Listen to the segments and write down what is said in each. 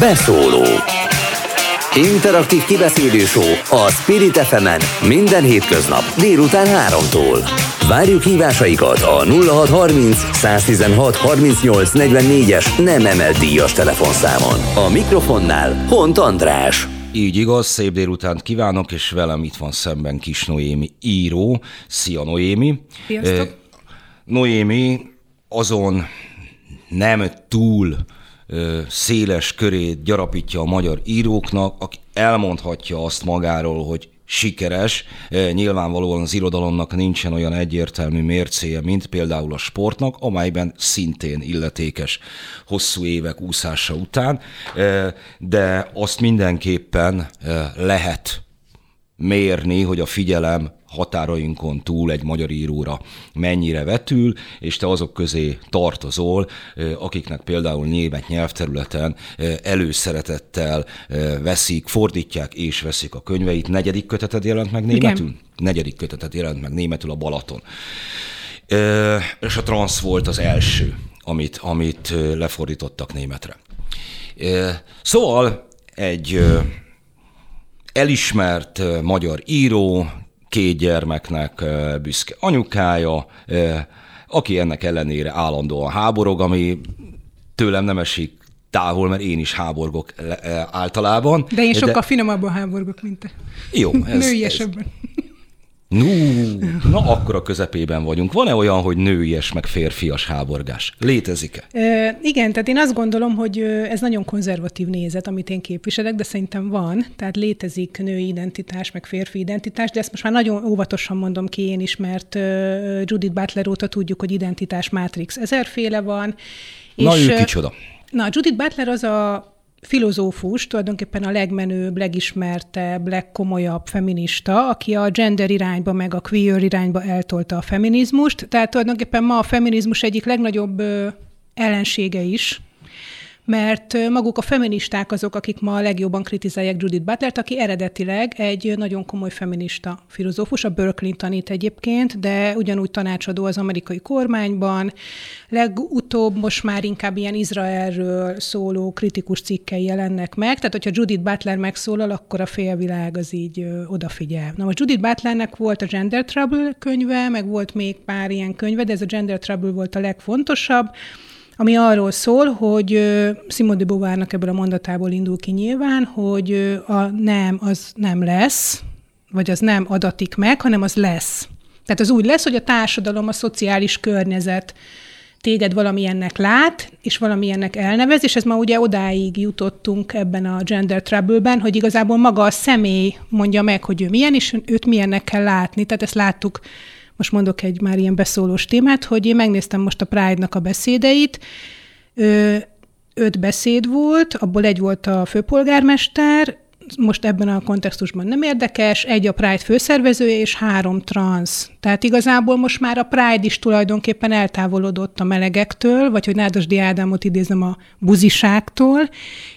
Beszóló Interaktív kibeszélő a Spirit fm minden hétköznap délután 3-tól. Várjuk hívásaikat a 0630 116 38 44-es nem emelt díjas telefonszámon. A mikrofonnál Hont András. Így igaz, szép délutánt kívánok, és velem itt van szemben Kis Noémi író. Szia Noémi! Sziasztok! Noémi azon nem túl széles körét gyarapítja a magyar íróknak, aki elmondhatja azt magáról, hogy sikeres. Nyilvánvalóan az irodalomnak nincsen olyan egyértelmű mércéje, mint például a sportnak, amelyben szintén illetékes hosszú évek úszása után, de azt mindenképpen lehet mérni, hogy a figyelem határainkon túl egy magyar íróra mennyire vetül, és te azok közé tartozol, akiknek például német nyelvterületen előszeretettel veszik, fordítják és veszik a könyveit. Negyedik köteted jelent meg németül? Igen. Negyedik köteted jelent meg németül a Balaton. És a transz volt az első, amit, amit lefordítottak németre. Szóval egy elismert magyar író, két gyermeknek büszke anyukája, aki ennek ellenére állandóan háborog, ami tőlem nem esik távol, mert én is háborgok általában. De én sokkal de... finomabban háborgok, mint te. Jó. Ez, Nőiesebben. Ez, Nú, na akkor a közepében vagyunk. Van-e olyan, hogy nőies meg férfias háborgás? Létezik-e? E, igen, tehát én azt gondolom, hogy ez nagyon konzervatív nézet, amit én képviselek, de szerintem van. Tehát létezik női identitás, meg férfi identitás, de ezt most már nagyon óvatosan mondom ki én is, mert Judith Butler óta tudjuk, hogy identitás mátrix ezerféle van. Na és, ő kicsoda? Na, Judith Butler az a filozófus, tulajdonképpen a legmenőbb, legismertebb, legkomolyabb feminista, aki a gender irányba, meg a queer irányba eltolta a feminizmust. Tehát tulajdonképpen ma a feminizmus egyik legnagyobb ellensége is, mert maguk a feministák azok, akik ma a legjobban kritizálják Judith Butlert, aki eredetileg egy nagyon komoly feminista filozófus, a Berkeley tanít egyébként, de ugyanúgy tanácsadó az amerikai kormányban. Legutóbb most már inkább ilyen Izraelről szóló kritikus cikkei jelennek meg, tehát hogyha Judith Butler megszólal, akkor a félvilág az így odafigyel. Na most Judith Butlernek volt a Gender Trouble könyve, meg volt még pár ilyen könyve, de ez a Gender Trouble volt a legfontosabb, ami arról szól, hogy Simone de Beauvoirnak ebből a mondatából indul ki nyilván, hogy a nem az nem lesz, vagy az nem adatik meg, hanem az lesz. Tehát az úgy lesz, hogy a társadalom, a szociális környezet téged valamilyennek lát, és valamilyennek elnevez, és ez ma ugye odáig jutottunk ebben a gender trouble-ben, hogy igazából maga a személy mondja meg, hogy ő milyen, és őt milyennek kell látni. Tehát ezt láttuk most mondok egy már ilyen beszólós témát, hogy én megnéztem most a Pride-nak a beszédeit, öt beszéd volt, abból egy volt a főpolgármester, most ebben a kontextusban nem érdekes, egy a Pride főszervezője és három trans. Tehát igazából most már a Pride is tulajdonképpen eltávolodott a melegektől, vagy hogy Nádasdi Ádámot idézem a buziságtól,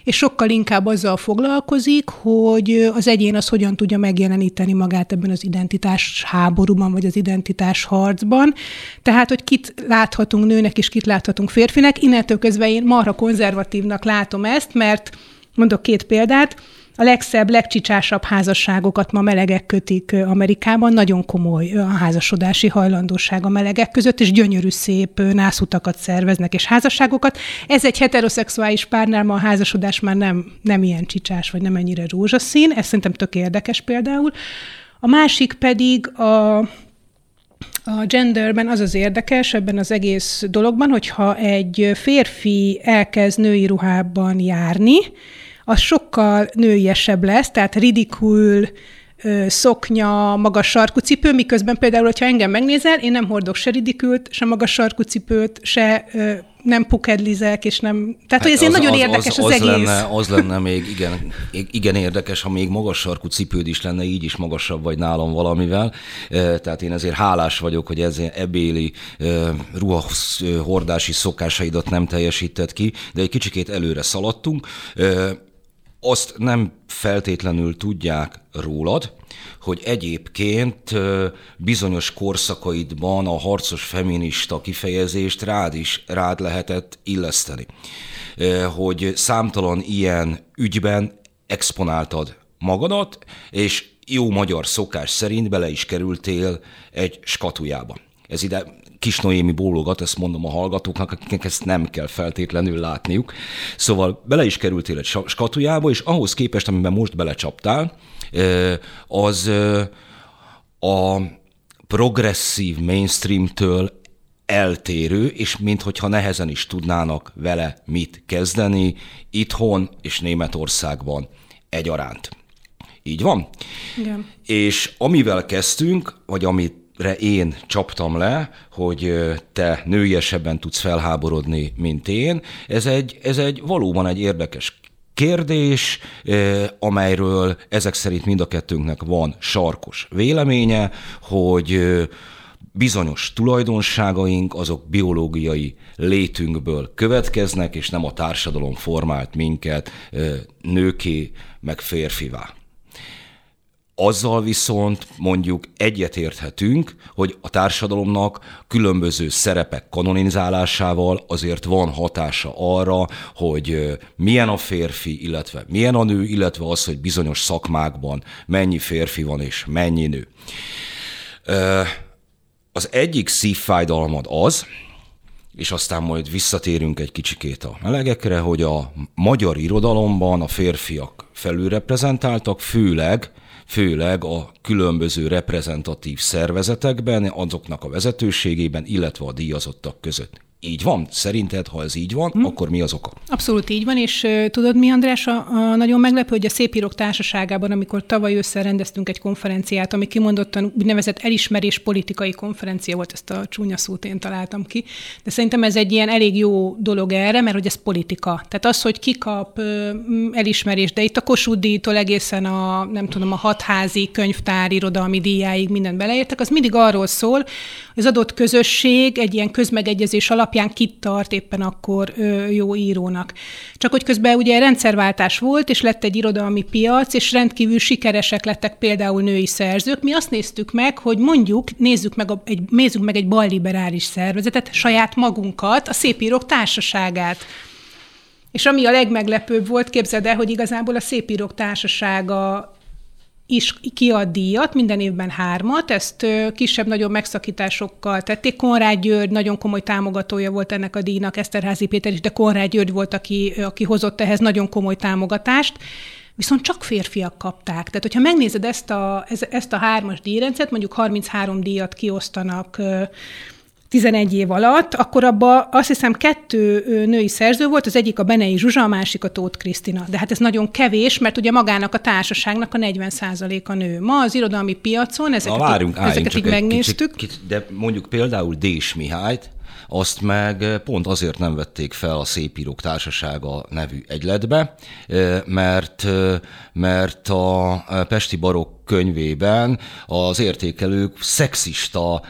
és sokkal inkább azzal foglalkozik, hogy az egyén az hogyan tudja megjeleníteni magát ebben az identitás háborúban, vagy az identitás harcban. Tehát, hogy kit láthatunk nőnek, és kit láthatunk férfinek. Innentől közben én marha konzervatívnak látom ezt, mert mondok két példát, a legszebb, legcsicsásabb házasságokat ma melegek kötik Amerikában, nagyon komoly a házasodási hajlandóság a melegek között, és gyönyörű szép nászutakat szerveznek és házasságokat. Ez egy heteroszexuális párnál ma a házasodás már nem, nem ilyen csicsás, vagy nem ennyire rózsaszín, ez szerintem tök érdekes például. A másik pedig a, a genderben az az érdekes ebben az egész dologban, hogyha egy férfi elkezd női ruhában járni, az sokkal nőiesebb lesz, tehát ridikül, szoknya, magas sarkú cipő, miközben például, hogyha engem megnézel, én nem hordok se ridikült, se magas sarkú cipőt, se nem pukedlizek, és nem... Tehát, hát hogy ez az, nagyon az, érdekes az, az, az egész. Lenne, az lenne még igen, igen érdekes, ha még magas sarkú cipőd is lenne, így is magasabb vagy nálam valamivel. Tehát én ezért hálás vagyok, hogy ez ebéli ruhahordási szokásaidat nem teljesített ki, de egy kicsikét előre szaladtunk. Azt nem feltétlenül tudják rólad, hogy egyébként bizonyos korszakaidban a harcos feminista kifejezést rád is rád lehetett illeszteni. Hogy számtalan ilyen ügyben exponáltad magadat, és jó magyar szokás szerint bele is kerültél egy skatujába. Ez ide kis Noémi bólogat, ezt mondom a hallgatóknak, akiknek ezt nem kell feltétlenül látniuk. Szóval bele is kerültél egy skatujába, és ahhoz képest, amiben most belecsaptál, az a progresszív mainstreamtől eltérő, és minthogyha nehezen is tudnának vele mit kezdeni itthon és Németországban egyaránt. Így van? Igen. És amivel kezdtünk, vagy amit én csaptam le, hogy te nőiesebben tudsz felháborodni, mint én. Ez egy, ez egy valóban egy érdekes kérdés, amelyről ezek szerint mind a kettőnknek van sarkos véleménye, hogy bizonyos tulajdonságaink azok biológiai létünkből következnek, és nem a társadalom formált minket nőké, meg férfivá. Azzal viszont mondjuk egyetérthetünk, hogy a társadalomnak különböző szerepek kanonizálásával azért van hatása arra, hogy milyen a férfi, illetve milyen a nő, illetve az, hogy bizonyos szakmákban mennyi férfi van és mennyi nő. Az egyik szívfájdalmad az, és aztán majd visszatérünk egy kicsikét a melegekre, hogy a magyar irodalomban a férfiak felülreprezentáltak, főleg főleg a különböző reprezentatív szervezetekben, azoknak a vezetőségében, illetve a díjazottak között. Így van? Szerinted, ha ez így van, hmm. akkor mi az oka? Abszolút így van, és uh, tudod mi, András, a, a nagyon meglepő, hogy a Szépírók Társaságában, amikor tavaly össze rendeztünk egy konferenciát, ami kimondottan úgynevezett elismerés politikai konferencia volt, ezt a csúnya szót én találtam ki, de szerintem ez egy ilyen elég jó dolog erre, mert hogy ez politika. Tehát az, hogy kikap uh, elismerés, de itt a Kossuth díjtól egészen a, nem tudom, a hatházi könyvtár, irodalmi díjáig mindent beleértek, az mindig arról szól, hogy az adott közösség egy ilyen közmegegyezés alap alapján kit tart éppen akkor jó írónak. Csak hogy közben ugye rendszerváltás volt, és lett egy irodalmi piac, és rendkívül sikeresek lettek például női szerzők. Mi azt néztük meg, hogy mondjuk nézzük meg, a, egy, nézzük meg egy balliberális szervezetet, saját magunkat, a Szépírók Társaságát. És ami a legmeglepőbb volt, képzeld el, hogy igazából a Szépírók Társasága is kiad díjat, minden évben hármat, ezt kisebb-nagyobb megszakításokkal tették. Konrád György nagyon komoly támogatója volt ennek a díjnak, Eszterházi Péter is, de Konrád György volt, aki, aki hozott ehhez nagyon komoly támogatást viszont csak férfiak kapták. Tehát, hogyha megnézed ezt a, ezt a hármas díjrendszert, mondjuk 33 díjat kiosztanak 11 év alatt, akkor abban azt hiszem kettő női szerző volt, az egyik a Benei Zsuzsa, a másik a Tóth Krisztina. De hát ez nagyon kevés, mert ugye magának a társaságnak a 40% a nő. Ma az irodalmi piacon ezeket, Na, várjunk, így, ezeket így megnéztük. Kicsit, kicsit, de mondjuk például Dés Mihályt, azt meg pont azért nem vették fel a Szépírók Társasága nevű egyletbe, mert, mert a Pesti Barokk könyvében az értékelők szexista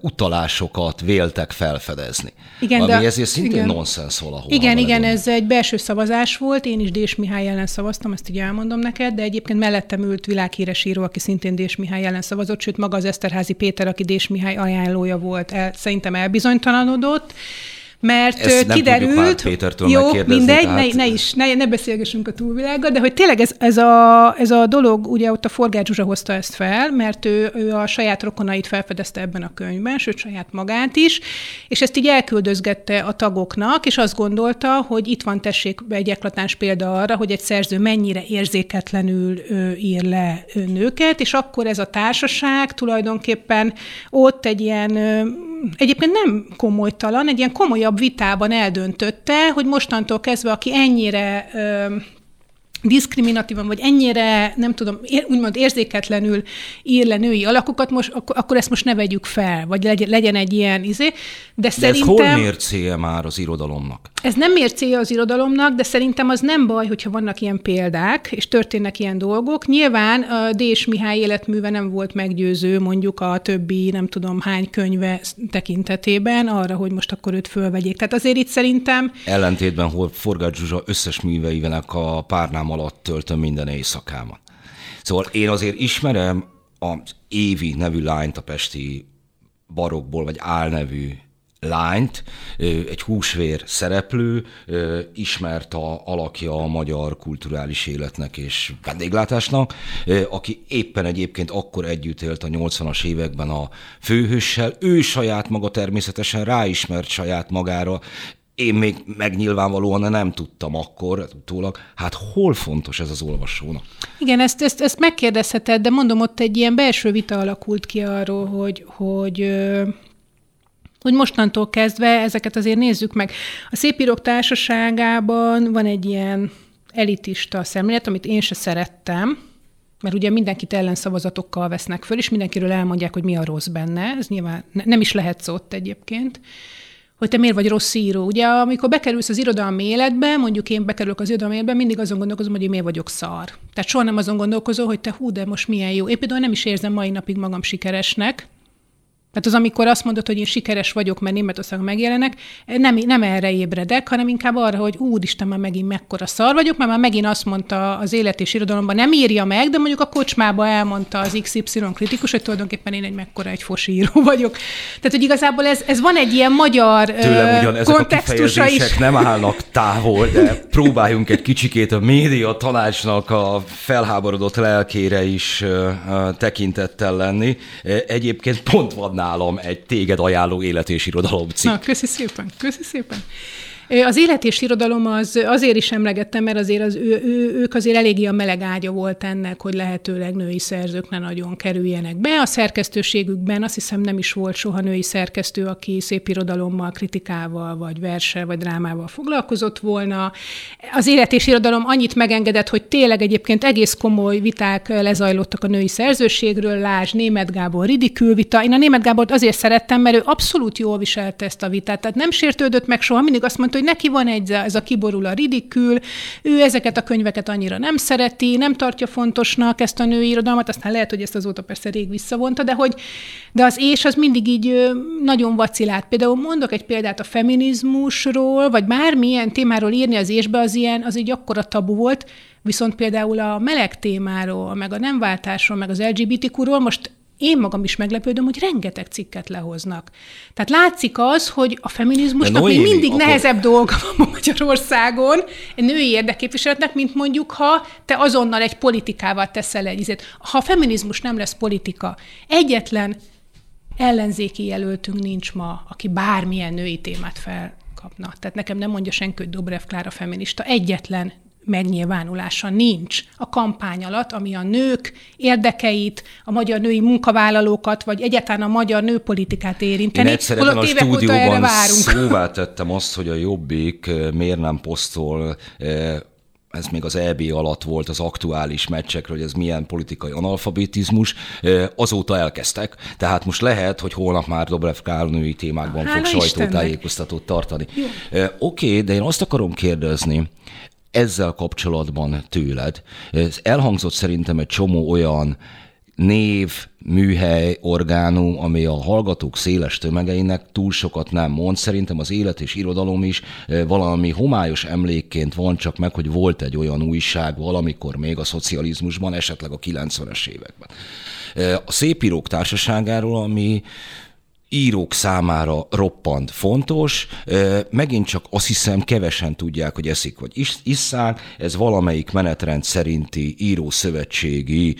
utalásokat véltek felfedezni. Igen, Ami de, ezért szintén igen. nonsens valahol. Igen, igen, ez egy belső szavazás volt, én is Dés Mihály ellen szavaztam, ezt így elmondom neked, de egyébként mellettem ült világhíres író, aki szintén Dés Mihály ellen szavazott, sőt maga az Eszterházi Péter, aki Dés Mihály ajánlója volt, el, szerintem elbizonytalanodott, mert Ezt kiderült, nem Pétertől jó, mindegy, tehát... ne, ne, is, ne, ne beszélgessünk a túlvilággal, de hogy tényleg ez, ez, a, ez a dolog, ugye ott a Forgács Zsuzsa hozta ezt fel, mert ő, ő a saját rokonait felfedezte ebben a könyvben, sőt saját magát is, és ezt így elküldözgette a tagoknak, és azt gondolta, hogy itt van tessék egy eklatáns példa arra, hogy egy szerző mennyire érzéketlenül ő, ír le nőket, és akkor ez a társaság tulajdonképpen ott egy ilyen egyébként nem komolytalan, egy ilyen komolyabb vitában eldöntötte, hogy mostantól kezdve, aki ennyire diszkriminatívan, vagy ennyire, nem tudom, ér, úgymond érzéketlenül ír le női alakokat, most, akkor, akkor ezt most ne vegyük fel, vagy legyen, legyen egy ilyen izé. De, de szerintem... ez hol mércéje már az irodalomnak? Ez nem mércéje az irodalomnak, de szerintem az nem baj, hogyha vannak ilyen példák, és történnek ilyen dolgok. Nyilván a Dés Mihály életműve nem volt meggyőző mondjuk a többi, nem tudom hány könyve tekintetében arra, hogy most akkor őt fölvegyék. Tehát azért itt szerintem... Ellentétben, hol Forgács Zsuzsa összes műveivel a párnám ágyam alatt töltöm minden éjszakámat. Szóval én azért ismerem az Évi nevű lányt a Pesti barokból, vagy álnevű lányt, egy húsvér szereplő, ismert a alakja a magyar kulturális életnek és vendéglátásnak, aki éppen egyébként akkor együtt élt a 80-as években a főhőssel. Ő saját maga természetesen ráismert saját magára, én még megnyilvánvalóan nem tudtam akkor, utólag, hát hol fontos ez az olvasónak? Igen, ezt, ezt, ezt megkérdezheted, de mondom, ott egy ilyen belső vita alakult ki arról, hogy, hogy hogy mostantól kezdve ezeket azért nézzük meg. A Szépírók Társaságában van egy ilyen elitista szemlélet, amit én se szerettem, mert ugye mindenkit ellenszavazatokkal vesznek föl, és mindenkiről elmondják, hogy mi a rossz benne. Ez nyilván nem is lehet ott egyébként hogy te miért vagy rossz író. Ugye, amikor bekerülsz az irodalmi életbe, mondjuk én bekerülök az irodalmi életbe, mindig azon gondolkozom, hogy én miért vagyok szar. Tehát soha nem azon gondolkozom, hogy te hú, de most milyen jó. Én például nem is érzem mai napig magam sikeresnek, tehát az, amikor azt mondod, hogy én sikeres vagyok, mert Németországon megjelenek, nem, nem erre ébredek, hanem inkább arra, hogy úristen, már megint mekkora szar vagyok, mert már megint azt mondta az élet és irodalomban, nem írja meg, de mondjuk a kocsmába elmondta az XY kritikus, hogy tulajdonképpen én egy mekkora egy fosíró vagyok. Tehát, hogy igazából ez, ez van egy ilyen magyar Tőlem ugyan ezek kontextusa a is. nem állnak távol, de próbáljunk egy kicsikét a média tanácsnak a felháborodott lelkére is tekintettel lenni. Egyébként pont van nálam egy téged ajánló élet és irodalom cikk. Na, köszi szépen, köszi szépen. Az élet és irodalom az azért is emlegettem, mert azért az, ő, ő, ők azért eléggé a meleg ágya volt ennek, hogy lehetőleg női szerzők ne nagyon kerüljenek be. A szerkesztőségükben azt hiszem nem is volt soha női szerkesztő, aki szép irodalommal, kritikával, vagy verse, vagy drámával foglalkozott volna. Az élet és irodalom annyit megengedett, hogy tényleg egyébként egész komoly viták lezajlottak a női szerzőségről, Lázs, Német Gábor ridikül vita. Én a Német Gábort azért szerettem, mert ő abszolút jól viselte ezt a vitát. Tehát nem sértődött meg soha, mindig azt mondta, hogy neki van egy, ez a kiborul a ridikül, ő ezeket a könyveket annyira nem szereti, nem tartja fontosnak ezt a női irodalmat, aztán lehet, hogy ezt azóta persze rég visszavonta, de hogy de az és az mindig így nagyon vacilált. Például mondok egy példát a feminizmusról, vagy bármilyen témáról írni az ésbe, az ilyen, az így akkora tabu volt, Viszont például a meleg témáról, meg a nemváltásról, meg az LGBTQ-ról most én magam is meglepődöm, hogy rengeteg cikket lehoznak. Tehát látszik az, hogy a feminizmusnak még mindig akkor... nehezebb dolga van Magyarországon, egy női érdekképviseletnek, mint mondjuk, ha te azonnal egy politikával teszel egy izét. Ha a feminizmus nem lesz politika, egyetlen ellenzéki jelöltünk nincs ma, aki bármilyen női témát felkapna. Tehát nekem nem mondja senki, hogy Dobrev Klára feminista. Egyetlen megnyilvánulása nincs a kampány alatt, ami a nők érdekeit, a magyar női munkavállalókat, vagy egyáltalán a magyar nőpolitikát érinteni. Én egyszer ebben a stúdióban szóvá tettem azt, hogy a Jobbik eh, miért nem posztol eh, ez még az EB alatt volt az aktuális meccsekről, hogy ez milyen politikai analfabetizmus, eh, azóta elkezdtek, tehát most lehet, hogy holnap már Dobrev Kárnői témákban Hála fog sajtótájékoztatót tartani. Oké, okay, de én azt akarom kérdezni, ezzel kapcsolatban tőled. Ez elhangzott szerintem egy csomó olyan név, műhely, orgánum, ami a hallgatók széles tömegeinek túl sokat nem mond. Szerintem az élet és irodalom is valami homályos emlékként van csak meg, hogy volt egy olyan újság valamikor még a szocializmusban, esetleg a 90-es években. A Szépírók Társaságáról, ami írók számára roppant fontos. Megint csak azt hiszem, kevesen tudják, hogy eszik vagy isszák. Ez valamelyik menetrend szerinti írószövetségi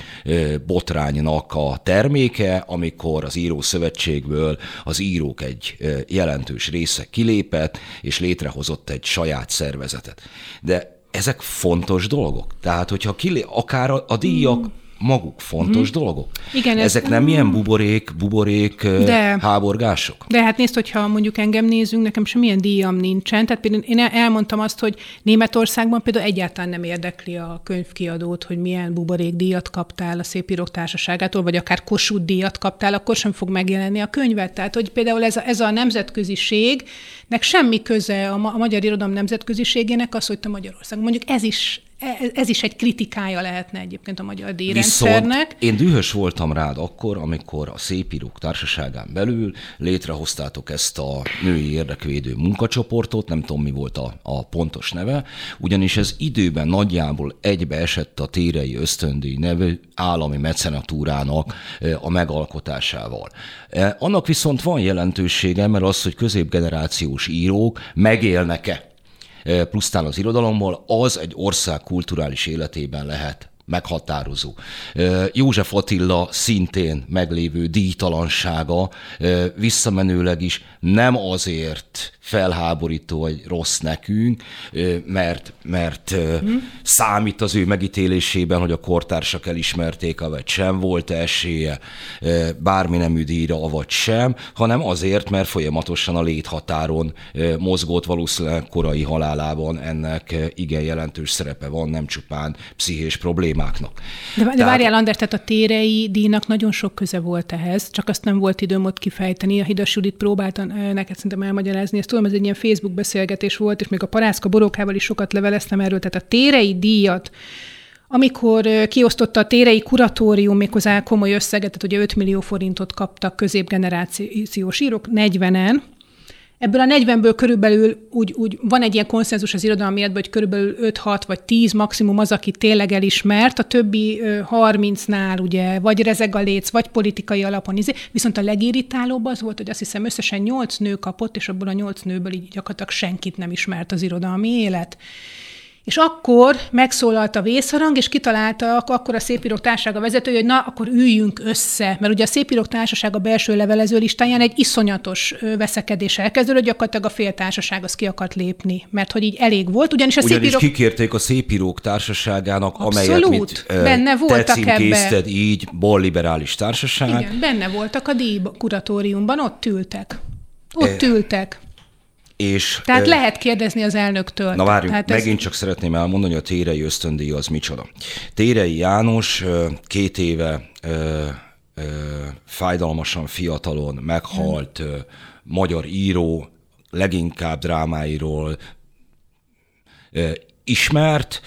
botránynak a terméke, amikor az írószövetségből az írók egy jelentős része kilépett, és létrehozott egy saját szervezetet. De ezek fontos dolgok. Tehát, hogyha kilé, akár a, a díjak, mm maguk fontos hmm. dolgok. Igen, Ezek ez, nem ilyen buborék, buborék de, háborgások? De hát nézd, hogyha mondjuk engem nézünk, nekem semmilyen díjam nincsen. Tehát például én elmondtam azt, hogy Németországban például egyáltalán nem érdekli a könyvkiadót, hogy milyen buborék díjat kaptál a Szépírók Társaságától, vagy akár Kossuth díjat kaptál, akkor sem fog megjelenni a könyvet. Tehát, hogy például ez a, ez a nemzetköziségnek semmi köze a, ma, a magyar irodalom nemzetköziségének az, hogy te Magyarország. Mondjuk ez is ez is egy kritikája lehetne egyébként a magyar díjrendszernek. én dühös voltam rád akkor, amikor a Szépírók Társaságán belül létrehoztátok ezt a női érdekvédő munkacsoportot, nem tudom mi volt a, a pontos neve, ugyanis ez időben nagyjából egybe esett a Térei Ösztöndíj nevű állami mecenatúrának a megalkotásával. Annak viszont van jelentősége, mert az, hogy középgenerációs írók megélnek-e pusztán az irodalomból, az egy ország kulturális életében lehet meghatározó. József Attila szintén meglévő díjtalansága visszamenőleg is nem azért felháborító vagy rossz nekünk, mert, mert hmm. számít az ő megítélésében, hogy a kortársak elismerték, vagy sem volt esélye bármi nemű díjra, vagy sem, hanem azért, mert folyamatosan a léthatáron mozgott valószínűleg korai halálában ennek igen jelentős szerepe van, nem csupán pszichés problémáknak. De, de tehát, várjál, Ander, tehát a térei díjnak nagyon sok köze volt ehhez, csak azt nem volt időm ott kifejteni. A Hidas Judit próbáltan neked szerintem elmagyarázni, ezt tudom, ez egy ilyen Facebook beszélgetés volt, és még a Parászka Borókával is sokat leveleztem erről, tehát a térei díjat, amikor kiosztotta a térei kuratórium méghozzá komoly összeget, tehát ugye 5 millió forintot kaptak középgenerációs írók, 40-en, Ebből a 40-ből körülbelül úgy, úgy van egy ilyen konszenzus az irodalmi életben, hogy körülbelül 5-6 vagy 10 maximum az, aki tényleg elismert, a többi 30-nál ugye vagy rezeg a léc, vagy politikai alapon izé. Viszont a legirritálóbb az volt, hogy azt hiszem összesen 8 nő kapott, és abból a 8 nőből így gyakorlatilag senkit nem ismert az irodalmi élet. És akkor megszólalt a vészharang, és kitaláltak akkor a Szépírók Társasága vezetője, hogy na, akkor üljünk össze. Mert ugye a Szépírók Társaság a belső levelező listáján egy iszonyatos veszekedés elkezdődött, gyakorlatilag a fél társaság az ki akart lépni, mert hogy így elég volt. Ugyanis a ugyanis szépírók... kikérték a Szépírók Társaságának, Abszolút. amelyet mit, benne voltak ebbe. így, balliberális társaság. Igen, benne voltak a díj kuratóriumban, ott ültek. Ott e... ültek. És, Tehát lehet kérdezni az elnöktől. Na várjunk, Tehát megint ez... csak szeretném elmondani, hogy a Térei ösztöndíj az micsoda. Térei János két éve fájdalmasan fiatalon meghalt magyar író, leginkább drámáiról ismert,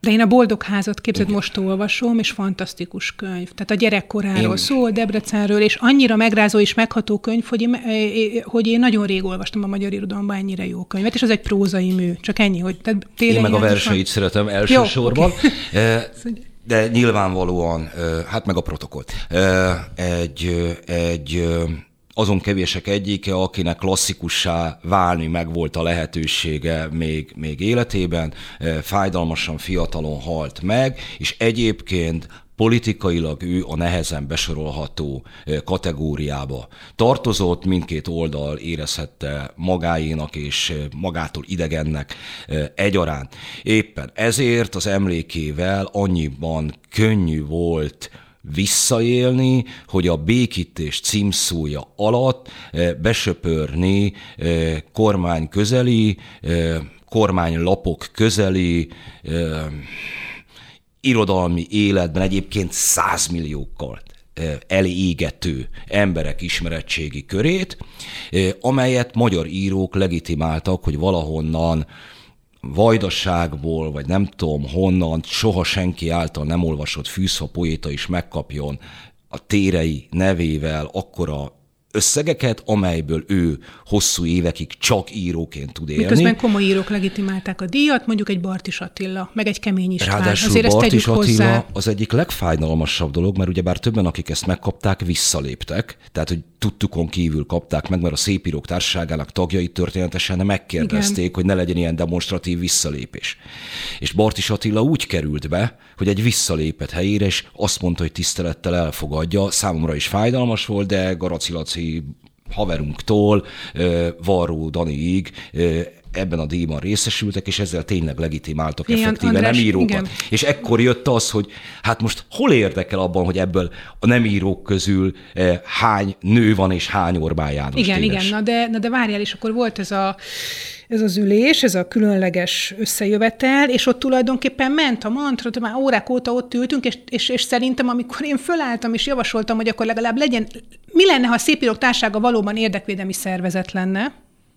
de én a Boldog házat képzett most olvasom, és fantasztikus könyv. Tehát a gyerekkoráról én... szól, Debrecenről, és annyira megrázó és megható könyv, hogy én, hogy én nagyon rég olvastam a magyar irodalomban ennyire jó könyvet, és az egy prózai mű. Csak ennyi, hogy tehát Én meg a verseit van... szeretem elsősorban. Jó, okay. De nyilvánvalóan, hát meg a protokollt. Egy, egy azon kevések egyike, akinek klasszikussá válni meg volt a lehetősége még, még életében, fájdalmasan fiatalon halt meg, és egyébként politikailag ő a nehezen besorolható kategóriába tartozott, mindkét oldal érezhette magáénak és magától idegennek egyaránt. Éppen ezért az emlékével annyiban könnyű volt visszaélni, hogy a békítés címszója alatt eh, besöpörni eh, kormány közeli, eh, kormánylapok közeli, irodalmi életben egyébként százmilliókkal elégető emberek ismeretségi körét, amelyet magyar írók legitimáltak, hogy valahonnan vajdaságból, vagy nem tudom honnan, soha senki által nem olvasott fűszfa poéta is megkapjon a térei nevével akkora összegeket, amelyből ő hosszú évekig csak íróként tud élni. Miközben komoly írók legitimálták a díjat, mondjuk egy Bartis Attila, meg egy Kemény István. Ráadásul Azért Bartis Attila hozzá. az egyik legfájdalmasabb dolog, mert ugyebár többen, akik ezt megkapták, visszaléptek, tehát hogy tudtukon kívül kapták meg, mert a Szépírók Társaságának tagjai történetesen megkérdezték, Igen. hogy ne legyen ilyen demonstratív visszalépés. És Bartis Attila úgy került be, hogy egy visszalépett helyére, és azt mondta, hogy tisztelettel elfogadja. Számomra is fájdalmas volt, de Garaci Laci haverunktól Varró Daniig ebben a díjban részesültek, és ezzel tényleg legitimáltak igen, effektíve András, nem írókat. Igen. És ekkor jött az, hogy hát most hol érdekel abban, hogy ebből a nem írók közül eh, hány nő van, és hány Orbán János Igen, téves. igen, na de, na de várjál, és akkor volt ez a ez az ülés, ez a különleges összejövetel, és ott tulajdonképpen ment a mantra, már órák óta ott ültünk, és, és, és szerintem, amikor én fölálltam és javasoltam, hogy akkor legalább legyen, mi lenne, ha a Szépírók Társága valóban érdekvédelmi szervezet lenne,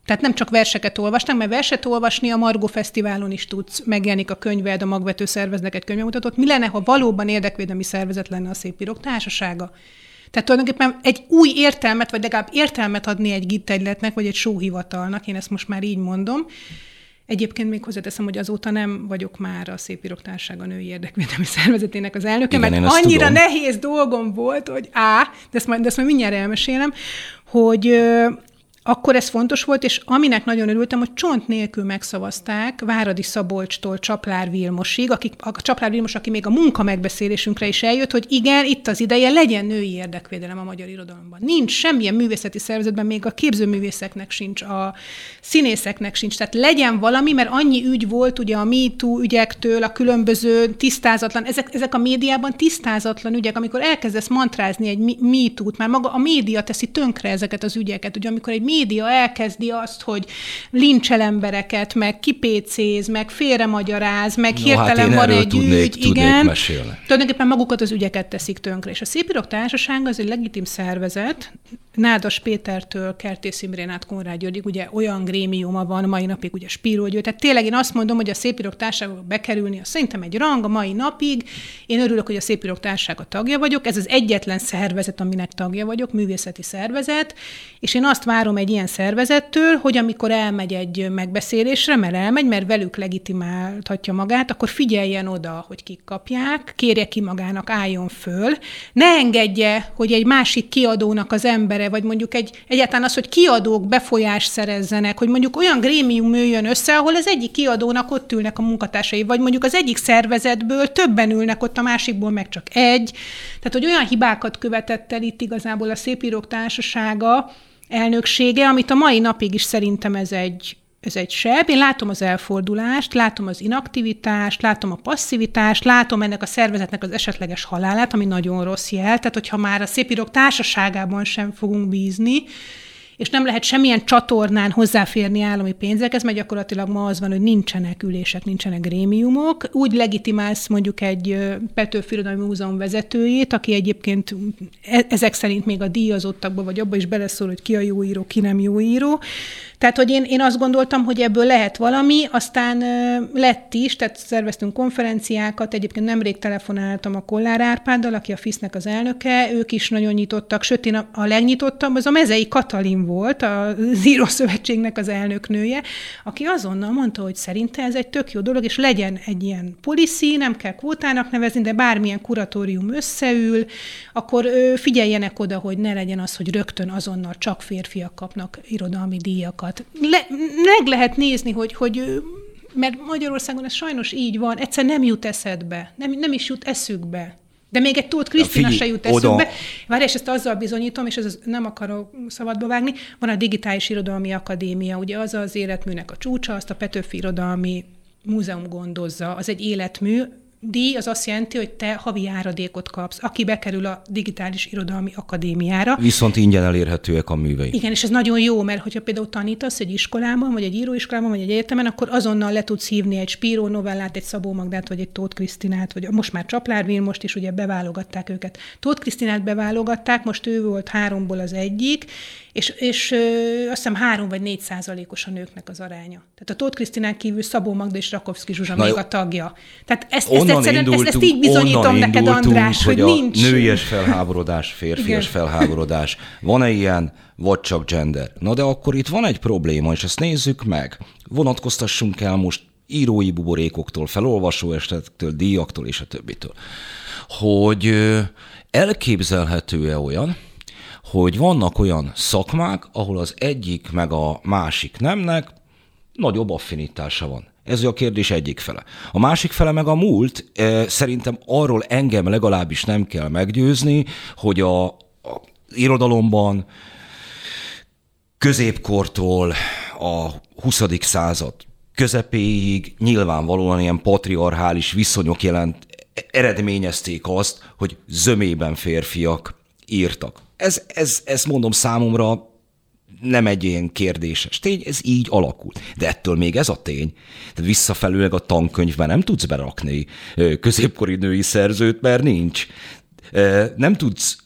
Tehát nem csak verseket olvastam, mert verset olvasni a Margó Fesztiválon is tudsz, megjelenik a könyved, a magvető szerveznek egy könyvemutatót. Mi lenne, ha valóban érdekvédelmi szervezet lenne a Szépírók Társasága? Tehát tulajdonképpen egy új értelmet, vagy legalább értelmet adni egy gittegyletnek, vagy egy sóhivatalnak, én ezt most már így mondom. Egyébként még hozzáteszem, hogy azóta nem vagyok már a Szépírók Társasága női érdekvédelmi szervezetének az elnöke, Igen, mert annyira tudom. nehéz dolgom volt, hogy á, de ezt majd, de ezt majd mindjárt elmesélem, hogy akkor ez fontos volt, és aminek nagyon örültem, hogy csont nélkül megszavazták Váradi Szabolcstól Csaplár Vilmosig, aki, a Csaplár Vilmos, aki még a munka megbeszélésünkre is eljött, hogy igen, itt az ideje, legyen női érdekvédelem a magyar irodalomban. Nincs semmilyen művészeti szervezetben, még a képzőművészeknek sincs, a színészeknek sincs. Tehát legyen valami, mert annyi ügy volt ugye a MeToo ügyektől, a különböző tisztázatlan, ezek, ezek a médiában tisztázatlan ügyek, amikor elkezdesz mantrázni egy MeToo-t, már maga a média teszi tönkre ezeket az ügyeket. Ugye amikor egy média elkezdi azt, hogy lincsel embereket, meg kipécéz, meg félremagyaráz, meg no, hát hirtelen hát van egy tudnék, ügy, igen. Mesélni. Tulajdonképpen magukat az ügyeket teszik tönkre. És a Szépírok Társaság az egy legitim szervezet, Nádas Pétertől Kertész Imrén át Konrád Györgyig, ugye olyan grémiuma van, mai napig ugye Spíró György. Tehát tényleg én azt mondom, hogy a Szépírok Társaságba bekerülni, az szerintem egy rang a mai napig. Én örülök, hogy a Szépírok Társasága tagja vagyok. Ez az egyetlen szervezet, aminek tagja vagyok, művészeti szervezet, és én azt várom egy ilyen szervezettől, hogy amikor elmegy egy megbeszélésre, mert elmegy, mert velük legitimálhatja magát, akkor figyeljen oda, hogy kik kapják, kérje ki magának, álljon föl, ne engedje, hogy egy másik kiadónak az embere, vagy mondjuk egy, egyáltalán az, hogy kiadók befolyás szerezzenek, hogy mondjuk olyan grémium jöjjön össze, ahol az egyik kiadónak ott ülnek a munkatársai, vagy mondjuk az egyik szervezetből többen ülnek ott, a másikból meg csak egy. Tehát, hogy olyan hibákat követett el itt igazából a Szépírók Társasága, elnöksége, amit a mai napig is szerintem ez egy, ez egy seb. Én látom az elfordulást, látom az inaktivitást, látom a passzivitást, látom ennek a szervezetnek az esetleges halálát, ami nagyon rossz jel. Tehát, hogyha már a szépírók társaságában sem fogunk bízni, és nem lehet semmilyen csatornán hozzáférni állami pénzekhez, mert gyakorlatilag ma az van, hogy nincsenek ülések, nincsenek grémiumok. Úgy legitimálsz mondjuk egy Petőfi Irodalmi Múzeum vezetőjét, aki egyébként e-, ezek szerint még a díjazottakba, vagy abba is beleszól, hogy ki a jó író, ki nem jó író. Tehát, hogy én, én azt gondoltam, hogy ebből lehet valami, aztán lett is, tehát szerveztünk konferenciákat, egyébként nemrég telefonáltam a Kollár Árpáddal, aki a FISZ-nek az elnöke, ők is nagyon nyitottak, sőt, én a, a legnyitottabb az a Mezei Katalin volt, a Zero Szövetségnek az elnöknője, aki azonnal mondta, hogy szerinte ez egy tök jó dolog, és legyen egy ilyen policy, nem kell kvótának nevezni, de bármilyen kuratórium összeül, akkor figyeljenek oda, hogy ne legyen az, hogy rögtön azonnal csak férfiak kapnak irodalmi díjakat dolgokat. Le, meg lehet nézni, hogy, hogy mert Magyarországon ez sajnos így van, egyszer nem jut eszedbe, nem, nem is jut eszükbe. De még egy Tóth Krisztina se jut eszükbe. Várj, és ezt azzal bizonyítom, és ez nem akarok szabadba vágni, van a Digitális Irodalmi Akadémia, ugye az az életműnek a csúcsa, azt a Petőfi Irodalmi Múzeum gondozza, az egy életmű, díj az azt jelenti, hogy te havi járadékot kapsz, aki bekerül a Digitális Irodalmi Akadémiára. Viszont ingyen elérhetőek a művei. Igen, és ez nagyon jó, mert hogyha például tanítasz egy iskolában, vagy egy íróiskolában, vagy egy egyetemen, akkor azonnal le tudsz hívni egy Spíró novellát, egy Szabó Magdát, vagy egy Tóth Krisztinát, vagy most már Csaplár most is ugye beválogatták őket. Tóth Krisztinát beválogatták, most ő volt háromból az egyik, és, és ö, azt hiszem három vagy négy százalékos a nőknek az aránya. Tehát a Tóth Krisztinán kívül Szabó Magda és Rakovszki Zsuzsa Na még jó. a tagja. Tehát ezt, ezt egyszerűen ezt, ezt így bizonyítom neked, András, hogy, hogy nincs. nőies felháborodás, férfias felháborodás. Van-e ilyen, vagy csak gender? Na de akkor itt van egy probléma, és ezt nézzük meg. Vonatkoztassunk el most írói buborékoktól, felolvasó estektől, díjaktól és a többitől. Hogy elképzelhető-e olyan, hogy vannak olyan szakmák, ahol az egyik meg a másik nemnek nagyobb affinitása van. Ez a kérdés egyik fele. A másik fele meg a múlt. E, szerintem arról engem legalábbis nem kell meggyőzni, hogy a, a irodalomban középkortól a 20. század közepéig nyilvánvalóan ilyen patriarchális viszonyok jelent, eredményezték azt, hogy zömében férfiak írtak. Ez, ez, ezt mondom számomra nem egy ilyen kérdéses tény, ez így alakul. De ettől még ez a tény. Tehát visszafelőleg a tankönyvben nem tudsz berakni középkori női szerzőt, mert nincs. Nem tudsz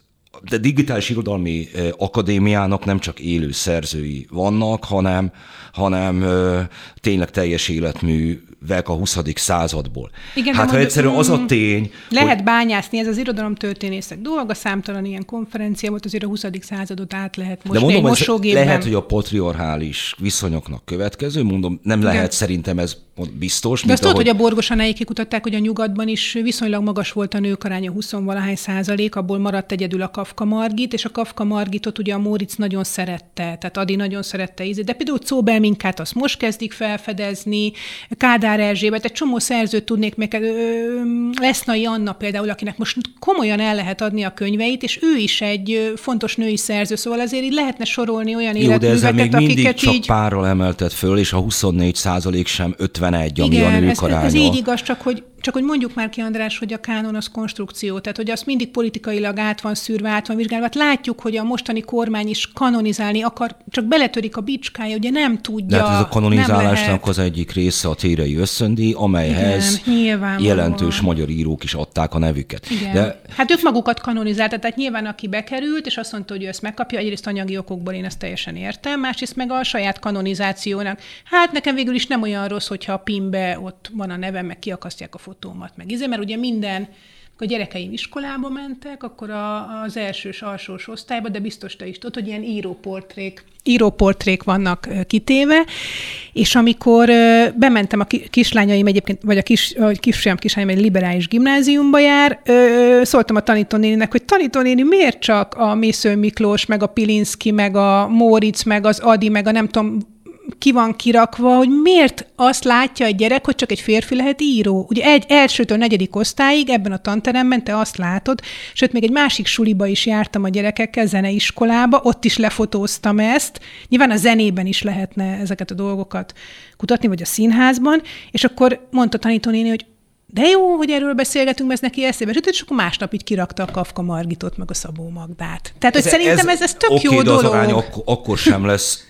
de digitális irodalmi akadémiának nem csak élő szerzői vannak, hanem, hanem tényleg teljes életmű vek a 20. századból. Igen, hát ha egyszerűen az a mm, tény... Lehet hogy... bányászni, ez az irodalomtörténészek dolga, számtalan ilyen konferencia volt, azért a 20. századot át lehet most De mondom, egy mosógépben. lehet, hogy a patriarchális viszonyoknak következő, mondom, nem lehet Igen. szerintem ez biztos. De azt tudod, hogy a Borgosanáik kikutatták, hogy a nyugatban is viszonylag magas volt a nők aránya 20 valahány százalék, abból maradt egyedül a Kafka Margit, és a Kafka Margitot ugye a Móricz nagyon szerette, tehát Adi nagyon szerette ízni. De például Czóbel Minkát azt most kezdik felfedezni, Kádár Erzsébet, egy csomó szerzőt tudnék meg, Lesznai Anna például, akinek most komolyan el lehet adni a könyveit, és ő is egy fontos női szerző, szóval azért így lehetne sorolni olyan Jó, de ezzel még mindig csak így... párral emeltet föl, és a 24 százalék sem 51, ami Igen, a nők ez, aránya. ez így igaz, csak hogy csak hogy mondjuk már ki, András, hogy a kánon az konstrukció, tehát hogy az mindig politikailag át van szűrve, át van vizsgálva. Hát látjuk, hogy a mostani kormány is kanonizálni akar, csak beletörik a bicskája, ugye nem tudja. De hát ez a kanonizálásnak az egyik része a térei összöndi, amelyhez Igen, jelentős magyar írók is adták a nevüket. Igen. De... Hát ők magukat kanonizálták, tehát nyilván aki bekerült, és azt mondta, hogy ő ezt megkapja, egyrészt anyagi okokból én ezt teljesen értem, másrészt meg a saját kanonizációnak. Hát nekem végül is nem olyan rossz, hogyha a PIM-be ott van a nevem, meg kiakasztják a fotómat, meg izé, mert ugye minden, a gyerekeim iskolába mentek, akkor a, az elsős, alsós osztályba, de biztos te is tudod, hogy ilyen íróportrék, íróportrék vannak kitéve, és amikor bementem a kislányaim egyébként, vagy a kis, vagy kisfiam kislányom egy liberális gimnáziumba jár, szóltam a tanítónéninek, hogy tanítónéni miért csak a Mésző Miklós, meg a Pilinszki, meg a Móricz, meg az Adi, meg a nem tudom, ki van kirakva, hogy miért azt látja egy gyerek, hogy csak egy férfi lehet író. Ugye egy elsőtől negyedik osztályig ebben a tanteremben te azt látod, sőt, még egy másik suliba is jártam a gyerekekkel, zeneiskolába, ott is lefotóztam ezt. Nyilván a zenében is lehetne ezeket a dolgokat kutatni, vagy a színházban, és akkor mondta tanítónéni, hogy de jó, hogy erről beszélgetünk, mert ez neki eszébe jutott, és akkor másnap így kirakta a Kafka Margitot, meg a Szabó Magdát. Tehát, hogy ez, szerintem ez, ez tök okay, jó dolog. Az arány ak- akkor sem lesz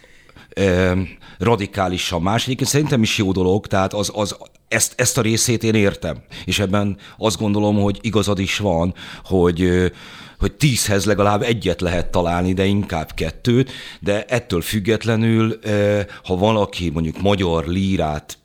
radikálisan más. Egyébként szerintem is jó dolog, tehát az, az, ezt, ezt a részét én értem. És ebben azt gondolom, hogy igazad is van, hogy hogy tízhez legalább egyet lehet találni, de inkább kettőt, de ettől függetlenül, ha valaki mondjuk magyar lírát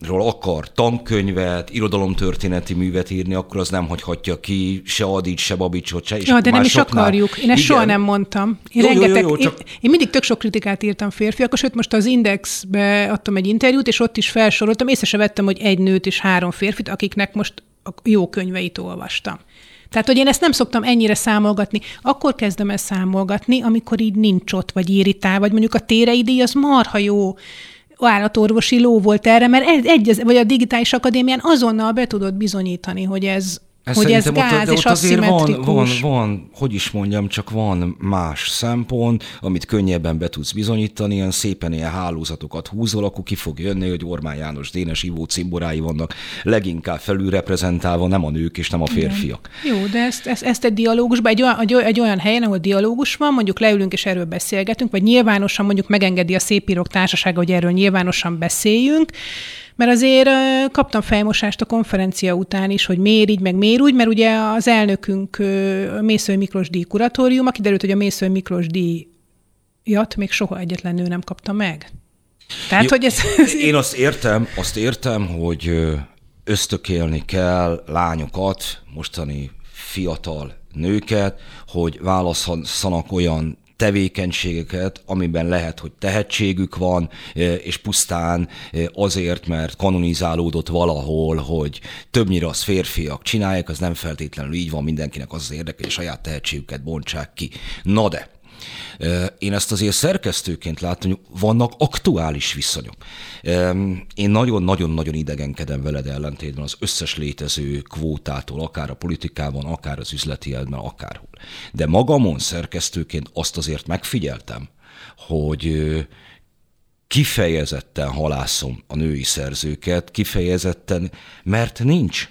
ról akar tankönyvet, irodalomtörténeti művet írni, akkor az nem hagyhatja ki se Adit, se Babicsot, se. És ja, de nem is akarjuk. Én ezt igen. soha nem mondtam. Én, jó, rengeteg, jó, jó, csak... én, én mindig tök sok kritikát írtam férfiak, sőt most az Indexbe adtam egy interjút, és ott is felsoroltam, észre se vettem, hogy egy nőt és három férfit, akiknek most a jó könyveit olvastam. Tehát, hogy én ezt nem szoktam ennyire számolgatni. Akkor kezdem el számolgatni, amikor így nincs ott, vagy irritál, vagy mondjuk a térei díj az marha jó állatorvosi ló volt erre, mert egy, vagy a digitális akadémián azonnal be tudod bizonyítani, hogy ez, ez hogy ez gáz ott, és ott azért van, van, van, hogy is mondjam, csak van más szempont, amit könnyebben be tudsz bizonyítani, ilyen szépen ilyen hálózatokat húzol, akkor ki fog jönni, hogy Ormán János Dénes Ivó cimborái vannak leginkább felülreprezentálva, nem a nők és nem a férfiak. Igen. Jó, de ezt, ezt, ezt egy dialógusban, egy olyan, egy, egy olyan helyen, ahol dialógus van, mondjuk leülünk és erről beszélgetünk, vagy nyilvánosan mondjuk megengedi a szépírók társasága, hogy erről nyilvánosan beszéljünk, mert azért kaptam fejmosást a konferencia után is, hogy miért így, meg miért úgy, mert ugye az elnökünk Mészői Miklós díj kuratórium, aki derült, hogy a Mészői Miklós díjat még soha egyetlen nő nem kapta meg. Tehát, Jó, hogy ez... Én azt értem, azt értem, hogy ösztökélni kell lányokat, mostani fiatal nőket, hogy válasszanak olyan tevékenységeket, amiben lehet, hogy tehetségük van, e, és pusztán e, azért, mert kanonizálódott valahol, hogy többnyire az férfiak csinálják, az nem feltétlenül így van, mindenkinek az az érdeke, hogy saját tehetségüket bontsák ki. Na de, én ezt azért szerkesztőként látom, hogy vannak aktuális viszonyok. Én nagyon-nagyon-nagyon idegenkedem veled ellentétben az összes létező kvótától, akár a politikában, akár az üzleti életben, akárhol. De magamon szerkesztőként azt azért megfigyeltem, hogy kifejezetten halászom a női szerzőket, kifejezetten, mert nincs.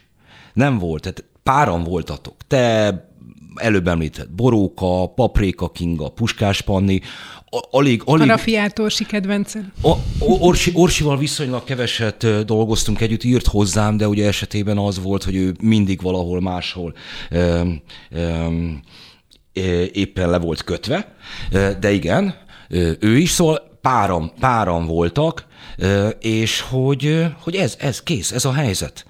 Nem volt. Tehát páran voltatok. Te előbb említett Boróka, Paprika Kinga, Puskás Panni, alig... alig Parafiát Orsi kedvencem. A, Orsi, Orsival viszonylag keveset dolgoztunk együtt, írt hozzám, de ugye esetében az volt, hogy ő mindig valahol máshol um, um, éppen le volt kötve, de igen, ő is, szóval páram, páram voltak, és hogy, hogy ez, ez kész, ez a helyzet.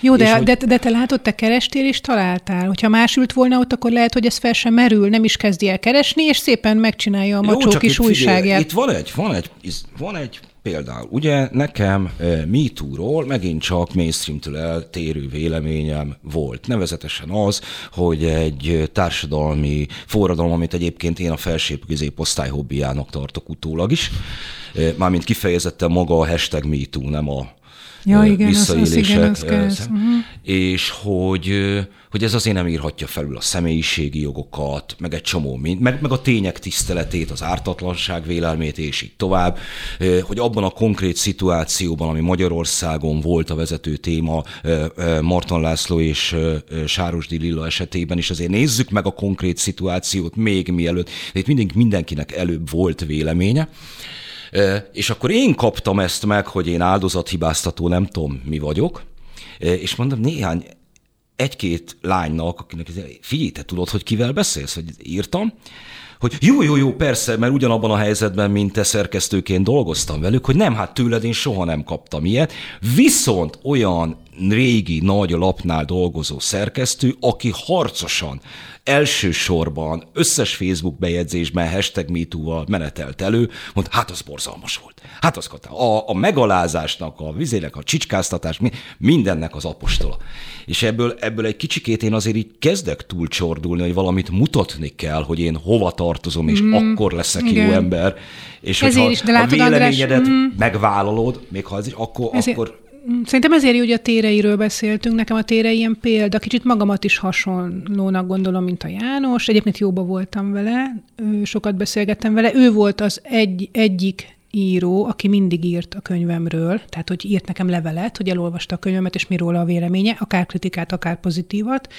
Jó, de, hogy... de, de te látod, te kerestél és találtál. Hogyha más ült volna ott, akkor lehet, hogy ez fel sem merül, nem is kezdi el keresni, és szépen megcsinálja a macsó Jó, kis újságját. Itt van egy, van egy, van egy például, ugye nekem uh, MeToo-ról megint csak mainstream-től eltérő véleményem volt. Nevezetesen az, hogy egy társadalmi forradalom, amit egyébként én a felsőbb középosztály hobbiának tartok utólag is, mármint kifejezetten maga a hashtag MeToo, nem a ja, igen, visszaélések. Az, az igen, az uh-huh. És hogy, hogy ez azért nem írhatja felül a személyiségi jogokat, meg egy csomó, mind, meg, meg a tények tiszteletét, az ártatlanság vélelmét, és így tovább, hogy abban a konkrét szituációban, ami Magyarországon volt a vezető téma, Marton László és Sárosdi Lilla esetében is, azért nézzük meg a konkrét szituációt még mielőtt. Itt mindig mindenkinek előbb volt véleménye, és akkor én kaptam ezt meg, hogy én áldozathibáztató nem tudom mi vagyok, és mondom, néhány egy-két lánynak, akinek figyelj, te tudod, hogy kivel beszélsz, hogy írtam, hogy jó, jó, jó, persze, mert ugyanabban a helyzetben, mint te szerkesztőként dolgoztam velük, hogy nem, hát tőled én soha nem kaptam ilyet, viszont olyan régi nagy lapnál dolgozó szerkesztő, aki harcosan elsősorban összes Facebook bejegyzésben hashtag MeToo-val menetelt elő, mondta, hát az borzalmas volt. Hát az a, a megalázásnak, a vizének, a csicskáztatás, mindennek az apostola. És ebből, ebből egy kicsikét én azért így kezdek túlcsordulni, hogy valamit mutatni kell, hogy én hova tartozom, és mm, akkor leszek igen. jó ember. És Ezért hogyha is, de látod, a véleményedet András, mm. megvállalod, még ha ez is, akkor, Ezért, akkor Szerintem ezért hogy a téreiről beszéltünk. Nekem a tére ilyen példa. Kicsit magamat is hasonlónak gondolom, mint a János. Egyébként jóba voltam vele, sokat beszélgettem vele. Ő volt az egy, egyik író, aki mindig írt a könyvemről, tehát hogy írt nekem levelet, hogy elolvasta a könyvemet, és mi róla a véleménye, akár kritikát, akár pozitívat,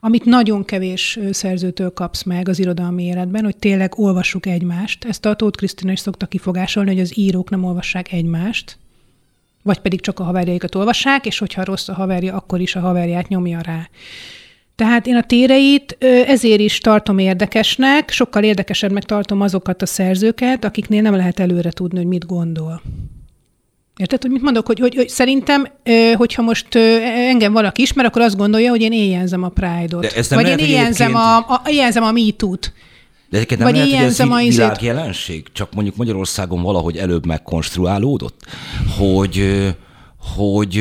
amit nagyon kevés szerzőtől kapsz meg az irodalmi életben, hogy tényleg olvassuk egymást. Ezt a Tóth Krisztina is szokta kifogásolni, hogy az írók nem olvassák egymást, vagy pedig csak a haverjaikat olvassák, és hogyha rossz a haverja, akkor is a haverját nyomja rá. Tehát én a téreit ezért is tartom érdekesnek, sokkal érdekesebbnek tartom azokat a szerzőket, akiknél nem lehet előre tudni, hogy mit gondol. Érted, hogy mit mondok? Hogy, hogy, hogy szerintem, hogyha most engem valaki ismer, akkor azt gondolja, hogy én éjjelzem a Pride-ot. Vagy én éjjelzem a, a, éjjelzem a MeToo-t. De egyébként nem Vagy lehet, hogy ez világjelenség, csak mondjuk Magyarországon valahogy előbb megkonstruálódott, hogy, hogy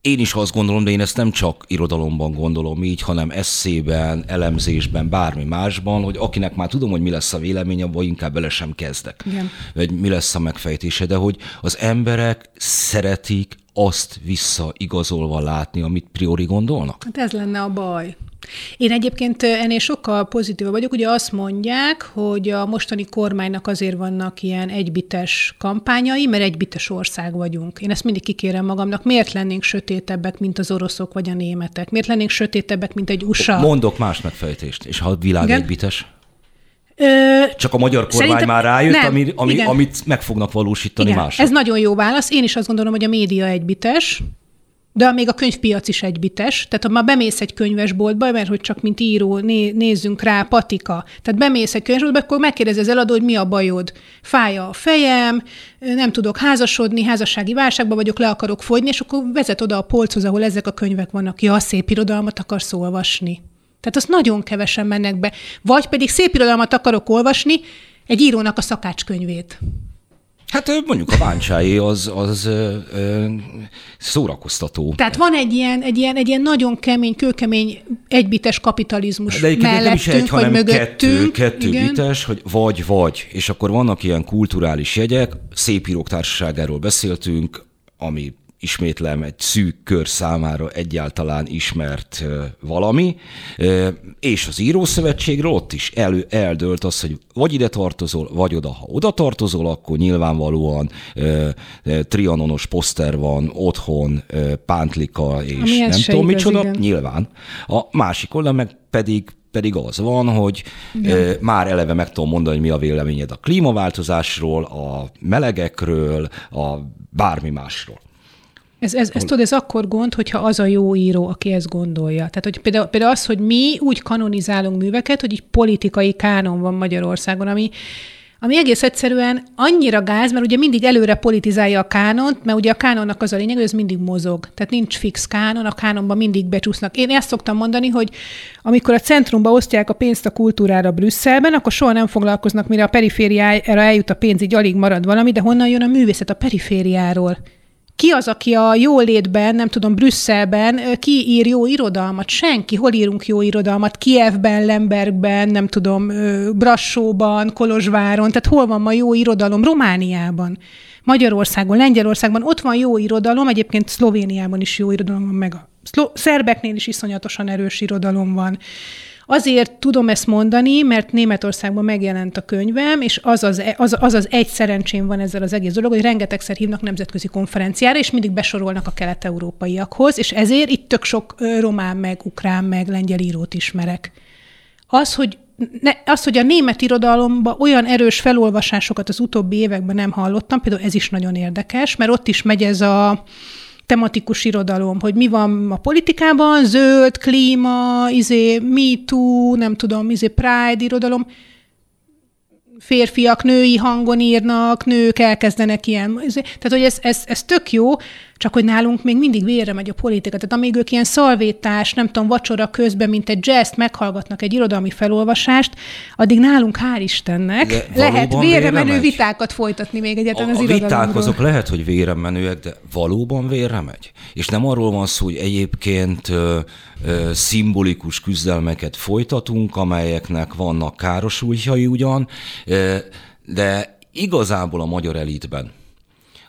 én is azt gondolom, de én ezt nem csak irodalomban gondolom így, hanem eszében, elemzésben, bármi másban, hogy akinek már tudom, hogy mi lesz a véleménye, vagy inkább bele sem kezdek. Igen. Vagy mi lesz a megfejtése, de hogy az emberek szeretik azt visszaigazolva látni, amit priori gondolnak? Hát ez lenne a baj. Én egyébként ennél sokkal pozitívabb vagyok. Ugye azt mondják, hogy a mostani kormánynak azért vannak ilyen egybites kampányai, mert egybites ország vagyunk. Én ezt mindig kikérem magamnak. Miért lennénk sötétebbek, mint az oroszok vagy a németek? Miért lennénk sötétebbek, mint egy USA? Mondok más megfejtést. És ha a világ Igen? egybites? Ö, Csak a magyar kormány Szerintem, már rájött, nem, ami, ami, amit meg fognak valósítani igen, mások. Ez nagyon jó válasz. Én is azt gondolom, hogy a média egybites, de még a könyvpiac is egybites. Tehát ha már bemész egy könyvesboltba, mert hogy csak mint író né- nézzünk rá, patika. Tehát bemész egy könyvesboltba, akkor megkérdezi az eladó, hogy mi a bajod. Fáj a fejem, nem tudok házasodni, házassági válságban vagyok, le akarok fogyni, és akkor vezet oda a polchoz, ahol ezek a könyvek vannak. Ja, szép irodalmat akarsz olvasni. Tehát azt nagyon kevesen mennek be. Vagy pedig szép irodalmat akarok olvasni, egy írónak a szakácskönyvét. Hát mondjuk a báncsái az, az ö, ö, szórakoztató. Tehát van egy ilyen, egy, ilyen, egy ilyen nagyon kemény, kőkemény egybites kapitalizmus De mellettünk, nem is egy, hanem kettő, kettő igen. bites, hogy vagy-vagy. És akkor vannak ilyen kulturális jegyek, szép írók társaságáról beszéltünk, ami ismétlem, egy szűk kör számára egyáltalán ismert valami, és az Írószövetségről ott is elő, eldőlt az, hogy vagy ide tartozol, vagy oda. Ha oda tartozol, akkor nyilvánvalóan trianonos poszter van otthon, pántlika és Ami nem tudom igaz, micsoda, igen. nyilván. A másik oldal meg pedig pedig az van, hogy e, már eleve meg tudom mondani, hogy mi a véleményed a klímaváltozásról, a melegekről, a bármi másról. Ez, ez, ez tudod, ez akkor gond, hogyha az a jó író, aki ezt gondolja. Tehát, hogy például, például az, hogy mi úgy kanonizálunk műveket, hogy egy politikai kánon van Magyarországon, ami ami egész egyszerűen annyira gáz, mert ugye mindig előre politizálja a kánont, mert ugye a kánonnak az a lényeg, hogy ez mindig mozog. Tehát nincs fix kánon, a kánonban mindig becsúsznak. Én ezt szoktam mondani, hogy amikor a centrumba osztják a pénzt a kultúrára Brüsszelben, akkor soha nem foglalkoznak, mire a perifériára eljut a pénz, így alig marad valami, de honnan jön a művészet a perifériáról? Ki az, aki a jólétben, nem tudom, Brüsszelben ki ír jó irodalmat? Senki. Hol írunk jó irodalmat? Kievben, Lembergben, nem tudom, Brassóban, Kolozsváron. Tehát hol van ma jó irodalom? Romániában. Magyarországon, Lengyelországban ott van jó irodalom, egyébként Szlovéniában is jó irodalom van, meg a szerbeknél is iszonyatosan erős irodalom van. Azért tudom ezt mondani, mert Németországban megjelent a könyvem, és az az, az, az, az egy szerencsém van ezzel az egész dolog, hogy rengetegszer hívnak nemzetközi konferenciára, és mindig besorolnak a kelet-európaiakhoz, és ezért itt tök sok román, meg ukrán, meg lengyel írót ismerek. Az, hogy ne, az, hogy a német irodalomban olyan erős felolvasásokat az utóbbi években nem hallottam, például ez is nagyon érdekes, mert ott is megy ez a tematikus irodalom, hogy mi van a politikában, zöld, klíma, izé, me too, nem tudom, izé, pride irodalom, férfiak női hangon írnak, nők elkezdenek ilyen. Izé, tehát, hogy ez, ez, ez tök jó, csak hogy nálunk még mindig vére megy a politika. Tehát amíg ők ilyen szalvétás, nem tudom, vacsora közben, mint egy jazz meghallgatnak egy irodalmi felolvasást, addig nálunk hál' Istennek de lehet vére menő megy? vitákat folytatni még egyetlen az irodalomról. A viták azok lehet, hogy vére menőek, de valóban vére megy. És nem arról van szó, hogy egyébként ö, ö, szimbolikus küzdelmeket folytatunk, amelyeknek vannak károsultjai ugyan, ö, de igazából a magyar elitben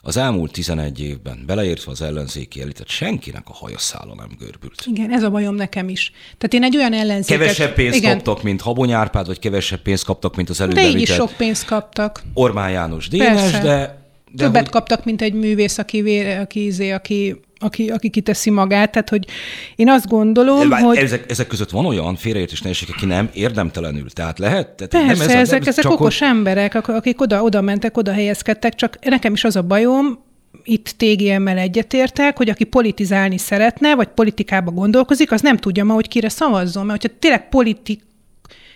az elmúlt 11 évben, beleértve az ellenzéki elitet, senkinek a hajaszála nem görbült. Igen, ez a bajom nekem is. Tehát én egy olyan ellenzéket... Kevesebb pénzt igen. kaptak, mint Habony Árpád, vagy kevesebb pénzt kaptak, mint az előbb De így is sok pénzt kaptak. Orbán János Dénes, de de Többet hogy... kaptak, mint egy művész, aki, vér, aki, izé, aki, aki, aki kiteszi magát. Tehát, hogy én azt gondolom, Bár hogy... Ezek, ezek között van olyan félreértés nehézség, aki nem érdemtelenül. Tehát lehet? Tehát Persze, nem ez ezek, ezek okos hogy... emberek, akik oda, oda mentek, oda helyezkedtek, csak nekem is az a bajom, itt TGM-mel egyetértek, hogy aki politizálni szeretne, vagy politikába gondolkozik, az nem tudja ma, hogy kire szavazzon. Mert hogyha tényleg politik,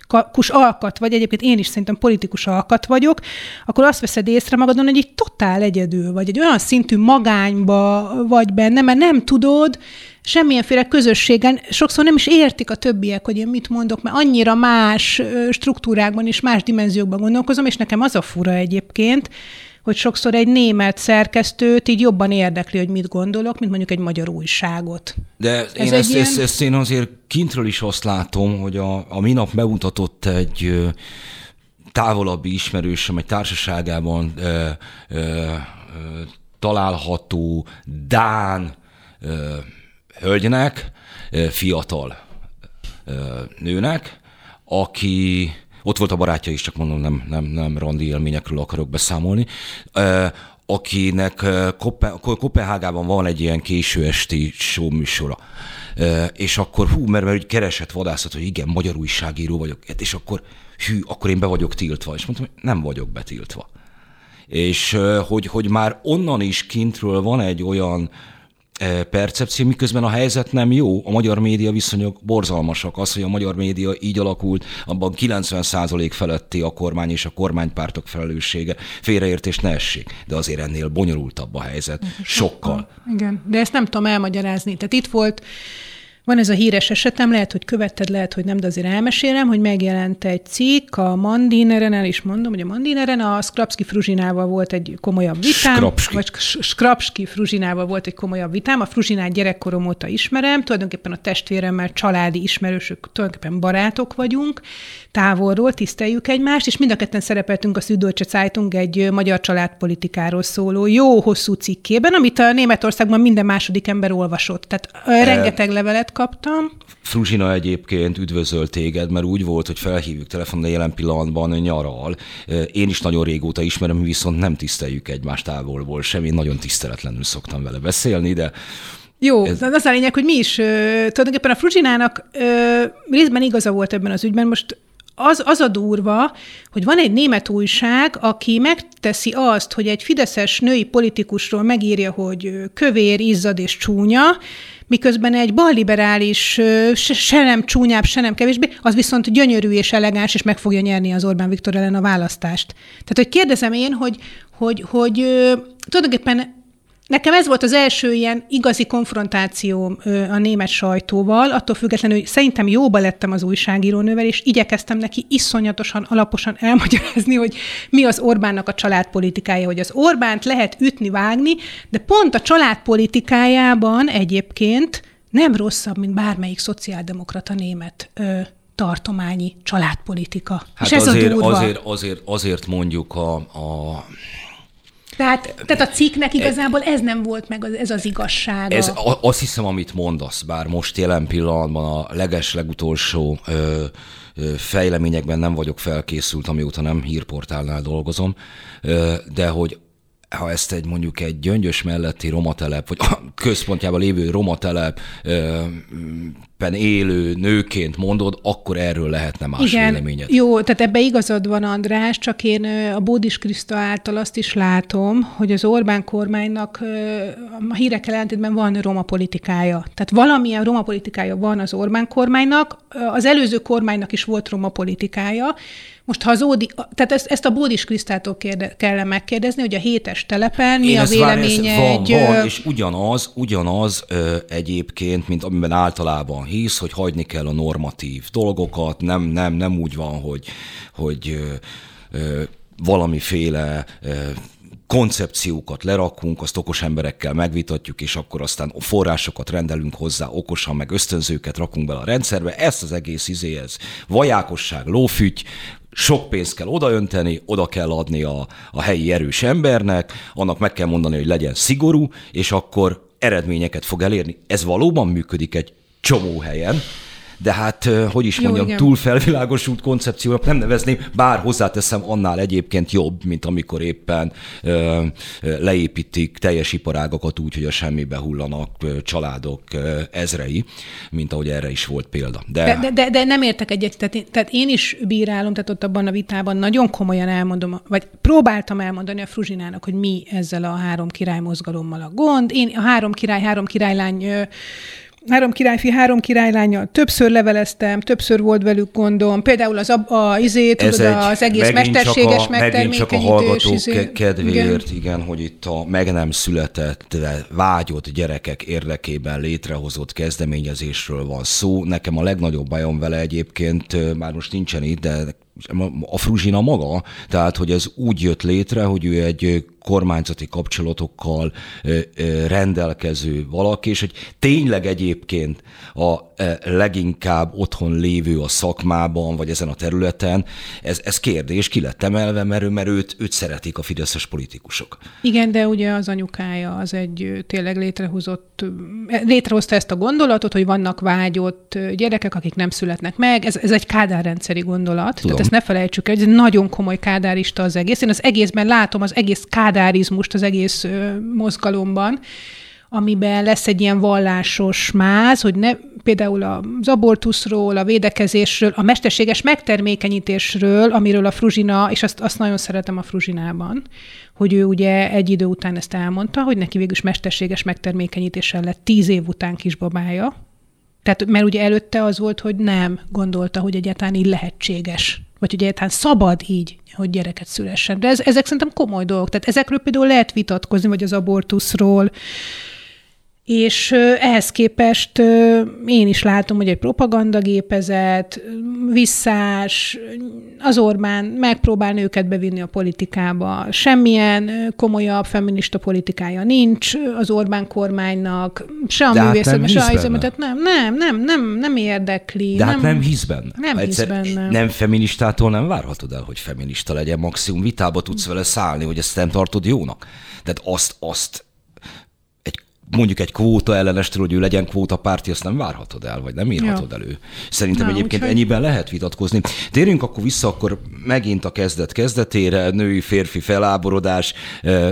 politikus alkat vagy, egyébként én is szerintem politikus alkat vagyok, akkor azt veszed észre magadon, hogy egy totál egyedül vagy, egy olyan szintű magányba vagy benne, mert nem tudod, semmilyenféle közösségen, sokszor nem is értik a többiek, hogy én mit mondok, mert annyira más struktúrákban és más dimenziókban gondolkozom, és nekem az a fura egyébként, hogy sokszor egy német szerkesztőt így jobban érdekli, hogy mit gondolok, mint mondjuk egy magyar újságot. De Ez én ezt, ilyen... ezt, ezt én azért kintről is azt látom, hogy a, a minap bemutatott egy távolabbi ismerősöm egy társaságában ö, ö, ö, található Dán ö, hölgynek, ö, fiatal ö, nőnek, aki ott volt a barátja is, csak mondom, nem, nem, nem randi élményekről akarok beszámolni, akinek Kopenhágában van egy ilyen késő esti show műsora. És akkor hú, mert, mert keresett vadászat, hogy igen, magyar újságíró vagyok, és akkor hű, akkor én be vagyok tiltva. És mondtam, hogy nem vagyok betiltva. És hogy, hogy már onnan is kintről van egy olyan percepció, miközben a helyzet nem jó, a magyar média viszonyok borzalmasak. Az, hogy a magyar média így alakult, abban 90% feletti a kormány és a kormánypártok felelőssége. Félreértés ne essék, de azért ennél bonyolultabb a helyzet. Sokkal. Igen, de ezt nem tudom elmagyarázni. Tehát itt volt Van ez a híres esetem, lehet, hogy követted, lehet, hogy nem, de azért elmesélem, hogy megjelent egy cikk a Mandineren, el is mondom, hogy a Mandineren a Skrapski Fruzsinával volt egy komolyabb vitám. Skrapski. Vagy Skrapski Fruzsinával volt egy komolyabb vitám. A Fruzsinát gyerekkorom óta ismerem, tulajdonképpen a testvéremmel családi ismerősök, tulajdonképpen barátok vagyunk, távolról tiszteljük egymást, és mind a ketten szerepeltünk a Süddeutsche Zeitung egy magyar családpolitikáról szóló jó hosszú cikkében, amit a Németországban minden második ember olvasott. Tehát rengeteg levelet kaptam. Fruzsina egyébként üdvözöl téged, mert úgy volt, hogy felhívjuk telefon, de jelen pillanatban nyaral. Én is nagyon régóta ismerem, viszont nem tiszteljük egymást távolból sem. Én nagyon tiszteletlenül szoktam vele beszélni, de jó, ez... az a lényeg, hogy mi is tulajdonképpen a Fruzsinának részben igaza volt ebben az ügyben. Most az, az a durva, hogy van egy német újság, aki megteszi azt, hogy egy fideszes női politikusról megírja, hogy kövér, izzad és csúnya, miközben egy balliberális, se, nem csúnyább, se nem kevésbé, az viszont gyönyörű és elegáns, és meg fogja nyerni az Orbán Viktor ellen a választást. Tehát, hogy kérdezem én, hogy, hogy, hogy tulajdonképpen Nekem ez volt az első ilyen igazi konfrontáció a német sajtóval, attól függetlenül, hogy szerintem jóba lettem az újságírónővel, és igyekeztem neki iszonyatosan, alaposan elmagyarázni, hogy mi az Orbánnak a családpolitikája, hogy az Orbánt lehet ütni, vágni, de pont a családpolitikájában egyébként nem rosszabb, mint bármelyik szociáldemokrata német ö, tartományi családpolitika. Hát és ez azért, a durva. azért, azért, azért mondjuk a, a tehát, tehát a cikknek igazából ez nem volt meg, ez az igazsága. Ez azt hiszem, amit mondasz, bár most jelen pillanatban a leges legutolsó ö, fejleményekben nem vagyok felkészült, amióta nem hírportálnál dolgozom, de hogy ha ezt egy mondjuk egy gyöngyös melletti romatelep, vagy a központjában lévő romatelepben élő nőként mondod, akkor erről lehetne más Igen, véleményed. Jó, tehát ebbe igazad van, András, csak én a Bódis Kriszta által azt is látom, hogy az Orbán kormánynak a hírekkel ellentétben van roma politikája. Tehát valamilyen roma politikája van az Orbán kormánynak, az előző kormánynak is volt roma politikája, most ha az Ódi, tehát ezt, ezt a Bódis Krisztától kérde, kellene megkérdezni, hogy a hétes telepen mi Én a véleménye van, egy... Van, és ugyanaz, ugyanaz ö, egyébként, mint amiben általában hisz, hogy hagyni kell a normatív dolgokat, nem, nem, nem úgy van, hogy, hogy ö, ö, valamiféle ö, koncepciókat lerakunk, azt okos emberekkel megvitatjuk, és akkor aztán forrásokat rendelünk hozzá, okosan, meg ösztönzőket rakunk bele a rendszerbe. Ezt az egész izéhez vajákosság, lófüty, sok pénzt kell odaönteni, oda kell adni a, a helyi erős embernek, annak meg kell mondani, hogy legyen szigorú, és akkor eredményeket fog elérni. Ez valóban működik egy csomó helyen, de hát, hogy is mondjam, Jó, túl felvilágosult koncepciónak nem nevezném, bár hozzáteszem, annál egyébként jobb, mint amikor éppen ö, leépítik teljes iparágakat úgy, hogy a semmibe hullanak családok ezrei, mint ahogy erre is volt példa. De, de, de, de, nem értek egyet, tehát én, tehát én is bírálom, tehát ott abban a vitában nagyon komolyan elmondom, vagy próbáltam elmondani a Fruzsinának, hogy mi ezzel a három király mozgalommal a gond. Én a három király, három királylány három királyfi, három királylánya, többször leveleztem, többször volt velük gondom, például az, a, a izé, tudod, egy, az egész mesterséges megtermékenyítés. csak a hallgatók izé, kedvéért, igen. igen, hogy itt a meg nem született, vágyott gyerekek érdekében létrehozott kezdeményezésről van szó. Nekem a legnagyobb bajom vele egyébként, már most nincsen itt, de a Fruzsina maga, tehát hogy ez úgy jött létre, hogy ő egy kormányzati kapcsolatokkal rendelkező valaki, és hogy tényleg egyébként a leginkább otthon lévő a szakmában, vagy ezen a területen, ez, ez kérdés, ki lett emelve, mert, mert őt, őt szeretik a fideszes politikusok. Igen, de ugye az anyukája az egy tényleg létrehozott, létrehozta ezt a gondolatot, hogy vannak vágyott gyerekek, akik nem születnek meg. Ez, ez egy kádárrendszeri gondolat, Tudom. tehát ezt ne felejtsük el, ez nagyon komoly kádárista az egész. Én az egészben látom az egész kádárizmust az egész mozgalomban, amiben lesz egy ilyen vallásos máz, hogy ne, például az abortuszról, a védekezésről, a mesterséges megtermékenyítésről, amiről a Fruzsina, és azt, azt nagyon szeretem a Fruzsinában, hogy ő ugye egy idő után ezt elmondta, hogy neki végül is mesterséges megtermékenyítéssel lett tíz év után kisbabája. Tehát, mert ugye előtte az volt, hogy nem gondolta, hogy egyáltalán így lehetséges vagy hogy egyáltalán szabad így, hogy gyereket szülessen. De ez, ezek szerintem komoly dolgok. Tehát ezekről például lehet vitatkozni, vagy az abortuszról. És ehhez képest én is látom, hogy egy propagandagépezet, visszás, az Orbán megpróbál őket bevinni a politikába. Semmilyen komolyabb feminista politikája nincs az Orbán kormánynak, se a hát művészetben, se a tehát nem, nem, nem, nem, nem érdekli. De hát nem, nem hisz benne. Nem Egyszer, hisz benne. Nem feministától nem várhatod el, hogy feminista legyen, maximum vitába tudsz vele szállni, hogy ezt nem tartod jónak. Tehát azt, azt mondjuk egy kvóta ellenestől, hogy ő legyen kvóta párti, azt nem várhatod el, vagy nem írhatod ja. elő. Szerintem Na, egyébként úgyhogy... ennyiben lehet vitatkozni. Térjünk akkor vissza akkor megint a kezdet kezdetére, női férfi feláborodás,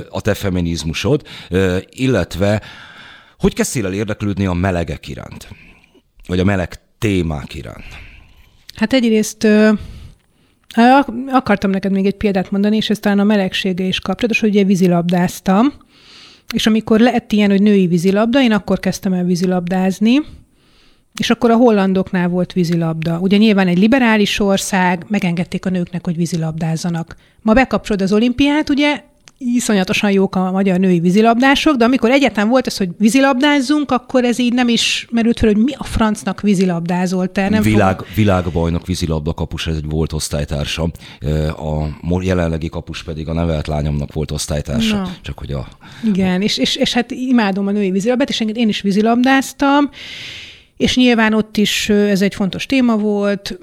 a te feminizmusod, illetve hogy kezdtél el érdeklődni a melegek iránt? Vagy a meleg témák iránt? Hát egyrészt akartam neked még egy példát mondani, és ez talán a melegsége is kapcsolatos, hogy ugye vízilabdáztam, és amikor lett ilyen, hogy női vízilabda, én akkor kezdtem el vízilabdázni, és akkor a hollandoknál volt vízilabda. Ugye nyilván egy liberális ország, megengedték a nőknek, hogy vízilabdázzanak. Ma bekapcsolod az olimpiát, ugye iszonyatosan jók a magyar női vízilabdások, de amikor egyetem volt ez, hogy vízilabdázzunk, akkor ez így nem is merült fel, hogy mi a francnak vízilabdázol te. Nem Világ, fog... Világbajnok vízilabda kapus, ez egy volt osztálytársam. A jelenlegi kapus pedig a nevelt lányomnak volt osztálytársa. Na. Csak hogy a... Igen, és, és, és hát imádom a női vízilabdát, és én is vízilabdáztam, és nyilván ott is ez egy fontos téma volt,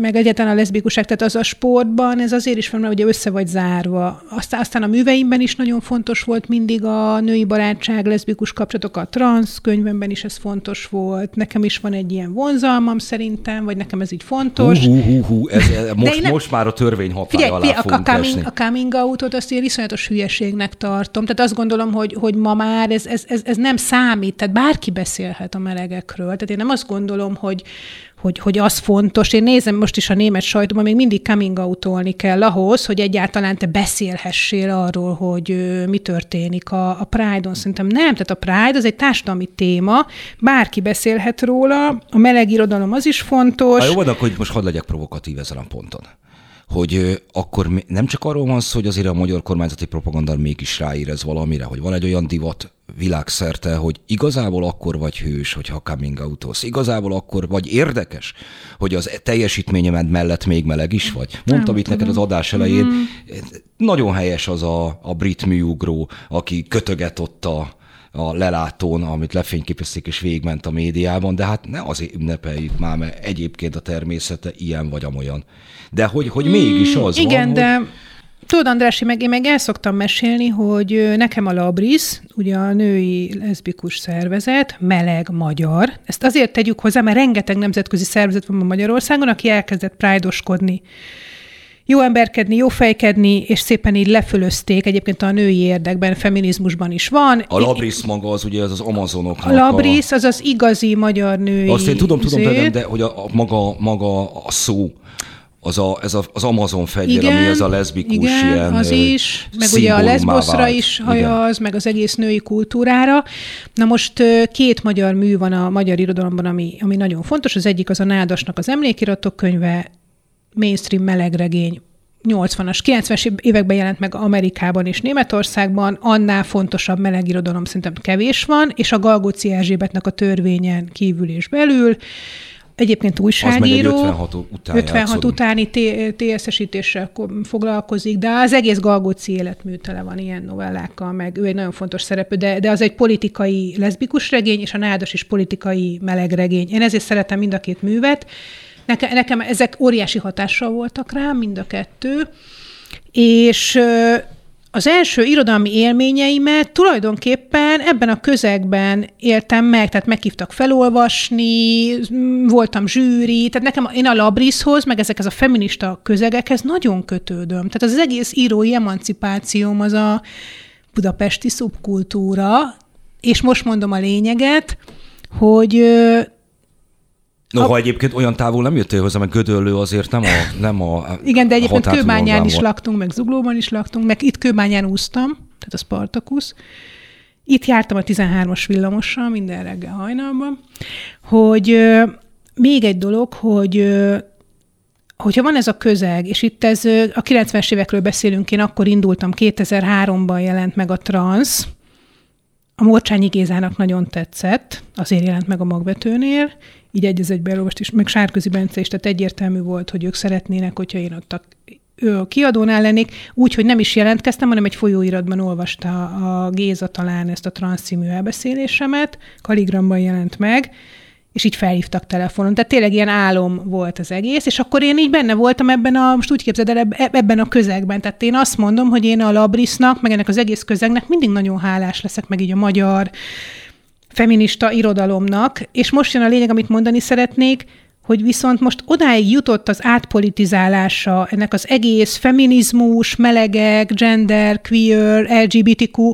meg egyáltalán a leszbikuság, tehát az a sportban ez azért is van, mert ugye össze vagy zárva. Aztán, aztán a műveimben is nagyon fontos volt mindig a női barátság, leszbikus kapcsolatok, a transz könyvemben is ez fontos volt. Nekem is van egy ilyen vonzalmam szerintem, vagy nekem ez így fontos. Hú, hú, hú, ez, most, ne, most már a törvény hatája alá a, a, coming, a coming out-ot azt én iszonyatos hülyeségnek tartom. Tehát azt gondolom, hogy, hogy ma már ez, ez, ez, ez nem számít, tehát bárki beszélhet a melegekről. Tehát én nem azt gondolom, hogy, hogy, hogy az fontos. Én nézem most is a német sajtóban, még mindig coming out kell ahhoz, hogy egyáltalán te beszélhessél arról, hogy mi történik a, a Pride-on. Szerintem nem, tehát a Pride az egy társadalmi téma, bárki beszélhet róla, a meleg irodalom az is fontos. Ha jó, akkor most hadd legyek provokatív ezen a ponton hogy akkor nem csak arról van szó, hogy azért a magyar kormányzati propaganda mégis ráérez valamire, hogy van egy olyan divat világszerte, hogy igazából akkor vagy hős, hogyha coming out Igazából akkor vagy érdekes, hogy az teljesítményemed mellett még meleg is vagy. Mondtam itt neked az adás elején, mm. nagyon helyes az a, a brit műugró, aki kötöget ott a, a lelátón, amit lefényképezték és végment a médiában, de hát ne azért ünnepeljük már, mert egyébként a természete ilyen vagy amolyan. De hogy, hogy mm, mégis az Igen, van, de hogy... Tudod, Andrási, meg én meg el szoktam mesélni, hogy nekem a Labris, ugye a női leszbikus szervezet, meleg magyar. Ezt azért tegyük hozzá, mert rengeteg nemzetközi szervezet van Magyarországon, aki elkezdett prájdoskodni jó emberkedni, jó fejkedni, és szépen így lefölözték. Egyébként a női érdekben, feminizmusban is van. A Labris maga az ugye az, az Amazonoknak. A Labris az az igazi magyar női Azt én tudom, tudom, de, de hogy a, a, maga, maga a szó, az, a, ez a, az Amazon fegyver, igen, ami az a leszbikus igen, ilyen az is, meg ugye a leszboszra vált. is hajaz, meg az egész női kultúrára. Na most két magyar mű van a magyar irodalomban, ami, ami nagyon fontos. Az egyik az a Nádasnak az emlékiratok könyve, mainstream melegregény, 80-as, 90-es években jelent meg Amerikában és Németországban, annál fontosabb melegirodalom szerintem kevés van, és a Galgóci Erzsébetnek a törvényen kívül és belül, Egyébként újságíró. Az 56, után 56 utáni TSZ-esítéssel foglalkozik, de az egész Galgóci életmű tele van ilyen novellákkal, meg ő egy nagyon fontos szereplő, de, de az egy politikai leszbikus regény, és a Nádas is politikai meleg regény. Én ezért szeretem mind a két művet. Nekem, nekem ezek óriási hatással voltak rám, mind a kettő. És az első irodalmi élményeimet tulajdonképpen ebben a közegben éltem meg, tehát meghívtak felolvasni, voltam zsűri, tehát nekem én a Labrishoz, meg ezek az a feminista közegekhez nagyon kötődöm. Tehát az egész írói emancipációm az a budapesti szubkultúra, és most mondom a lényeget, hogy Noha a... egyébként olyan távol nem jöttél hozzá, mert Gödöllő azért nem a nem a Igen, de egyébként Kőbányán is laktunk, meg Zuglóban is laktunk, meg itt Kőbányán úsztam, tehát a Spartakusz. Itt jártam a 13-as villamossal minden reggel hajnalban, hogy még egy dolog, hogy hogyha van ez a közeg, és itt ez a 90-es évekről beszélünk, én akkor indultam, 2003-ban jelent meg a transz, a Morcsányi Gézának nagyon tetszett, azért jelent meg a magvetőnél, így egy az egyben elolvast, és meg Sárközi Bence is, tehát egyértelmű volt, hogy ők szeretnének, hogyha én ott a a kiadónál lennék, úgy, hogy nem is jelentkeztem, hanem egy folyóiratban olvasta a Géza talán ezt a transzszínű elbeszélésemet, Kaligramban jelent meg, és így felhívtak telefonon. Tehát tényleg ilyen álom volt az egész, és akkor én így benne voltam ebben a, most úgy képzeld el, ebben a közegben. Tehát én azt mondom, hogy én a Labrisznak, meg ennek az egész közegnek mindig nagyon hálás leszek, meg így a magyar feminista irodalomnak, és most jön a lényeg, amit mondani szeretnék, hogy viszont most odáig jutott az átpolitizálása ennek az egész feminizmus, melegek, gender, queer, LGBTQ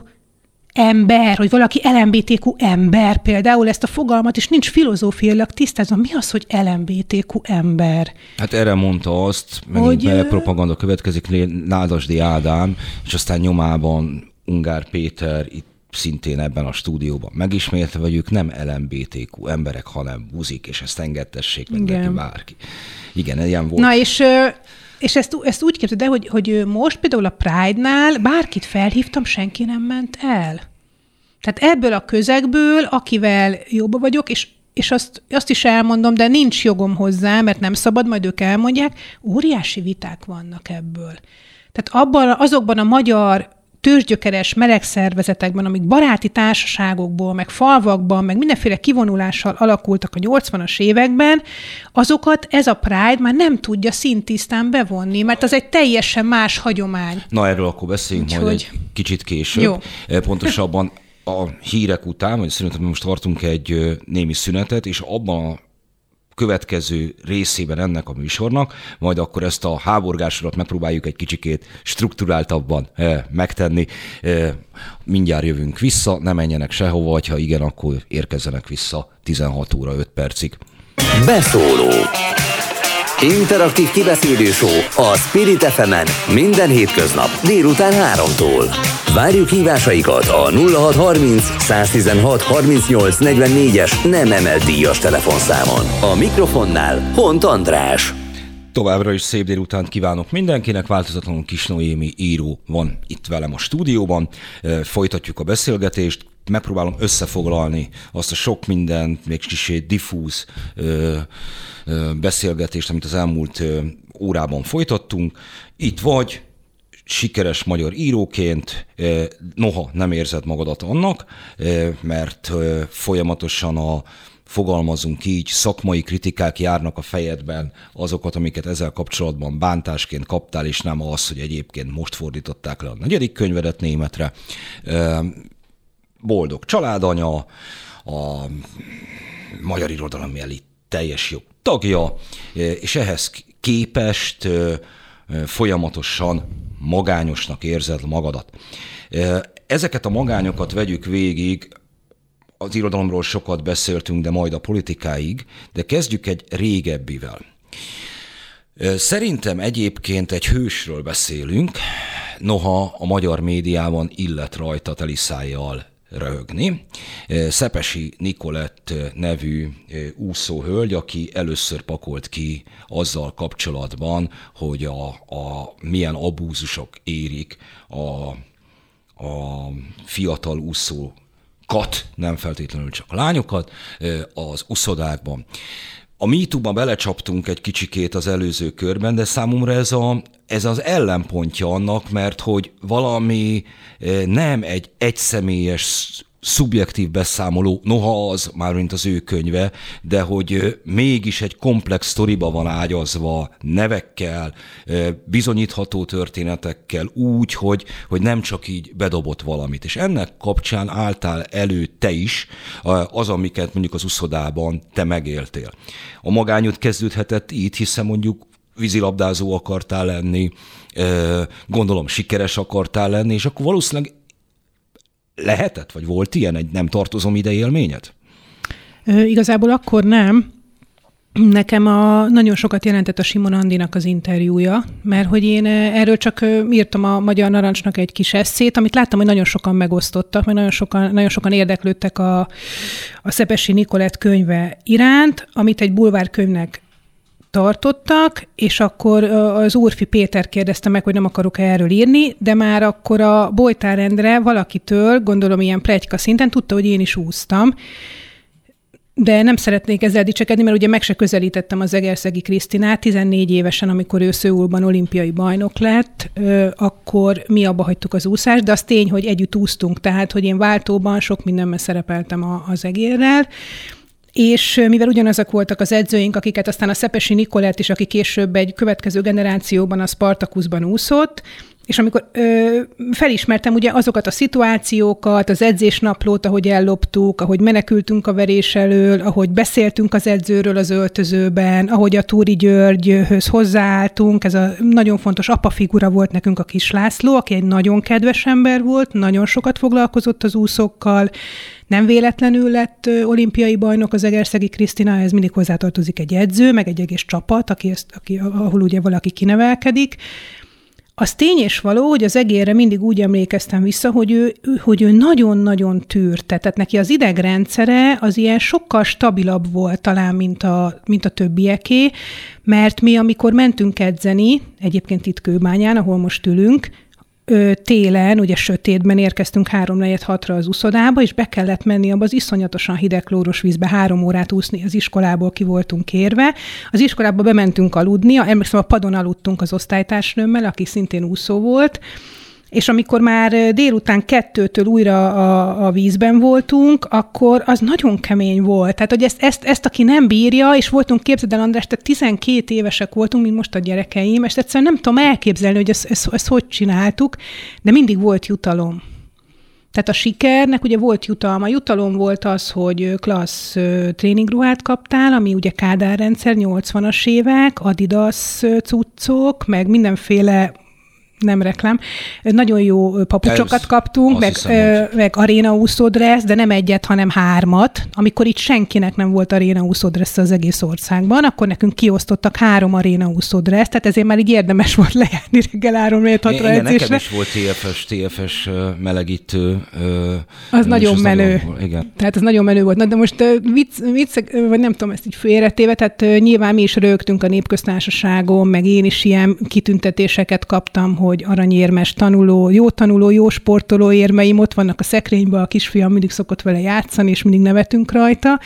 ember, hogy valaki LMBTQ ember például, ezt a fogalmat, és nincs filozófiailag tisztázva, mi az, hogy LMBTQ ember? Hát erre mondta azt, hogy propaganda következik, Nádasdi Ádám, és aztán nyomában Ungár Péter itt szintén ebben a stúdióban megismételve, hogy ők nem LMBTQ emberek, hanem buzik, és ezt engedtessék meg neki bárki. Igen, ilyen volt. Na és és ezt, ezt úgy képzeld el, hogy, hogy most például a Pride-nál bárkit felhívtam, senki nem ment el. Tehát ebből a közegből, akivel jobban vagyok, és, és azt, azt is elmondom, de nincs jogom hozzá, mert nem szabad, majd ők elmondják, óriási viták vannak ebből. Tehát abban, azokban a magyar tőzsgyökeres meleg szervezetekben, amik baráti társaságokból, meg falvakban, meg mindenféle kivonulással alakultak a 80-as években, azokat ez a Pride már nem tudja szintisztán bevonni, mert az egy teljesen más hagyomány. Na erről akkor beszéljünk Úgy, majd hogy... egy kicsit később. Jó. Eh, pontosabban a hírek után, vagy szerintem most tartunk egy némi szünetet, és abban a következő részében ennek a műsornak, majd akkor ezt a háborgásodat megpróbáljuk egy kicsikét strukturáltabban eh, megtenni. Eh, mindjárt jövünk vissza, ne menjenek sehova, vagy ha igen, akkor érkezzenek vissza 16 óra 5 percig. Beszóló Interaktív kibeszélő a Spirit fm minden hétköznap délután 3-tól. Várjuk hívásaikat a 0630 116 38 44-es nem emelt díjas telefonszámon. A mikrofonnál Hont András. Továbbra is szép délutánt kívánok mindenkinek, változatlanul Kis Noémi író van itt velem a stúdióban. Folytatjuk a beszélgetést, megpróbálom összefoglalni azt a sok mindent, még kicsit diffúz beszélgetést, amit az elmúlt órában folytattunk. Itt vagy, sikeres magyar íróként, noha nem érzed magadat annak, mert folyamatosan a fogalmazunk így, szakmai kritikák járnak a fejedben, azokat, amiket ezzel kapcsolatban bántásként kaptál, és nem az, hogy egyébként most fordították le a negyedik könyvedet németre. Boldog családanya, a magyar irodalom elit teljes jog tagja, és ehhez képest folyamatosan magányosnak érzed magadat. Ezeket a magányokat vegyük végig, az irodalomról sokat beszéltünk, de majd a politikáig, de kezdjük egy régebbivel. Szerintem egyébként egy hősről beszélünk, noha a magyar médiában illet rajta teliszájjal röhögni. Szepesi Nikolett nevű úszóhölgy, aki először pakolt ki azzal kapcsolatban, hogy a, a milyen abúzusok érik a, a fiatal úszó kat, nem feltétlenül csak a lányokat, az uszodákban. A MeToo-ban belecsaptunk egy kicsikét az előző körben, de számomra ez, a, ez az ellenpontja annak, mert hogy valami nem egy egyszemélyes szubjektív beszámoló, noha az már mint az ő könyve, de hogy mégis egy komplex sztoriba van ágyazva, nevekkel, bizonyítható történetekkel, úgy, hogy, hogy nem csak így bedobott valamit. És ennek kapcsán álltál elő te is az, amiket mondjuk az uszodában te megéltél. A magányod kezdődhetett így, hiszen mondjuk vízilabdázó akartál lenni, gondolom sikeres akartál lenni, és akkor valószínűleg lehetett, vagy volt ilyen egy nem tartozom ide élményed? Igazából akkor nem. Nekem a, nagyon sokat jelentett a Simon Andinak az interjúja, mert hogy én erről csak írtam a Magyar Narancsnak egy kis eszét, amit láttam, hogy nagyon sokan megosztottak, mert nagyon sokan, nagyon sokan érdeklődtek a, a Szepesi Nikolett könyve iránt, amit egy bulvárkönyvnek tartottak, és akkor az Úrfi Péter kérdezte meg, hogy nem akarok erről írni, de már akkor a Bojtárendre valakitől, gondolom ilyen plegyka szinten, tudta, hogy én is úsztam, de nem szeretnék ezzel dicsekedni, mert ugye meg se közelítettem az Egerszegi Krisztinát, 14 évesen, amikor ő Szőulban olimpiai bajnok lett, akkor mi abba hagytuk az úszást, de az tény, hogy együtt úsztunk, tehát, hogy én váltóban sok mindenben szerepeltem az egérrel, és mivel ugyanazok voltak az edzőink, akiket aztán a Szepesi Nikolát is, aki később egy következő generációban a Spartakuszban úszott, és amikor ö, felismertem ugye azokat a szituációkat, az edzésnaplót, ahogy elloptuk, ahogy menekültünk a verés elől, ahogy beszéltünk az edzőről az öltözőben, ahogy a Túri Györgyhöz hozzáálltunk, ez a nagyon fontos apa figura volt nekünk a kis László, aki egy nagyon kedves ember volt, nagyon sokat foglalkozott az úszokkal, nem véletlenül lett olimpiai bajnok az Egerszegi Krisztina, ez mindig hozzátartozik egy edző, meg egy egész csapat, aki ezt, aki, ahol ugye valaki kinevelkedik, az tény és való, hogy az egérre mindig úgy emlékeztem vissza, hogy ő, hogy ő nagyon-nagyon tűrte. Tehát neki az idegrendszere az ilyen sokkal stabilabb volt talán, mint a, mint a többieké, mert mi, amikor mentünk edzeni, egyébként itt Kőbányán, ahol most ülünk, ö, télen, ugye sötétben érkeztünk három negyed hatra az uszodába, és be kellett menni abba az iszonyatosan hideg klóros vízbe három órát úszni az iskolából, ki voltunk kérve. Az iskolába bementünk aludni, emlékszem, a padon aludtunk az osztálytársnőmmel, aki szintén úszó volt, és amikor már délután kettőtől újra a, a vízben voltunk, akkor az nagyon kemény volt. Tehát, hogy ezt, ezt, ezt aki nem bírja, és voltunk, képzeld el András, tehát 12 évesek voltunk, mint most a gyerekeim, és egyszerűen nem tudom elképzelni, hogy ezt, ezt, ezt hogy csináltuk, de mindig volt jutalom. Tehát a sikernek ugye volt jutalma. Jutalom volt az, hogy klassz tréningruhát kaptál, ami ugye Kádár rendszer, 80-as évek, Adidas cuccok, meg mindenféle nem reklám. Nagyon jó papucsokat Ez, kaptunk, meg, hiszem, hogy... meg aréna úszódressz, de nem egyet, hanem hármat. Amikor itt senkinek nem volt aréna úszódressz az egész országban, akkor nekünk kiosztottak három aréna úszódressz, tehát ezért már így érdemes volt lejárni reggel három 4 6 Igen, nekem is volt TFS, TFS melegítő. Az nagyon menő. Nagyon, igen. Tehát ez nagyon menő volt. Na, de most vicc, vicc, vagy nem tudom, ezt így félretéve, tehát nyilván mi is rögtünk a népköztársaságon, meg én is ilyen kitüntetéseket kaptam, hogy aranyérmes tanuló, jó tanuló, jó sportoló érmeim ott vannak a szekrényben, a kisfiam mindig szokott vele játszani, és mindig nevetünk rajta.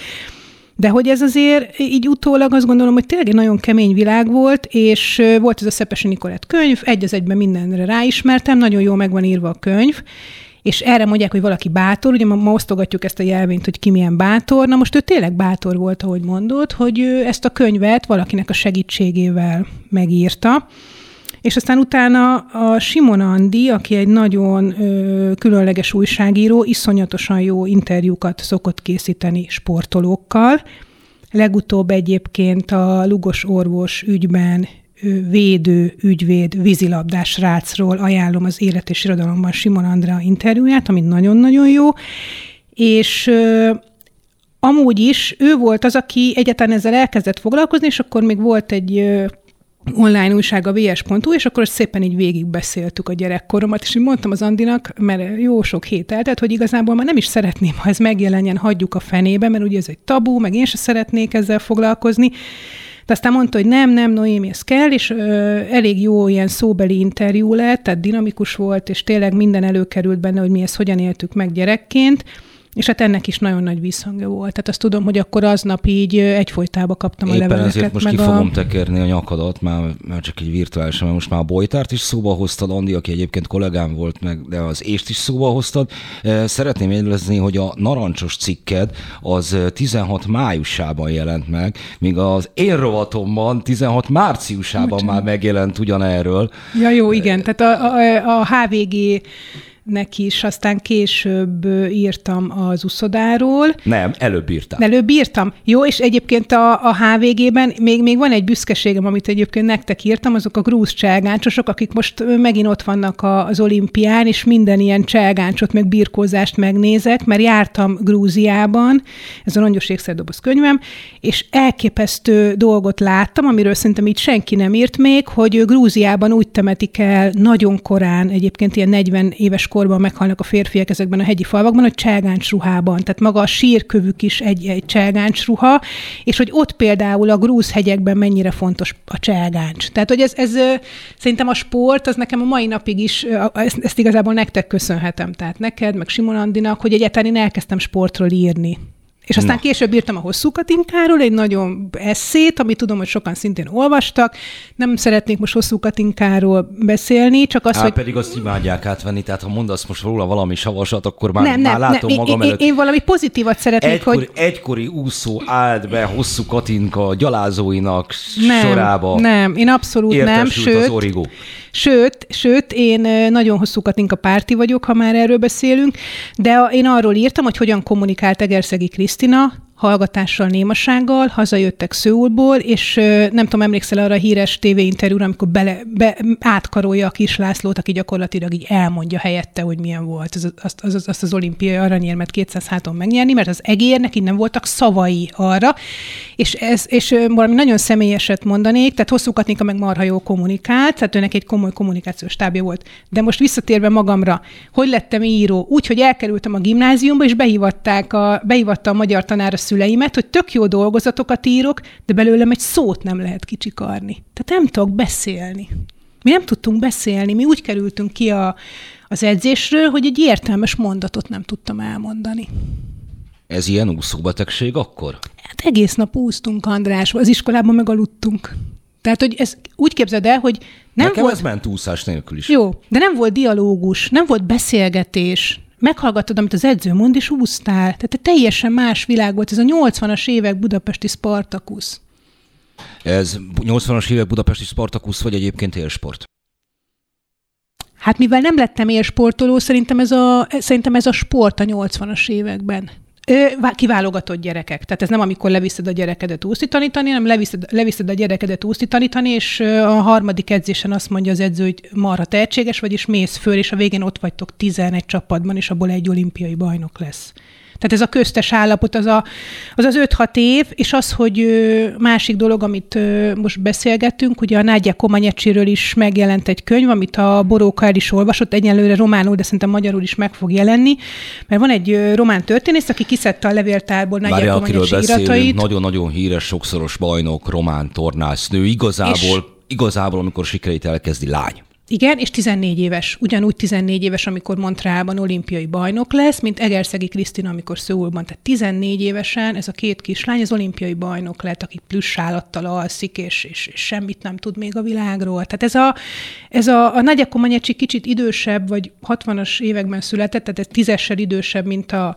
De hogy ez azért így utólag azt gondolom, hogy tényleg egy nagyon kemény világ volt, és volt ez a Szepesi Nikolett könyv, egy az egyben mindenre ráismertem, nagyon jó meg van írva a könyv, és erre mondják, hogy valaki bátor, ugye ma, ma osztogatjuk ezt a jelvényt, hogy ki milyen bátor, na most ő tényleg bátor volt, ahogy mondod, hogy ő ezt a könyvet valakinek a segítségével megírta, és aztán utána a Simon Andi, aki egy nagyon ö, különleges újságíró, iszonyatosan jó interjúkat szokott készíteni sportolókkal. Legutóbb egyébként a Lugos orvos ügyben védő, ügyvéd, vízilabdás rácról ajánlom az Élet és Irodalomban Simon Andrea interjúját, ami nagyon-nagyon jó, és ö, amúgy is ő volt az, aki egyáltalán ezzel elkezdett foglalkozni, és akkor még volt egy online újság a vs.hu, és akkor szépen így végigbeszéltük a gyerekkoromat, és így mondtam az Andinak, mert jó sok hét eltelt, hogy igazából már nem is szeretném, ha ez megjelenjen, hagyjuk a fenébe, mert ugye ez egy tabu, meg én se szeretnék ezzel foglalkozni. De aztán mondta, hogy nem, nem, Noémi, ez kell, és ö, elég jó ilyen szóbeli interjú lett, tehát dinamikus volt, és tényleg minden előkerült benne, hogy mi ezt hogyan éltük meg gyerekként. És hát ennek is nagyon nagy visszhangja volt. Tehát azt tudom, hogy akkor aznap így egyfolytába kaptam Éppen a leveleket. ezért most ki a... fogom tekerni a nyakadat, már, már csak egy virtuálisan, mert most már a Bojtárt is szóba hoztad, Andi, aki egyébként kollégám volt, meg, de az ést is szóba hoztad. Szeretném jegyezni, hogy a narancsos cikked az 16 májusában jelent meg, míg az én rovatomban 16 márciusában Bocsánat. már megjelent ugyanerről. Ja, jó, igen. Tehát a, a, a HVG neki is, aztán később írtam az uszodáról. Nem, előbb írtam. Előbb írtam. Jó, és egyébként a, a HVG-ben még, még van egy büszkeségem, amit egyébként nektek írtam, azok a grúz cselgáncsosok, akik most megint ott vannak az olimpián, és minden ilyen cselgáncsot, meg birkózást megnézek, mert jártam Grúziában, ez a rongyos ékszerdoboz könyvem, és elképesztő dolgot láttam, amiről szerintem így senki nem írt még, hogy Grúziában úgy temetik el nagyon korán, egyébként ilyen 40 éves korban meghalnak a férfiak ezekben a hegyi falvakban, hogy cselgáncs ruhában. Tehát maga a sírkövük is egy, egy cselgáncs ruha, és hogy ott például a grúz hegyekben mennyire fontos a cselgáncs. Tehát, hogy ez, ez szerintem a sport, az nekem a mai napig is, ezt, ezt igazából nektek köszönhetem. Tehát neked, meg Simon Andinak, hogy egyáltalán én elkezdtem sportról írni. És aztán Na. később írtam a hosszú Katinkáról egy nagyon eszét, amit tudom, hogy sokan szintén olvastak. Nem szeretnék most hosszú Katinkáról beszélni, csak az, Á, hogy... pedig azt imádják átvenni, tehát ha mondasz most róla valami savasat, akkor már, nem, már nem, látom nem. magam én, előtt. Én valami pozitívat szeretnék, egykori, hogy... Egykori úszó állt be hosszú Katinka gyalázóinak nem, sorába. Nem, én abszolút nem, sőt... az origó. Sőt, sőt, én nagyon hosszú Katinka párti vagyok, ha már erről beszélünk, de én arról írtam, hogy hogyan kommunikált Egerszegi Krisztina, hallgatással, némasággal, hazajöttek Szőulból, és nem tudom, emlékszel arra a híres tévéinterjúra, amikor bele, be, átkarolja a kis Lászlót, aki gyakorlatilag így elmondja helyette, hogy milyen volt az, azt, az, azt az olimpiai aranyérmet 200 háton megnyerni, mert az egérnek nem voltak szavai arra, és, ez, és valami nagyon személyeset mondanék, tehát hosszú Katnika meg marha jó kommunikált, tehát őnek egy komoly kommunikációs tábja volt. De most visszatérve magamra, hogy lettem író? Úgy, hogy elkerültem a gimnáziumba, és behívatták a, behívatta a magyar tanár a szüleimet, hogy tök jó dolgozatokat írok, de belőlem egy szót nem lehet kicsikarni. Tehát nem tudok beszélni. Mi nem tudtunk beszélni, mi úgy kerültünk ki a, az edzésről, hogy egy értelmes mondatot nem tudtam elmondani. Ez ilyen úszóbetegség akkor? Hát egész nap úsztunk, András, az iskolában meg aludtunk. Tehát, hogy ez úgy képzeld el, hogy nem Nekem volt... ez ment úszás nélkül is. Jó, de nem volt dialógus, nem volt beszélgetés, meghallgattad, amit az edző mond, és úsztál. Tehát egy teljesen más világ volt. Ez a 80-as évek budapesti Spartakusz. Ez 80-as évek budapesti Spartakusz, vagy egyébként élsport? Hát mivel nem lettem élsportoló, szerintem ez a, szerintem ez a sport a 80-as években. Kiválogatott gyerekek. Tehát ez nem amikor leviszed a gyerekedet úszni tanítani, hanem leviszed, leviszed a gyerekedet tanítani, és a harmadik edzésen azt mondja az edző, hogy marha tehetséges vagy, és mész föl, és a végén ott vagytok 11 csapatban, és abból egy olimpiai bajnok lesz. Tehát ez a köztes állapot, az a, az, az 5-6 év, és az, hogy másik dolog, amit most beszélgettünk, ugye a Nádja Komanyecsiről is megjelent egy könyv, amit a Boróka el is olvasott, egyelőre románul, de szerintem magyarul is meg fog jelenni, mert van egy román történész, aki kiszedte a levéltárból Nádja Komanyecsi iratait. Nagyon-nagyon híres, sokszoros bajnok, román tornásznő, igazából, és igazából, amikor sikerét elkezdi lány. Igen, és 14 éves, ugyanúgy 14 éves, amikor Montrealban olimpiai bajnok lesz, mint Egerszegi Krisztina, amikor Szőulban. Tehát 14 évesen ez a két kislány az olimpiai bajnok lett, aki plusz állattal alszik, és, és, és semmit nem tud még a világról. Tehát ez a, ez a, a Komanyecsi kicsit idősebb, vagy 60-as években született, tehát ez tízessel idősebb, mint a,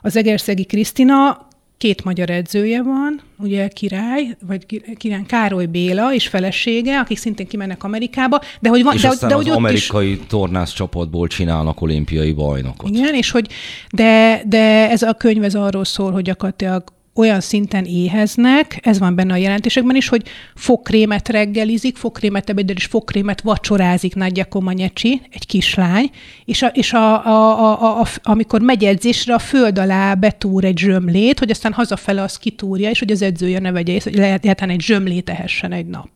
az Egerszegi Krisztina, két magyar edzője van, ugye király, vagy király Károly Béla és felesége, akik szintén kimennek Amerikába, de hogy van, és de, aztán de, az hogy amerikai is... tornász csapatból csinálnak olimpiai bajnokot. Igen, és hogy de, de ez a könyv ez arról szól, hogy gyakorlatilag olyan szinten éheznek, ez van benne a jelentésekben is, hogy fogkrémet reggelizik, fogkrémet ebédel és fogkrémet vacsorázik Nagyja Komanyecsi, egy kislány, és, a, és a, a, a, a, amikor megy edzésre, a föld alá betúr egy zsömlét, hogy aztán hazafele az kitúrja, és hogy az edzője ne vegye hogy lehet, lehet egy zsömlét ehessen egy nap.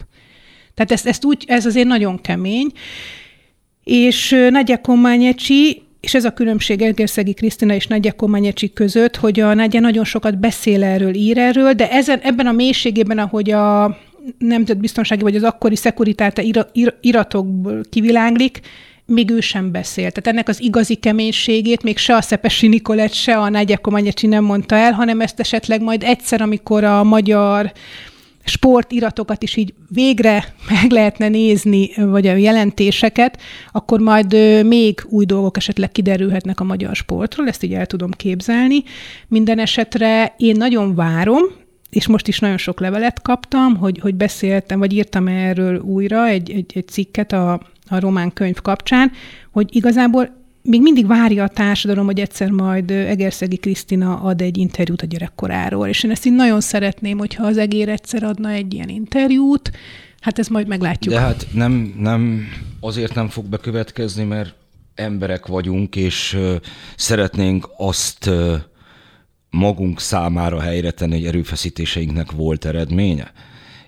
Tehát ezt, ezt úgy, ez azért nagyon kemény. És Nagyja Kományecsi és ez a különbség Egerszegi Krisztina és Nagyja Komanyecsi között, hogy a Nagyja nagyon sokat beszél erről, ír erről, de ezen, ebben a mélységében, ahogy a nemzetbiztonsági vagy az akkori szekuritáta iratokból kiviláglik, még ő sem beszél. Tehát ennek az igazi keménységét még se a Szepesi Nikolett, se a Nagyja Komanyecsi nem mondta el, hanem ezt esetleg majd egyszer, amikor a magyar sportiratokat is így végre meg lehetne nézni, vagy a jelentéseket, akkor majd még új dolgok esetleg kiderülhetnek a magyar sportról, ezt így el tudom képzelni. Minden esetre én nagyon várom, és most is nagyon sok levelet kaptam, hogy, hogy beszéltem, vagy írtam erről újra egy, egy, egy cikket a, a román könyv kapcsán, hogy igazából még mindig várja a társadalom, hogy egyszer majd Egerszegi Krisztina ad egy interjút a gyerekkoráról, és én ezt így nagyon szeretném, hogyha az egér egyszer adna egy ilyen interjút, hát ezt majd meglátjuk. De hát nem, nem azért nem fog bekövetkezni, mert emberek vagyunk, és szeretnénk azt magunk számára helyre tenni, hogy erőfeszítéseinknek volt eredménye.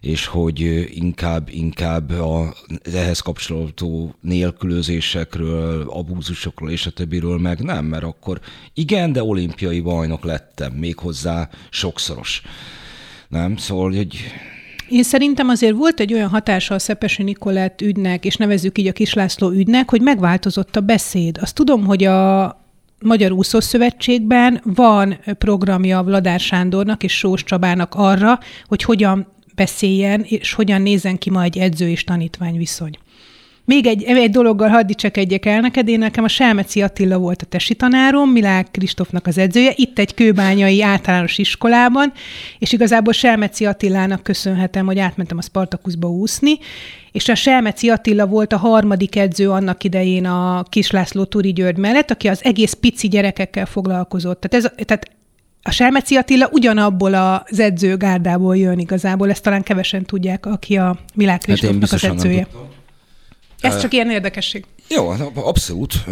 És hogy inkább, inkább a ehhez kapcsolódó nélkülözésekről, abúzusokról és a többiről meg nem, mert akkor igen, de olimpiai bajnok lettem, méghozzá sokszoros. Nem? Szóval, hogy én szerintem azért volt egy olyan hatása a Szepesi Nikolett ügynek, és nevezzük így a Kislászló ügynek, hogy megváltozott a beszéd. Azt tudom, hogy a Magyar Úszószövetségben van programja Vladár Sándornak és Sós Csabának arra, hogy hogyan beszéljen, és hogyan nézen ki ma egy edző és tanítvány viszony. Még egy, egy dologgal hadd egyek el neked, én nekem a Selmeci Attila volt a tesi tanárom, Milák Kristófnak az edzője, itt egy kőbányai általános iskolában, és igazából Selmeci Attilának köszönhetem, hogy átmentem a Spartakuszba úszni, és a Selmeci Attila volt a harmadik edző annak idején a Kislászló Turi György mellett, aki az egész pici gyerekekkel foglalkozott. Tehát, ez, tehát a Selmeci Attila ugyanabból az edzőgárdából jön igazából, ezt talán kevesen tudják, aki a Milák Kristófnak hát az edzője. Ez csak ilyen érdekesség. Jó, abszolút.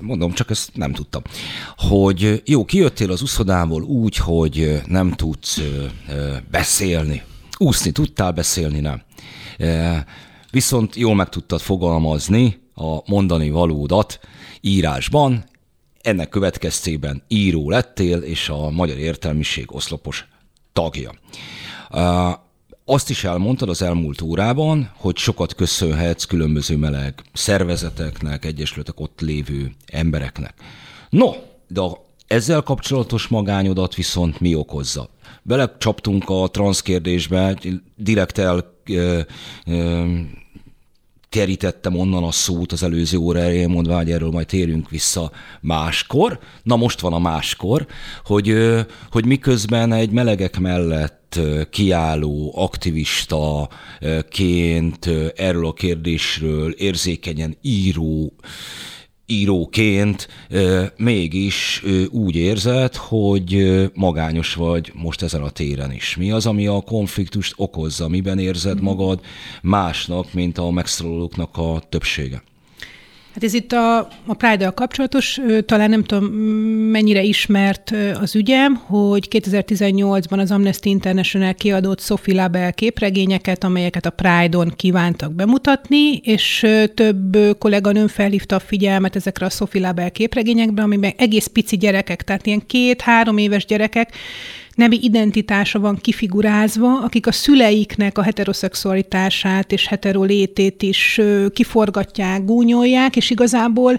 Mondom, csak ezt nem tudtam. Hogy jó, kijöttél az úszodából úgy, hogy nem tudsz beszélni. Úszni tudtál, beszélni nem. Viszont jól meg tudtad fogalmazni a mondani valódat írásban, ennek következtében író lettél, és a magyar értelmiség oszlopos tagja. Azt is elmondtad az elmúlt órában, hogy sokat köszönhetsz különböző meleg szervezeteknek, egyesületek ott lévő embereknek. No, de a ezzel kapcsolatos magányodat viszont mi okozza? Belecsaptunk a transzkérdésbe, direkt el ö, ö, kerítettem onnan a szót az előző óra elején, mondva, hogy erről majd térünk vissza máskor. Na most van a máskor, hogy, hogy miközben egy melegek mellett kiálló aktivistaként erről a kérdésről érzékenyen író íróként mégis úgy érzed, hogy magányos vagy most ezen a téren is. Mi az, ami a konfliktust okozza? Miben érzed mhm. magad másnak, mint a megszólalóknak a többsége? Hát ez itt a, a Pride-dal kapcsolatos, talán nem tudom mennyire ismert az ügyem, hogy 2018-ban az Amnesty International kiadott Sophie Label képregényeket, amelyeket a Pride-on kívántak bemutatni, és több kolléganőm felhívta a figyelmet ezekre a Sophie Label képregényekbe, amiben egész pici gyerekek, tehát ilyen két-három éves gyerekek nemi identitása van kifigurázva, akik a szüleiknek a heteroszexualitását és heterolétét is kiforgatják, gúnyolják, és igazából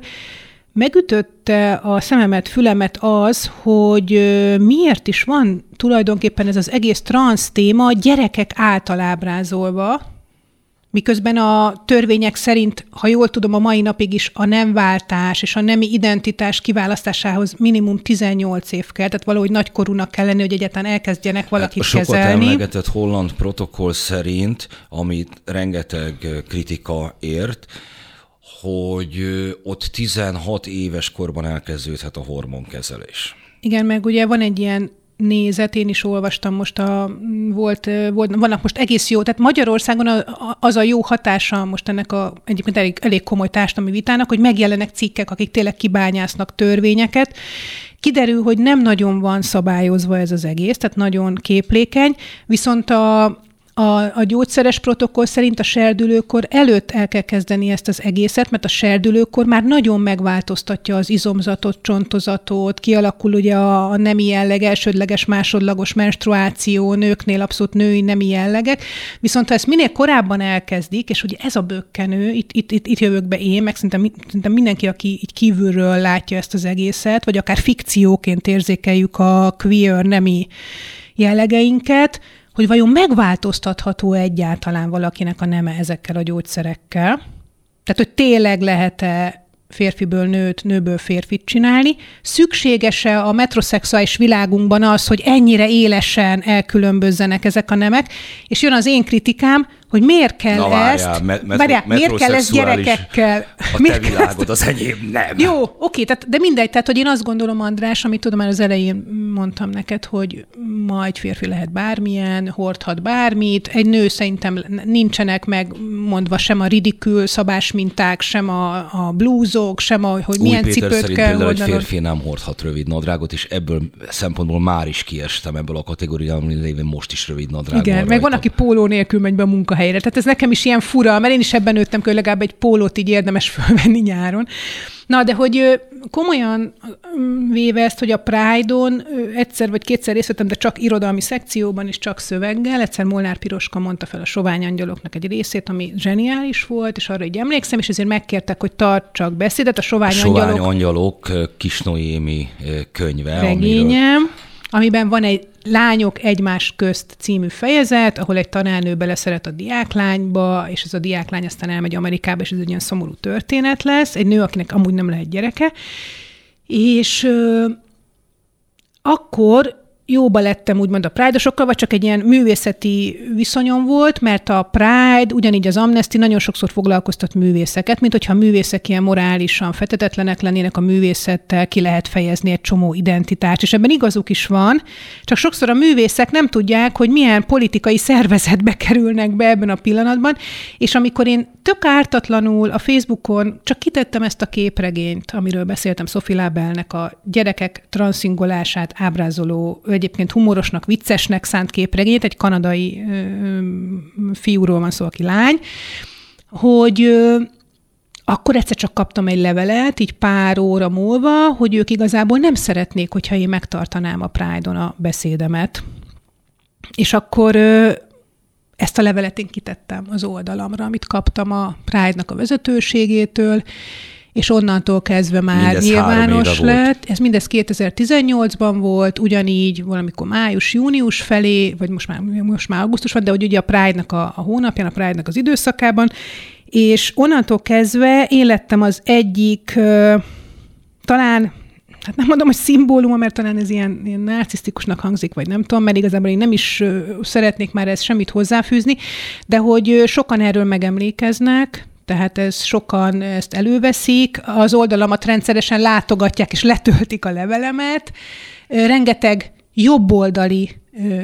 megütötte a szememet, fülemet az, hogy miért is van tulajdonképpen ez az egész transz téma gyerekek által ábrázolva, Miközben a törvények szerint, ha jól tudom, a mai napig is a nemváltás és a nemi identitás kiválasztásához minimum 18 év kell, tehát valahogy nagykorúnak kell lenni, hogy egyáltalán elkezdjenek valakit hát, sokat kezelni. Sokat emlegetett holland protokoll szerint, amit rengeteg kritika ért, hogy ott 16 éves korban elkezdődhet a hormonkezelés. Igen, meg ugye van egy ilyen nézet, én is olvastam most, a, volt, volt, vannak most egész jó, tehát Magyarországon az a jó hatása most ennek a egyébként elég, elég komoly társadalmi vitának, hogy megjelenek cikkek, akik tényleg kibányásznak törvényeket, Kiderül, hogy nem nagyon van szabályozva ez az egész, tehát nagyon képlékeny, viszont a, a, a gyógyszeres protokoll szerint a serdülőkor előtt el kell kezdeni ezt az egészet, mert a serdülőkor már nagyon megváltoztatja az izomzatot, csontozatot, kialakul ugye a, a nemi jelleg, elsődleges, másodlagos menstruáció, nőknél abszolút női nemi jellegek, viszont ha ezt minél korábban elkezdik, és ugye ez a bökkenő, itt, itt, itt, itt jövök be én, meg szerintem, szerintem mindenki, aki így kívülről látja ezt az egészet, vagy akár fikcióként érzékeljük a queer nemi jellegeinket, hogy vajon megváltoztatható egyáltalán valakinek a neme ezekkel a gyógyszerekkel. Tehát, hogy tényleg lehet-e férfiből nőt, nőből férfit csinálni. Szükséges-e a metroszexuális világunkban az, hogy ennyire élesen elkülönbözzenek ezek a nemek? És jön az én kritikám, hogy miért kell Na, várjál, ezt, me- me- várjál, miért kell ezt gyerekekkel, A te miért ezt- világod, az enyém nem. jó, oké, tehát, de mindegy, tehát, hogy én azt gondolom, András, amit tudom, már az elején mondtam neked, hogy ma egy férfi lehet bármilyen, hordhat bármit, egy nő szerintem nincsenek megmondva sem a ridikül szabás minták, sem a, a blúzok, sem a, hogy Új milyen Péter cipőt szerint kell például egy férfi nem hordhat rövid nadrágot, és ebből szempontból már is kiestem ebből a kategóriából, lévén most is rövid nadrág Igen, meg van, aki póló nélkül megy be a munkahelyre. Tehát ez nekem is ilyen fura, mert én is ebben nőttem hogy legalább egy pólót így érdemes fölvenni nyáron. Na, de hogy komolyan véve ezt, hogy a Pride-on egyszer vagy kétszer részt vettem, de csak irodalmi szekcióban és csak szöveggel. Egyszer Molnár Piroska mondta fel a Sovány Angyaloknak egy részét, ami zseniális volt, és arra így emlékszem, és ezért megkértek, hogy tartsak beszédet. A Sovány, Sovány Angyalok Angyalok Kis Noémi ö, könyve. amiről- regényem, amiben van egy Lányok egymás közt című fejezet, ahol egy tanárnő beleszeret a diáklányba, és ez a diáklány aztán elmegy Amerikába, és ez egy ilyen szomorú történet lesz. Egy nő, akinek amúgy nem lehet gyereke. És ö, akkor jóba lettem úgymond a Pride-osokkal, vagy csak egy ilyen művészeti viszonyom volt, mert a Pride, ugyanígy az Amnesty nagyon sokszor foglalkoztat művészeket, mint hogyha a művészek ilyen morálisan fetetetlenek lennének a művészettel, ki lehet fejezni egy csomó identitást, és ebben igazuk is van, csak sokszor a művészek nem tudják, hogy milyen politikai szervezetbe kerülnek be ebben a pillanatban, és amikor én tök ártatlanul a Facebookon csak kitettem ezt a képregényt, amiről beszéltem Sophie Labelnek a gyerekek transzingolását ábrázoló, egyébként humorosnak, viccesnek szánt képregényt, egy kanadai ö, fiúról van szó, aki lány, hogy ö, akkor egyszer csak kaptam egy levelet, így pár óra múlva, hogy ők igazából nem szeretnék, hogyha én megtartanám a Pride-on a beszédemet. És akkor ö, ezt a levelet én kitettem az oldalamra, amit kaptam a Pride-nak a vezetőségétől, és onnantól kezdve már Mindez nyilvános éve volt. lett. Ez mindez 2018-ban volt, ugyanígy valamikor május-június felé, vagy most már, most már augusztus van, de hogy ugye a Pride-nak a, a hónapján, a Pride-nak az időszakában, és onnantól kezdve én lettem az egyik, talán hát nem mondom, hogy szimbóluma, mert talán ez ilyen, ilyen narcisztikusnak hangzik, vagy nem tudom, mert igazából én nem is szeretnék már ezt semmit hozzáfűzni, de hogy sokan erről megemlékeznek, tehát ez sokan ezt előveszik, az oldalamat rendszeresen látogatják és letöltik a levelemet, rengeteg jobboldali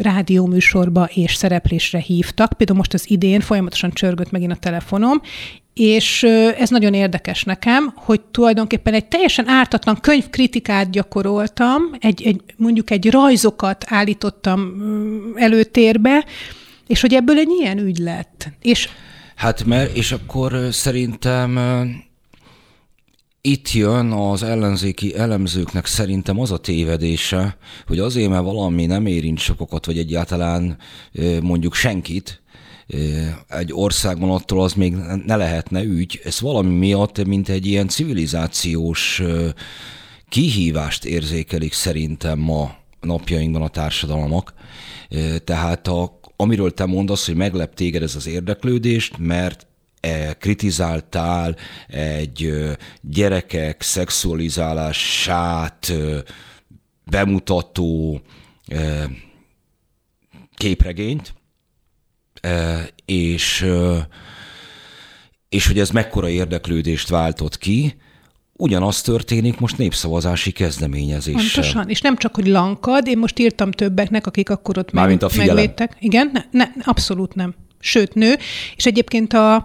rádióműsorba és szereplésre hívtak. Például most az idén folyamatosan csörgött megint a telefonom, és ez nagyon érdekes nekem, hogy tulajdonképpen egy teljesen ártatlan könyvkritikát gyakoroltam, egy, egy, mondjuk egy rajzokat állítottam előtérbe, és hogy ebből egy ilyen ügy lett. És Hát mert, és akkor szerintem itt jön az ellenzéki elemzőknek szerintem az a tévedése, hogy azért, mert valami nem érint sokakat, vagy egyáltalán mondjuk senkit, egy országban attól az még ne lehetne ügy. Ez valami miatt, mint egy ilyen civilizációs kihívást érzékelik szerintem ma napjainkban a társadalmak. Tehát a, amiről te mondasz, hogy meglep téged ez az érdeklődést, mert e, kritizáltál egy ö, gyerekek szexualizálását ö, bemutató képregényt, és, és hogy ez mekkora érdeklődést váltott ki, ugyanaz történik most népszavazási kezdeményezéssel. Pontosan. És nem csak, hogy lankad, én most írtam többeknek, akik akkor ott Mármint a figyelem. megvédtek. Igen, ne, ne, abszolút nem. Sőt, nő. És egyébként a,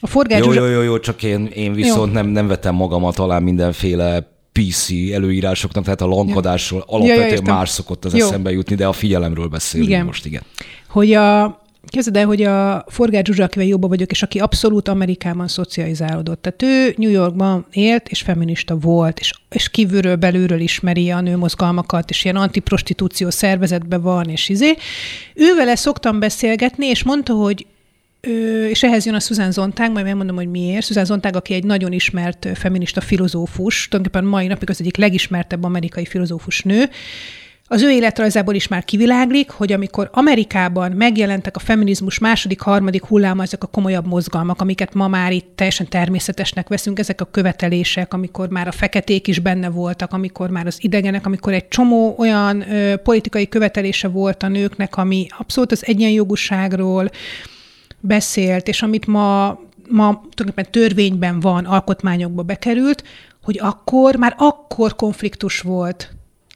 a Forgács Jó, jó, jó, jó, csak én, én viszont nem, nem vetem magamat alá mindenféle PC előírásoknak, tehát a lankadásról alapvetően értem. más szokott az Jó. eszembe jutni, de a figyelemről beszélünk Igen. most, igen. hogy a, Kezded el, hogy a Forgács Zsuzsa, akivel jobban vagyok, és aki abszolút Amerikában szocializálódott. Tehát ő New Yorkban élt, és feminista volt, és, és kívülről, belülről ismeri a nőmozgalmakat, és ilyen antiprostitúció szervezetben van, és izé. Ővele szoktam beszélgetni, és mondta, hogy Ö, és ehhez jön a Susan Zontag, majd megmondom, hogy miért. Susan Zontag, aki egy nagyon ismert feminista filozófus, tulajdonképpen mai napig az egyik legismertebb amerikai filozófus nő, az ő életrajzából is már kiviláglik, hogy amikor Amerikában megjelentek a feminizmus második, harmadik hulláma, ezek a komolyabb mozgalmak, amiket ma már itt teljesen természetesnek veszünk, ezek a követelések, amikor már a feketék is benne voltak, amikor már az idegenek, amikor egy csomó olyan ö, politikai követelése volt a nőknek, ami abszolút az egyenjogúságról, beszélt, és amit ma, ma tulajdonképpen törvényben van, alkotmányokba bekerült, hogy akkor, már akkor konfliktus volt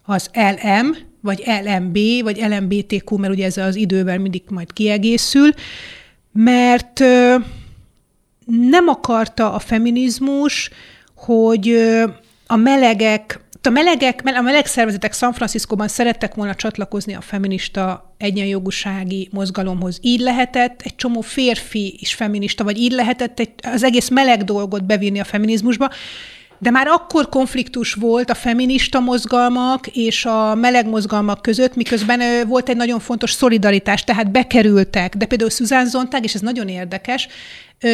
az LM, vagy LMB, vagy LMBTQ, mert ugye ez az idővel mindig majd kiegészül, mert nem akarta a feminizmus, hogy a melegek, a melegek, a meleg szervezetek San Franciscóban szerettek volna csatlakozni a feminista egyenjogúsági mozgalomhoz. Így lehetett egy csomó férfi is feminista, vagy így lehetett egy, az egész meleg dolgot bevinni a feminizmusba, de már akkor konfliktus volt a feminista mozgalmak és a meleg mozgalmak között, miközben volt egy nagyon fontos szolidaritás, tehát bekerültek. De például Susan Zontag, és ez nagyon érdekes,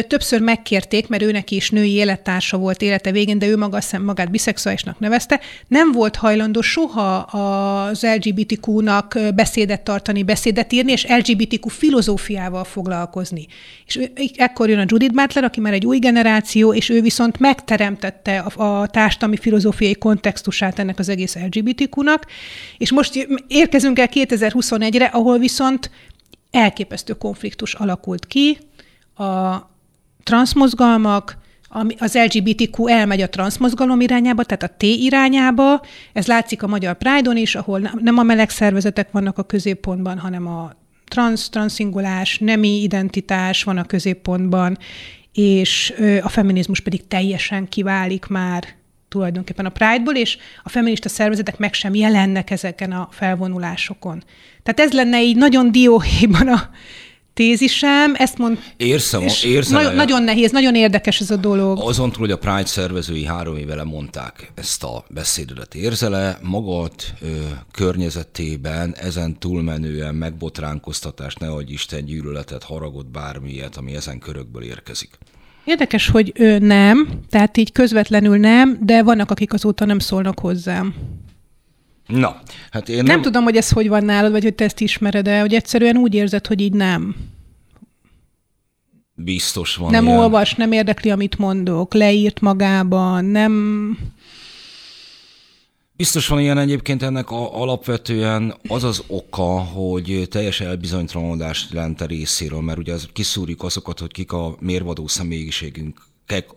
Többször megkérték, mert őnek is női élettársa volt élete végén, de ő maga magát biszexuálisnak nevezte, nem volt hajlandó soha az LGBTQ-nak beszédet tartani, beszédet írni, és LGBTQ filozófiával foglalkozni. És ekkor jön a Judith Butler, aki már egy új generáció, és ő viszont megteremtette a, a társadalmi filozófiai kontextusát ennek az egész LGBTQ-nak, és most érkezünk el 2021-re, ahol viszont elképesztő konfliktus alakult ki, a transzmozgalmak, az LGBTQ elmegy a transzmozgalom irányába, tehát a T irányába. Ez látszik a magyar Pride-on is, ahol nem a meleg szervezetek vannak a középpontban, hanem a trans, transzingulás, nemi identitás van a középpontban, és a feminizmus pedig teljesen kiválik már tulajdonképpen a Pride-ból, és a feminista szervezetek meg sem jelennek ezeken a felvonulásokon. Tehát ez lenne így nagyon dióhéjban a tézisem, ezt mond... Érzem, érzem nagyon, nagyon nehéz, nagyon érdekes ez a dolog. Azon túl, hogy a Pride szervezői három éve mondták ezt a beszédedet, érzele magad ö, környezetében ezen túlmenően megbotránkoztatást, ne adj Isten gyűlöletet, haragot, bármilyet, ami ezen körökből érkezik? Érdekes, hogy ő nem, tehát így közvetlenül nem, de vannak, akik azóta nem szólnak hozzám. Na, hát én nem... Nem tudom, hogy ez hogy van nálad, vagy hogy te ezt ismered de hogy egyszerűen úgy érzed, hogy így nem. Biztos van Nem ilyen. olvas, nem érdekli, amit mondok, leírt magában, nem... Biztos van ilyen egyébként ennek a, alapvetően az az oka, hogy teljes elbizonytalanodás jelent a részéről, mert ugye az, kiszúrjuk azokat, hogy kik a mérvadó személyiségünk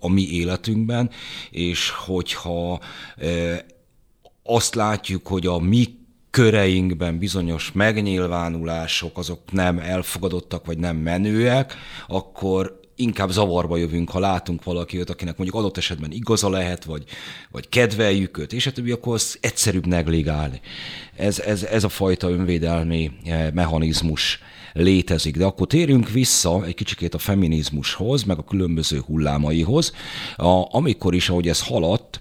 a mi életünkben, és hogyha e, azt látjuk, hogy a mi köreinkben bizonyos megnyilvánulások azok nem elfogadottak, vagy nem menőek, akkor inkább zavarba jövünk, ha látunk valakit, akinek mondjuk adott esetben igaza lehet, vagy, vagy kedveljük őt, és a többi, akkor az egyszerűbb negligálni. Ez, ez, ez a fajta önvédelmi eh, mechanizmus létezik. De akkor térjünk vissza egy kicsikét a feminizmushoz, meg a különböző hullámaihoz, a, amikor is, ahogy ez haladt,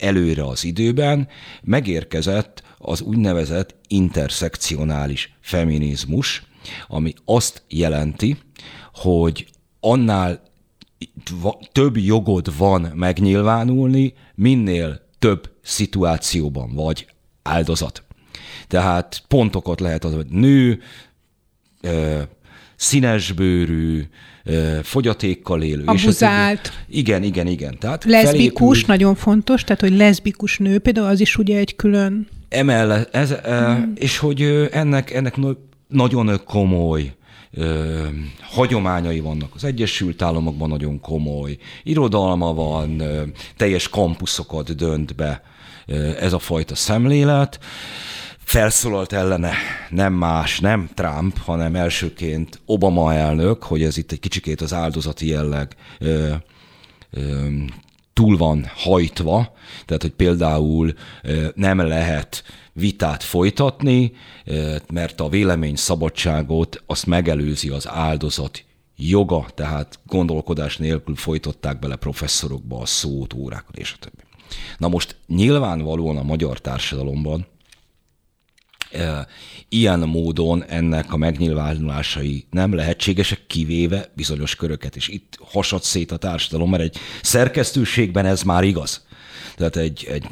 előre az időben megérkezett az úgynevezett interszekcionális feminizmus, ami azt jelenti, hogy annál több jogod van megnyilvánulni, minél több szituációban vagy áldozat. Tehát pontokat lehet az, hogy nő, színesbőrű, fogyatékkal élő. Abuzált. És igen, igen, igen. Tehát leszbikus, felépül... nagyon fontos, tehát hogy leszbikus nő, például az is ugye egy külön... Emellett, ez, hmm. és hogy ennek, ennek nagyon komoly ö, hagyományai vannak. Az Egyesült Államokban nagyon komoly irodalma van, ö, teljes kampuszokat dönt be ö, ez a fajta szemlélet felszólalt ellene nem más, nem Trump, hanem elsőként Obama elnök, hogy ez itt egy kicsikét az áldozati jelleg ö, ö, túl van hajtva, tehát hogy például ö, nem lehet vitát folytatni, ö, mert a vélemény szabadságot azt megelőzi az áldozat joga, tehát gondolkodás nélkül folytották bele professzorokba a szót, órákat és a többi. Na most nyilvánvalóan a magyar társadalomban ilyen módon ennek a megnyilvánulásai nem lehetségesek, kivéve bizonyos köröket. És itt hasad szét a társadalom, mert egy szerkesztőségben ez már igaz. Tehát egy, egy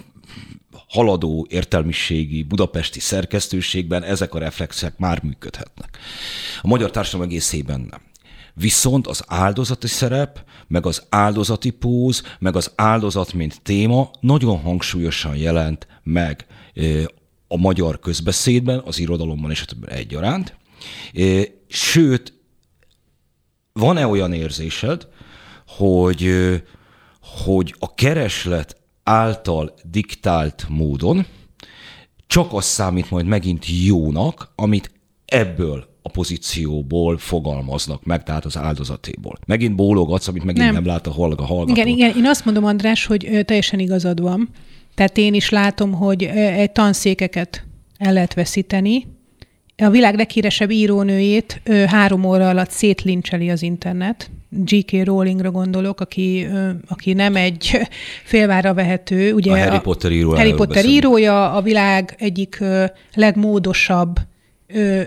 haladó értelmiségi budapesti szerkesztőségben ezek a reflexek már működhetnek. A magyar társadalom egészében nem. Viszont az áldozati szerep, meg az áldozati póz, meg az áldozat, mint téma nagyon hangsúlyosan jelent meg a magyar közbeszédben, az irodalomban és egyaránt. Sőt, van-e olyan érzésed, hogy, hogy a kereslet által diktált módon csak az számít majd megint jónak, amit ebből a pozícióból fogalmaznak meg, tehát az áldozatéból. Megint bólogatsz, amit megint nem, nem lát a hallgató. Igen, igen, én azt mondom, András, hogy teljesen igazad van. Tehát én is látom, hogy egy tanszékeket el lehet veszíteni. A világ leghíresebb írónőjét három óra alatt szétlincseli az internet. G.K. Rowlingra gondolok, aki, aki nem egy félvára vehető. Ugye a Harry Potter, író Harry Potter írója, a világ egyik legmódosabb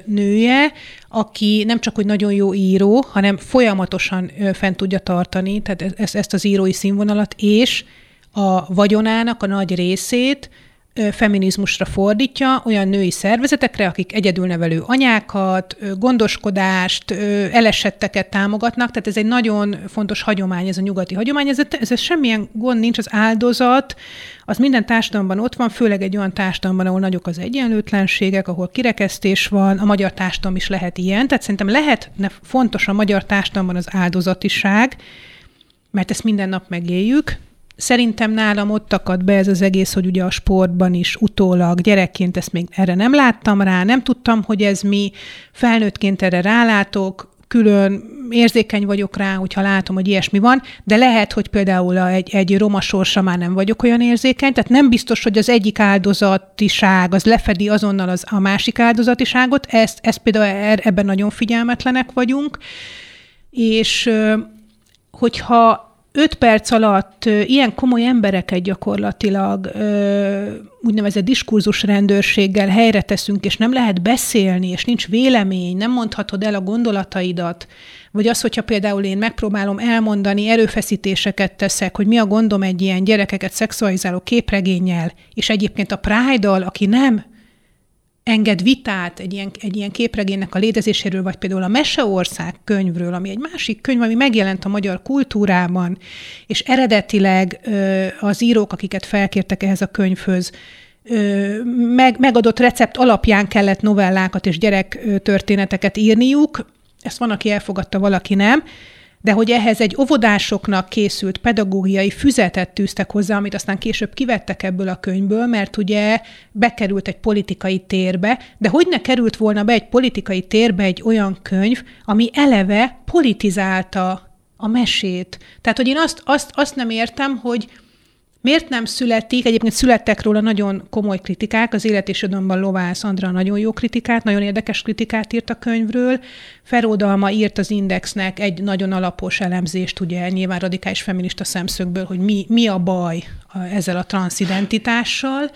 nője, aki nem csak, hogy nagyon jó író, hanem folyamatosan fent tudja tartani tehát ezt, ezt az írói színvonalat, és a vagyonának a nagy részét feminizmusra fordítja, olyan női szervezetekre, akik egyedülnevelő anyákat, gondoskodást, elesetteket támogatnak, tehát ez egy nagyon fontos hagyomány, ez a nyugati hagyomány, ez, ez, semmilyen gond nincs, az áldozat, az minden társadalomban ott van, főleg egy olyan társadalomban, ahol nagyok az egyenlőtlenségek, ahol kirekesztés van, a magyar társadalom is lehet ilyen, tehát szerintem lehet fontos a magyar társadalomban az áldozatiság, mert ezt minden nap megéljük, Szerintem nálam ott akad be ez az egész, hogy ugye a sportban is utólag gyerekként ezt még erre nem láttam rá, nem tudtam, hogy ez mi, felnőttként erre rálátok, külön érzékeny vagyok rá, hogyha látom, hogy ilyesmi van, de lehet, hogy például egy, egy roma sorsa már nem vagyok olyan érzékeny, tehát nem biztos, hogy az egyik áldozatiság az lefedi azonnal az, a másik áldozatiságot, ezt, ezt például er, ebben nagyon figyelmetlenek vagyunk, és hogyha öt perc alatt ilyen komoly embereket gyakorlatilag úgynevezett diskurzus rendőrséggel helyre teszünk, és nem lehet beszélni, és nincs vélemény, nem mondhatod el a gondolataidat, vagy az, hogyha például én megpróbálom elmondani, erőfeszítéseket teszek, hogy mi a gondom egy ilyen gyerekeket szexualizáló képregényel, és egyébként a Pride-dal, aki nem enged vitát egy ilyen, egy ilyen képregénynek a létezéséről, vagy például a Meseország könyvről, ami egy másik könyv, ami megjelent a magyar kultúrában, és eredetileg az írók, akiket felkértek ehhez a könyvhöz, meg, megadott recept alapján kellett novellákat és gyerek történeteket írniuk, ezt van, aki elfogadta, valaki nem, de hogy ehhez egy óvodásoknak készült pedagógiai füzetet tűztek hozzá, amit aztán később kivettek ebből a könyvből, mert ugye bekerült egy politikai térbe, de hogy ne került volna be egy politikai térbe egy olyan könyv, ami eleve politizálta a mesét. Tehát, hogy én azt, azt, azt nem értem, hogy Miért nem születik, egyébként születtek róla nagyon komoly kritikák, az Élet és Ödömban Lovász Andra nagyon jó kritikát, nagyon érdekes kritikát írt a könyvről. Feródalma írt az Indexnek egy nagyon alapos elemzést, ugye nyilván radikális feminista szemszögből, hogy mi, mi a baj ezzel a transzidentitással,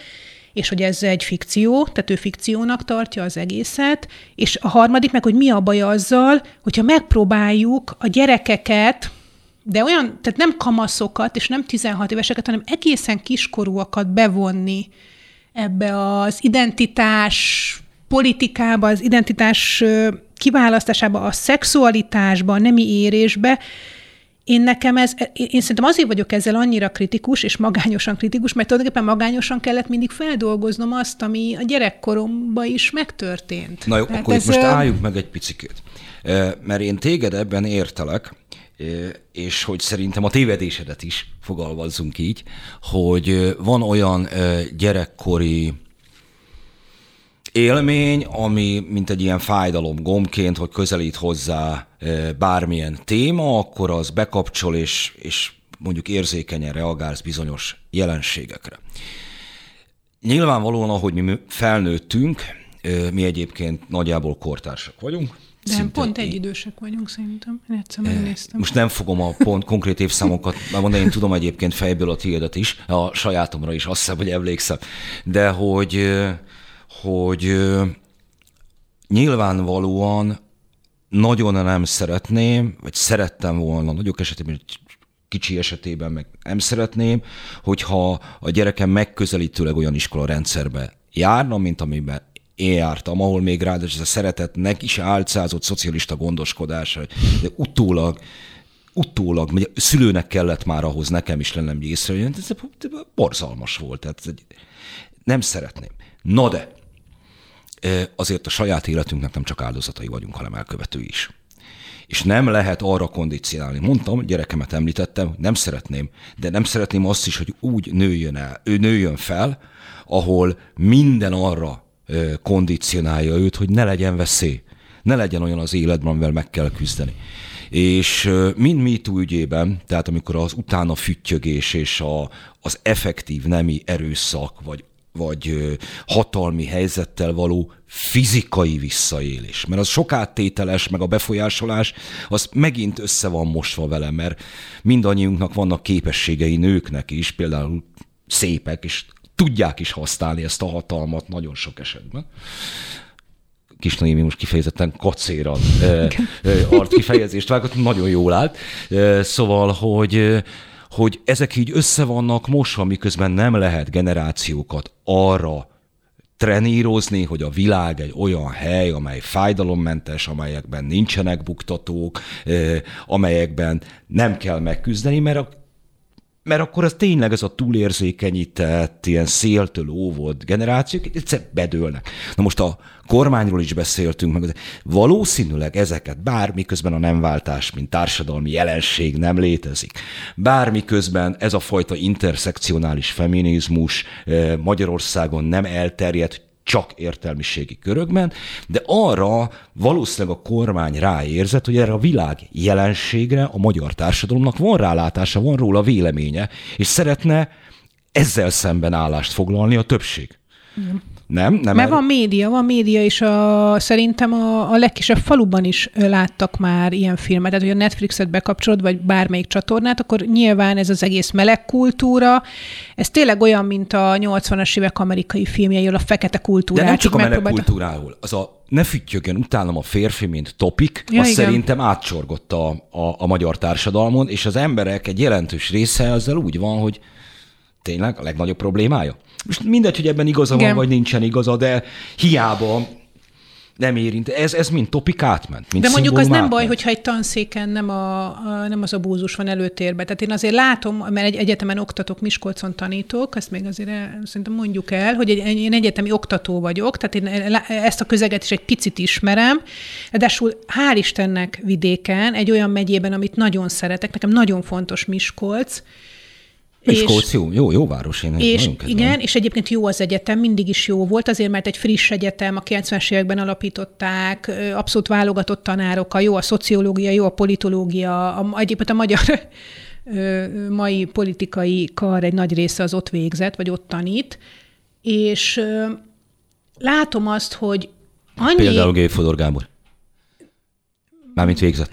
és hogy ez egy fikció, tehát ő fikciónak tartja az egészet, és a harmadik meg, hogy mi a baj azzal, hogyha megpróbáljuk a gyerekeket, de olyan, tehát nem kamaszokat, és nem 16 éveseket, hanem egészen kiskorúakat bevonni ebbe az identitás politikába, az identitás kiválasztásába, a szexualitásba, a nemi érésbe, én nekem ez, én szerintem azért vagyok ezzel annyira kritikus, és magányosan kritikus, mert tulajdonképpen magányosan kellett mindig feldolgoznom azt, ami a gyerekkoromban is megtörtént. Na jó, Tehát akkor ez most álljunk meg egy picit. Mert én téged ebben értelek, és hogy szerintem a tévedésedet is fogalmazzunk így, hogy van olyan gyerekkori élmény, ami mint egy ilyen fájdalom gombként, hogy közelít hozzá bármilyen téma, akkor az bekapcsol, és, és mondjuk érzékenyen reagálsz bizonyos jelenségekre. Nyilvánvalóan, ahogy mi felnőttünk, mi egyébként nagyjából kortársak vagyunk, de Szinte pont egy idősek vagyunk szerintem. Én egyszer megnéztem. Most nem fogom a pont konkrét évszámokat mondani, én tudom egyébként fejből a tiédet is, a sajátomra is, azt hiszem, hogy emlékszem. De hogy, hogy nyilvánvalóan nagyon nem szeretném, vagy szerettem volna, nagyok esetében, kicsi esetében meg nem szeretném, hogyha a gyerekem megközelítőleg olyan iskola rendszerbe járna, mint amiben jártam, ahol még ráadásul ez a szeretetnek is álcázott szocialista gondoskodás, de utólag utólag, a szülőnek kellett már ahhoz nekem is lennem észre, hogy ez borzalmas volt. Tehát egy, nem szeretném. Na de, azért a saját életünknek nem csak áldozatai vagyunk, hanem elkövetői is. és nem lehet arra kondicionálni. Mondtam, gyerekemet említettem, nem szeretném, de nem szeretném azt is, hogy úgy nőjön el, ő nőjön fel, ahol minden arra kondicionálja őt, hogy ne legyen veszély, ne legyen olyan az életben, amivel meg kell küzdeni. És mind MeToo ügyében, tehát amikor az utána füttyögés és a, az effektív nemi erőszak, vagy vagy hatalmi helyzettel való fizikai visszaélés. Mert az sok áttételes, meg a befolyásolás, az megint össze van mosva vele, mert mindannyiunknak vannak képességei nőknek is, például szépek, és tudják is használni ezt a hatalmat nagyon sok esetben. Kis Noémi most kifejezetten kacéra art kifejezést vágott, nagyon jól állt. Szóval, hogy hogy ezek így össze vannak mosva, miközben nem lehet generációkat arra trenírozni, hogy a világ egy olyan hely, amely fájdalommentes, amelyekben nincsenek buktatók, amelyekben nem kell megküzdeni, mert a mert akkor az tényleg ez a túlérzékenyített, ilyen széltől óvott generációk egyszer bedőlnek. Na most a kormányról is beszéltünk, meg valószínűleg ezeket bármi közben a nemváltás, mint társadalmi jelenség nem létezik. Bármi közben ez a fajta interszekcionális feminizmus eh, Magyarországon nem elterjedt, csak értelmiségi körökben, de arra valószínűleg a kormány ráérzett, hogy erre a világ jelenségre a magyar társadalomnak van rálátása, van róla véleménye, és szeretne ezzel szemben állást foglalni a többség. Igen. Nem? nem Mert erre? van média, van média, és a, szerintem a, a legkisebb faluban is láttak már ilyen filmet. Tehát, hogy a Netflixet bekapcsolod, vagy bármelyik csatornát, akkor nyilván ez az egész meleg kultúra, ez tényleg olyan, mint a 80-as évek amerikai filmjeiről, a fekete kultúrát. De nem csak a meleg kultúráról. Az a ne füttyögjön utálom a férfi, mint topik, ja, az igen. szerintem átcsorgott a, a, a magyar társadalmon, és az emberek egy jelentős része azzal úgy van, hogy tényleg a legnagyobb problémája. Most mindegy, hogy ebben igaza Igen. van, vagy nincsen igaza, de hiába nem érint. Ez, ez mind topik átment. Mint De mondjuk az nem baj, hogyha egy tanszéken nem, a, a, nem az abúzus van előtérben. Tehát én azért látom, mert egy egyetemen oktatok, Miskolcon tanítok, ezt még azért szerintem mondjuk el, hogy egy, én egyetemi oktató vagyok, tehát én ezt a közeget is egy picit ismerem, de hál' Istennek vidéken, egy olyan megyében, amit nagyon szeretek, nekem nagyon fontos Miskolc, Miskolc jó, jó, jó város, én és Igen, és egyébként jó az egyetem, mindig is jó volt, azért mert egy friss egyetem, a 90-es években alapították, abszolút válogatott a jó a szociológia, jó a politológia, a, egyébként a magyar mai politikai kar egy nagy része az ott végzett, vagy ott tanít, és látom azt, hogy annyi... Például Gay Fodor Gábor. Mármint végzett.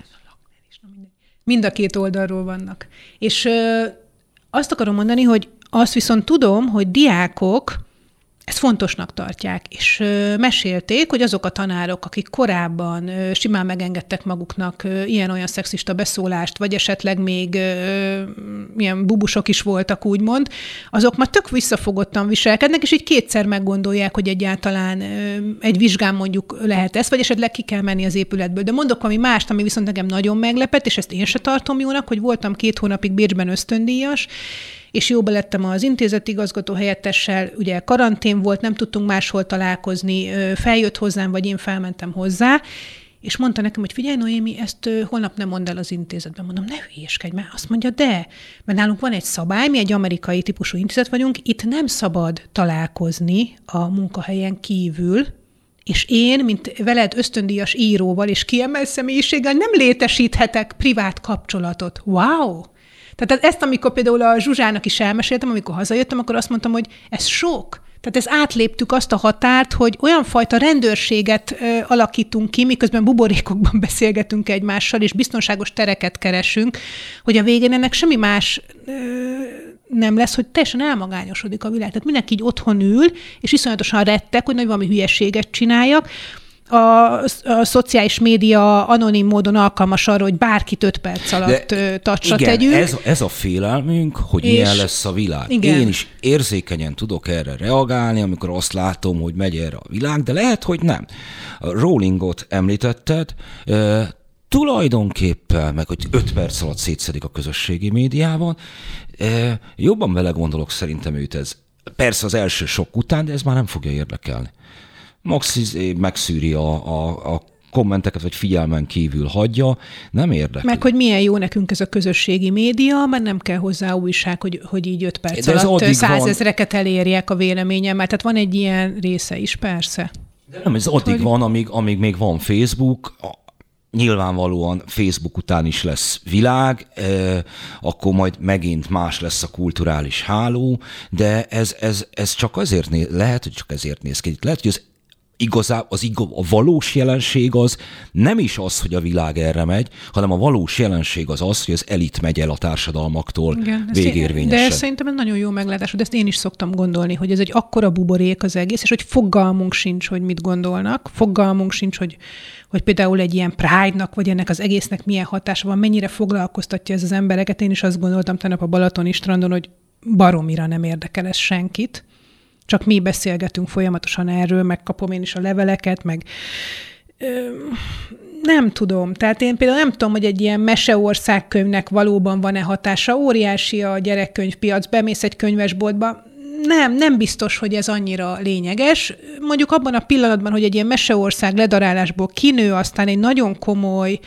Mind a két oldalról vannak. És azt akarom mondani, hogy azt viszont tudom, hogy diákok ezt fontosnak tartják, és mesélték, hogy azok a tanárok, akik korábban simán megengedtek maguknak ilyen-olyan szexista beszólást, vagy esetleg még ilyen bubusok is voltak, úgymond, azok már tök visszafogottan viselkednek, és így kétszer meggondolják, hogy egyáltalán egy vizsgán mondjuk lehet ez, vagy esetleg ki kell menni az épületből. De mondok ami mást, ami viszont nekem nagyon meglepett, és ezt én se tartom jónak, hogy voltam két hónapig Bécsben ösztöndíjas, és jóba lettem az intézeti igazgató helyettessel, ugye karantén volt, nem tudtunk máshol találkozni, feljött hozzám, vagy én felmentem hozzá, és mondta nekem, hogy figyelj, Noémi, ezt holnap nem mondd el az intézetben. Mondom, ne hülyéskedj, mert azt mondja, de, mert nálunk van egy szabály, mi egy amerikai típusú intézet vagyunk, itt nem szabad találkozni a munkahelyen kívül, és én, mint veled ösztöndíjas íróval és kiemelt személyiséggel nem létesíthetek privát kapcsolatot. Wow! Tehát ezt, amikor például a Zsuzsának is elmeséltem, amikor hazajöttem, akkor azt mondtam, hogy ez sok. Tehát ez átléptük azt a határt, hogy olyan fajta rendőrséget ö, alakítunk ki, miközben buborékokban beszélgetünk egymással, és biztonságos tereket keresünk, hogy a végén ennek semmi más ö, nem lesz, hogy teljesen elmagányosodik a világ. Tehát mindenki így otthon ül, és iszonyatosan rettek, hogy nagy valami hülyeséget csináljak, a, a szociális média anonim módon alkalmas arra, hogy bárkit öt perc alatt tacsra igen, tegyünk. Ez, ez a félelmünk, hogy és ilyen lesz a világ. Igen. Én is érzékenyen tudok erre reagálni, amikor azt látom, hogy megy erre a világ, de lehet, hogy nem. A Rowlingot említetted, tulajdonképpen, meg hogy öt perc alatt szétszedik a közösségi médiában, jobban vele gondolok szerintem őt ez. Persze az első sok után, de ez már nem fogja érdekelni. Max megszűri a, a, a kommenteket vagy figyelmen kívül hagyja, nem érdekel. Meg hogy milyen jó nekünk ez a közösségi média, mert nem kell hozzá újság, hogy, hogy így öt perc De alatt százezreket van... elérjek a véleményem, mert tehát van egy ilyen része is, persze. De nem, ez addig hogy... van, amíg, amíg még van Facebook, nyilvánvalóan Facebook után is lesz világ, akkor majd megint más lesz a kulturális háló, de ez, ez, ez csak azért néz, lehet, hogy csak ezért néz ki. Lehet, hogy az igazá, az igaz, a valós jelenség az nem is az, hogy a világ erre megy, hanem a valós jelenség az az, hogy az elit megy el a társadalmaktól Igen, végérvényesen. De ez szerintem ez nagyon jó meglátás, de ezt én is szoktam gondolni, hogy ez egy akkora buborék az egész, és hogy fogalmunk sincs, hogy mit gondolnak, fogalmunk sincs, hogy, hogy például egy ilyen Pride-nak, vagy ennek az egésznek milyen hatása van, mennyire foglalkoztatja ez az embereket. Én is azt gondoltam tegnap a Balatoni strandon, hogy baromira nem érdekel ez senkit csak mi beszélgetünk folyamatosan erről, megkapom én is a leveleket, meg nem tudom. Tehát én például nem tudom, hogy egy ilyen meseországkönyvnek valóban van-e hatása. Óriási a gyerekkönyvpiac, bemész egy könyvesboltba, nem, nem biztos, hogy ez annyira lényeges. Mondjuk abban a pillanatban, hogy egy ilyen meseország ledarálásból kinő, aztán egy nagyon komoly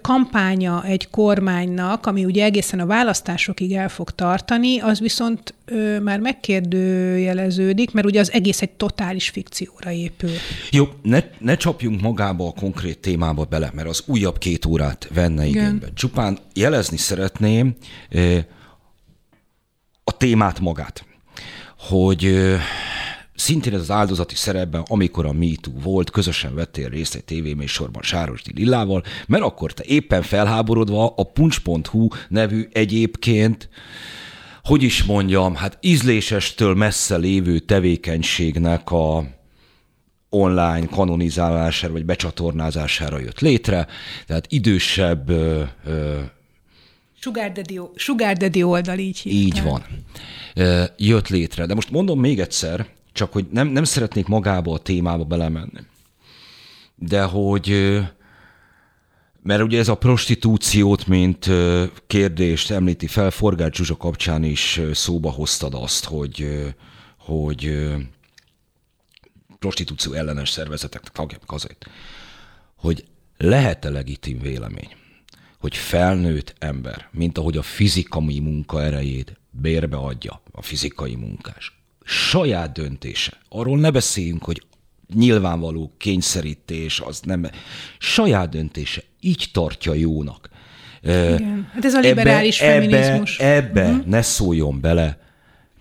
kampánya egy kormánynak, ami ugye egészen a választásokig el fog tartani, az viszont ö, már megkérdőjeleződik, mert ugye az egész egy totális fikcióra épül. Jó, ne, ne csapjunk magába a konkrét témába bele, mert az újabb két órát venne igénybe. Csupán jelezni szeretném ö, a témát magát, hogy ö, Szintén ez az áldozati szerepben, amikor a MeToo volt, közösen vettél részt egy tévéműsorban Sárosdi Lillával, mert akkor te éppen felháborodva a puncs.hu nevű egyébként hogy is mondjam, hát ízlésestől messze lévő tevékenységnek a online kanonizálására vagy becsatornázására jött létre, tehát idősebb ö, ö, Sugar Daddy, oldal így hívták. Így van. Jött létre. De most mondom még egyszer, csak hogy nem, nem szeretnék magába a témába belemenni. De hogy mert ugye ez a prostitúciót, mint kérdést említi fel, Forgács Zsuzsa kapcsán is szóba hoztad azt, hogy, hogy prostitúció ellenes szervezeteknek tagják azért, hogy lehet-e legitim vélemény, hogy felnőtt ember, mint ahogy a fizikai munka erejét bérbe adja a fizikai munkás, saját döntése. Arról ne beszéljünk, hogy nyilvánvaló kényszerítés, az nem. Saját döntése. Így tartja jónak. Igen. Hát ez a liberális ebbe, feminizmus. Ebbe, ebbe uh-huh. ne szóljon bele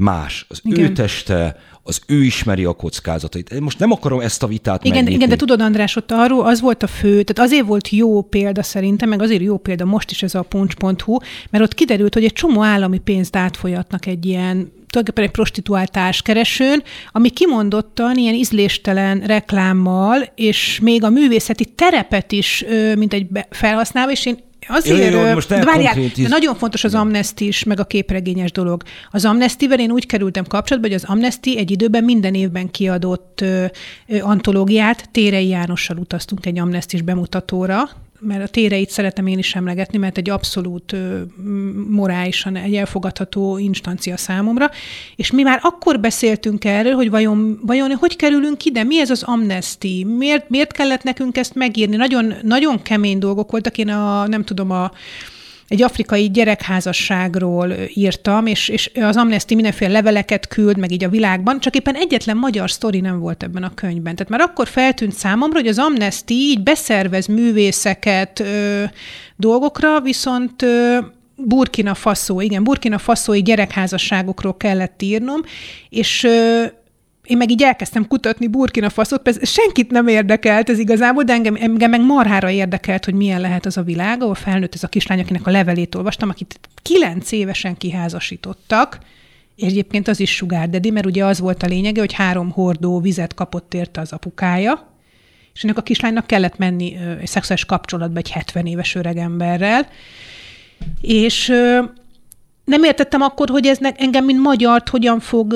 más. Az Igen. ő teste, az ő ismeri a kockázatait. Most nem akarom ezt a vitát igen, megnyitni. Igen, de tudod, András, ott arról az volt a fő, tehát azért volt jó példa szerintem, meg azért jó példa most is ez a puncs.hu, mert ott kiderült, hogy egy csomó állami pénzt átfolyatnak egy ilyen tulajdonképpen egy prostituált társkeresőn, ami kimondottan ilyen ízléstelen reklámmal, és még a művészeti terepet is, mint egy felhasználva, és én Azért, jó, jó, most de várjál, de nagyon fontos az Amnesty is, meg a képregényes dolog. Az Amnesty-vel én úgy kerültem kapcsolatba, hogy az Amnesty egy időben minden évben kiadott ö, ö, antológiát, Térei Jánossal utaztunk egy Amnesty bemutatóra, mert a téreit szeretem én is emlegetni, mert egy abszolút morálisan egy elfogadható instancia számomra, és mi már akkor beszéltünk erről, hogy vajon, vajon hogy kerülünk ide, mi ez az amnesty, miért, miért kellett nekünk ezt megírni, nagyon, nagyon kemény dolgok voltak, én a, nem tudom, a egy afrikai gyerekházasságról írtam, és, és az Amnesty mindenféle leveleket küld, meg így a világban, csak éppen egyetlen magyar sztori nem volt ebben a könyvben. Tehát már akkor feltűnt számomra, hogy az Amnesty így beszervez művészeket ö, dolgokra, viszont ö, Burkina Faso, igen, Burkina Faszói gyerekházasságokról kellett írnom, és ö, én meg így elkezdtem kutatni Burkina Faszot, persze senkit nem érdekelt ez igazából, de engem, engem meg marhára érdekelt, hogy milyen lehet az a világ, ahol felnőtt ez a kislány, akinek a levelét olvastam, akit kilenc évesen kiházasítottak, és egyébként az is sugárdedi, mert ugye az volt a lényege, hogy három hordó vizet kapott érte az apukája, és ennek a kislánynak kellett menni egy szexuális kapcsolatba egy 70 éves öregemberrel, és nem értettem akkor, hogy ez engem, mint magyart, hogyan fog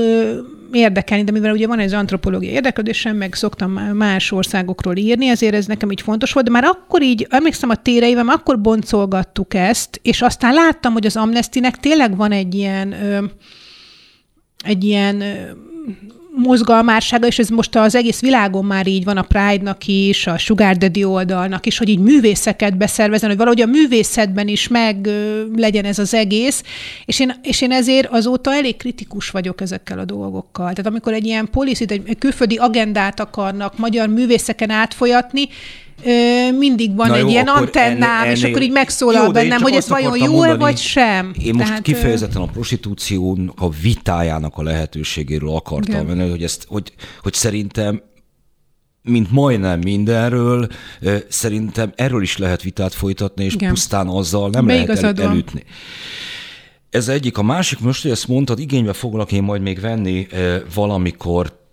érdekelni, de mivel ugye van ez antropológiai érdeklődésem, meg szoktam más országokról írni, ezért ez nekem így fontos volt, de már akkor így, emlékszem a téreivem, akkor boncolgattuk ezt, és aztán láttam, hogy az Amnestynek tényleg van egy ilyen, egy ilyen mozgalmársága, és ez most az egész világon már így van, a Pride-nak is, a Sugar Daddy oldalnak is, hogy így művészeket beszervezen, hogy valahogy a művészetben is meg legyen ez az egész, és én, és én ezért azóta elég kritikus vagyok ezekkel a dolgokkal. Tehát amikor egy ilyen policy, egy külföldi agendát akarnak magyar művészeken átfolyatni, mindig van Na egy jó, ilyen antennám, ennél, és akkor így megszólal jó, bennem, hogy ez vajon jó-e vagy sem. Én most Tehát, kifejezetten a prostitúció a vitájának a lehetőségéről akartam menni, hogy, ezt, hogy, hogy szerintem mint majdnem mindenről, szerintem erről is lehet vitát folytatni, és Igen. pusztán azzal nem lehet el, elütni. Ez egyik. A másik, most, hogy ezt mondtad, igénybe foglak én majd még venni valamikor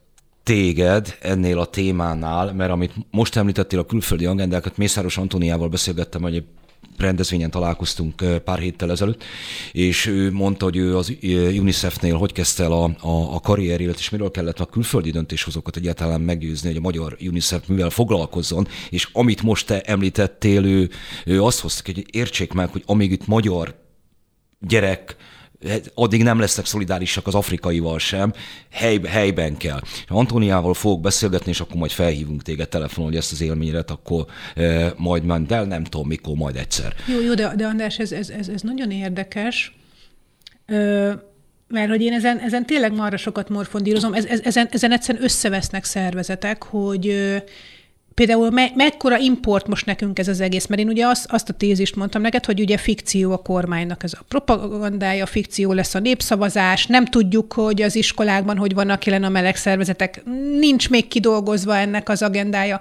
téged ennél a témánál, mert amit most említettél a külföldi agendákat, Mészáros Antoniával beszélgettem, hogy egy rendezvényen találkoztunk pár héttel ezelőtt, és ő mondta, hogy ő az UNICEF-nél hogy kezdte el a, a, a karrierjét, és miről kellett a külföldi döntéshozókat egyáltalán meggyőzni, hogy a magyar UNICEF mivel foglalkozzon, és amit most te említettél, ő, ő azt hozta, hogy értsék meg, hogy amíg itt magyar gyerek addig nem lesznek szolidárisak az afrikaival sem, hely, helyben kell. Antoniával fogok beszélgetni, és akkor majd felhívunk téged telefonon, hogy ezt az élményret, akkor e, majd ment el, nem tudom mikor, majd egyszer. Jó, jó, de, de András, ez, ez, ez, ez nagyon érdekes, ö, mert hogy én ezen, ezen tényleg marra sokat morfondírozom, ez, ez, ezen, ezen egyszerűen összevesznek szervezetek, hogy például me- mekkora import most nekünk ez az egész, mert én ugye azt, azt a tézist mondtam neked, hogy ugye fikció a kormánynak ez a propagandája, fikció lesz a népszavazás, nem tudjuk, hogy az iskolákban hogy vannak jelen a meleg szervezetek, nincs még kidolgozva ennek az agendája.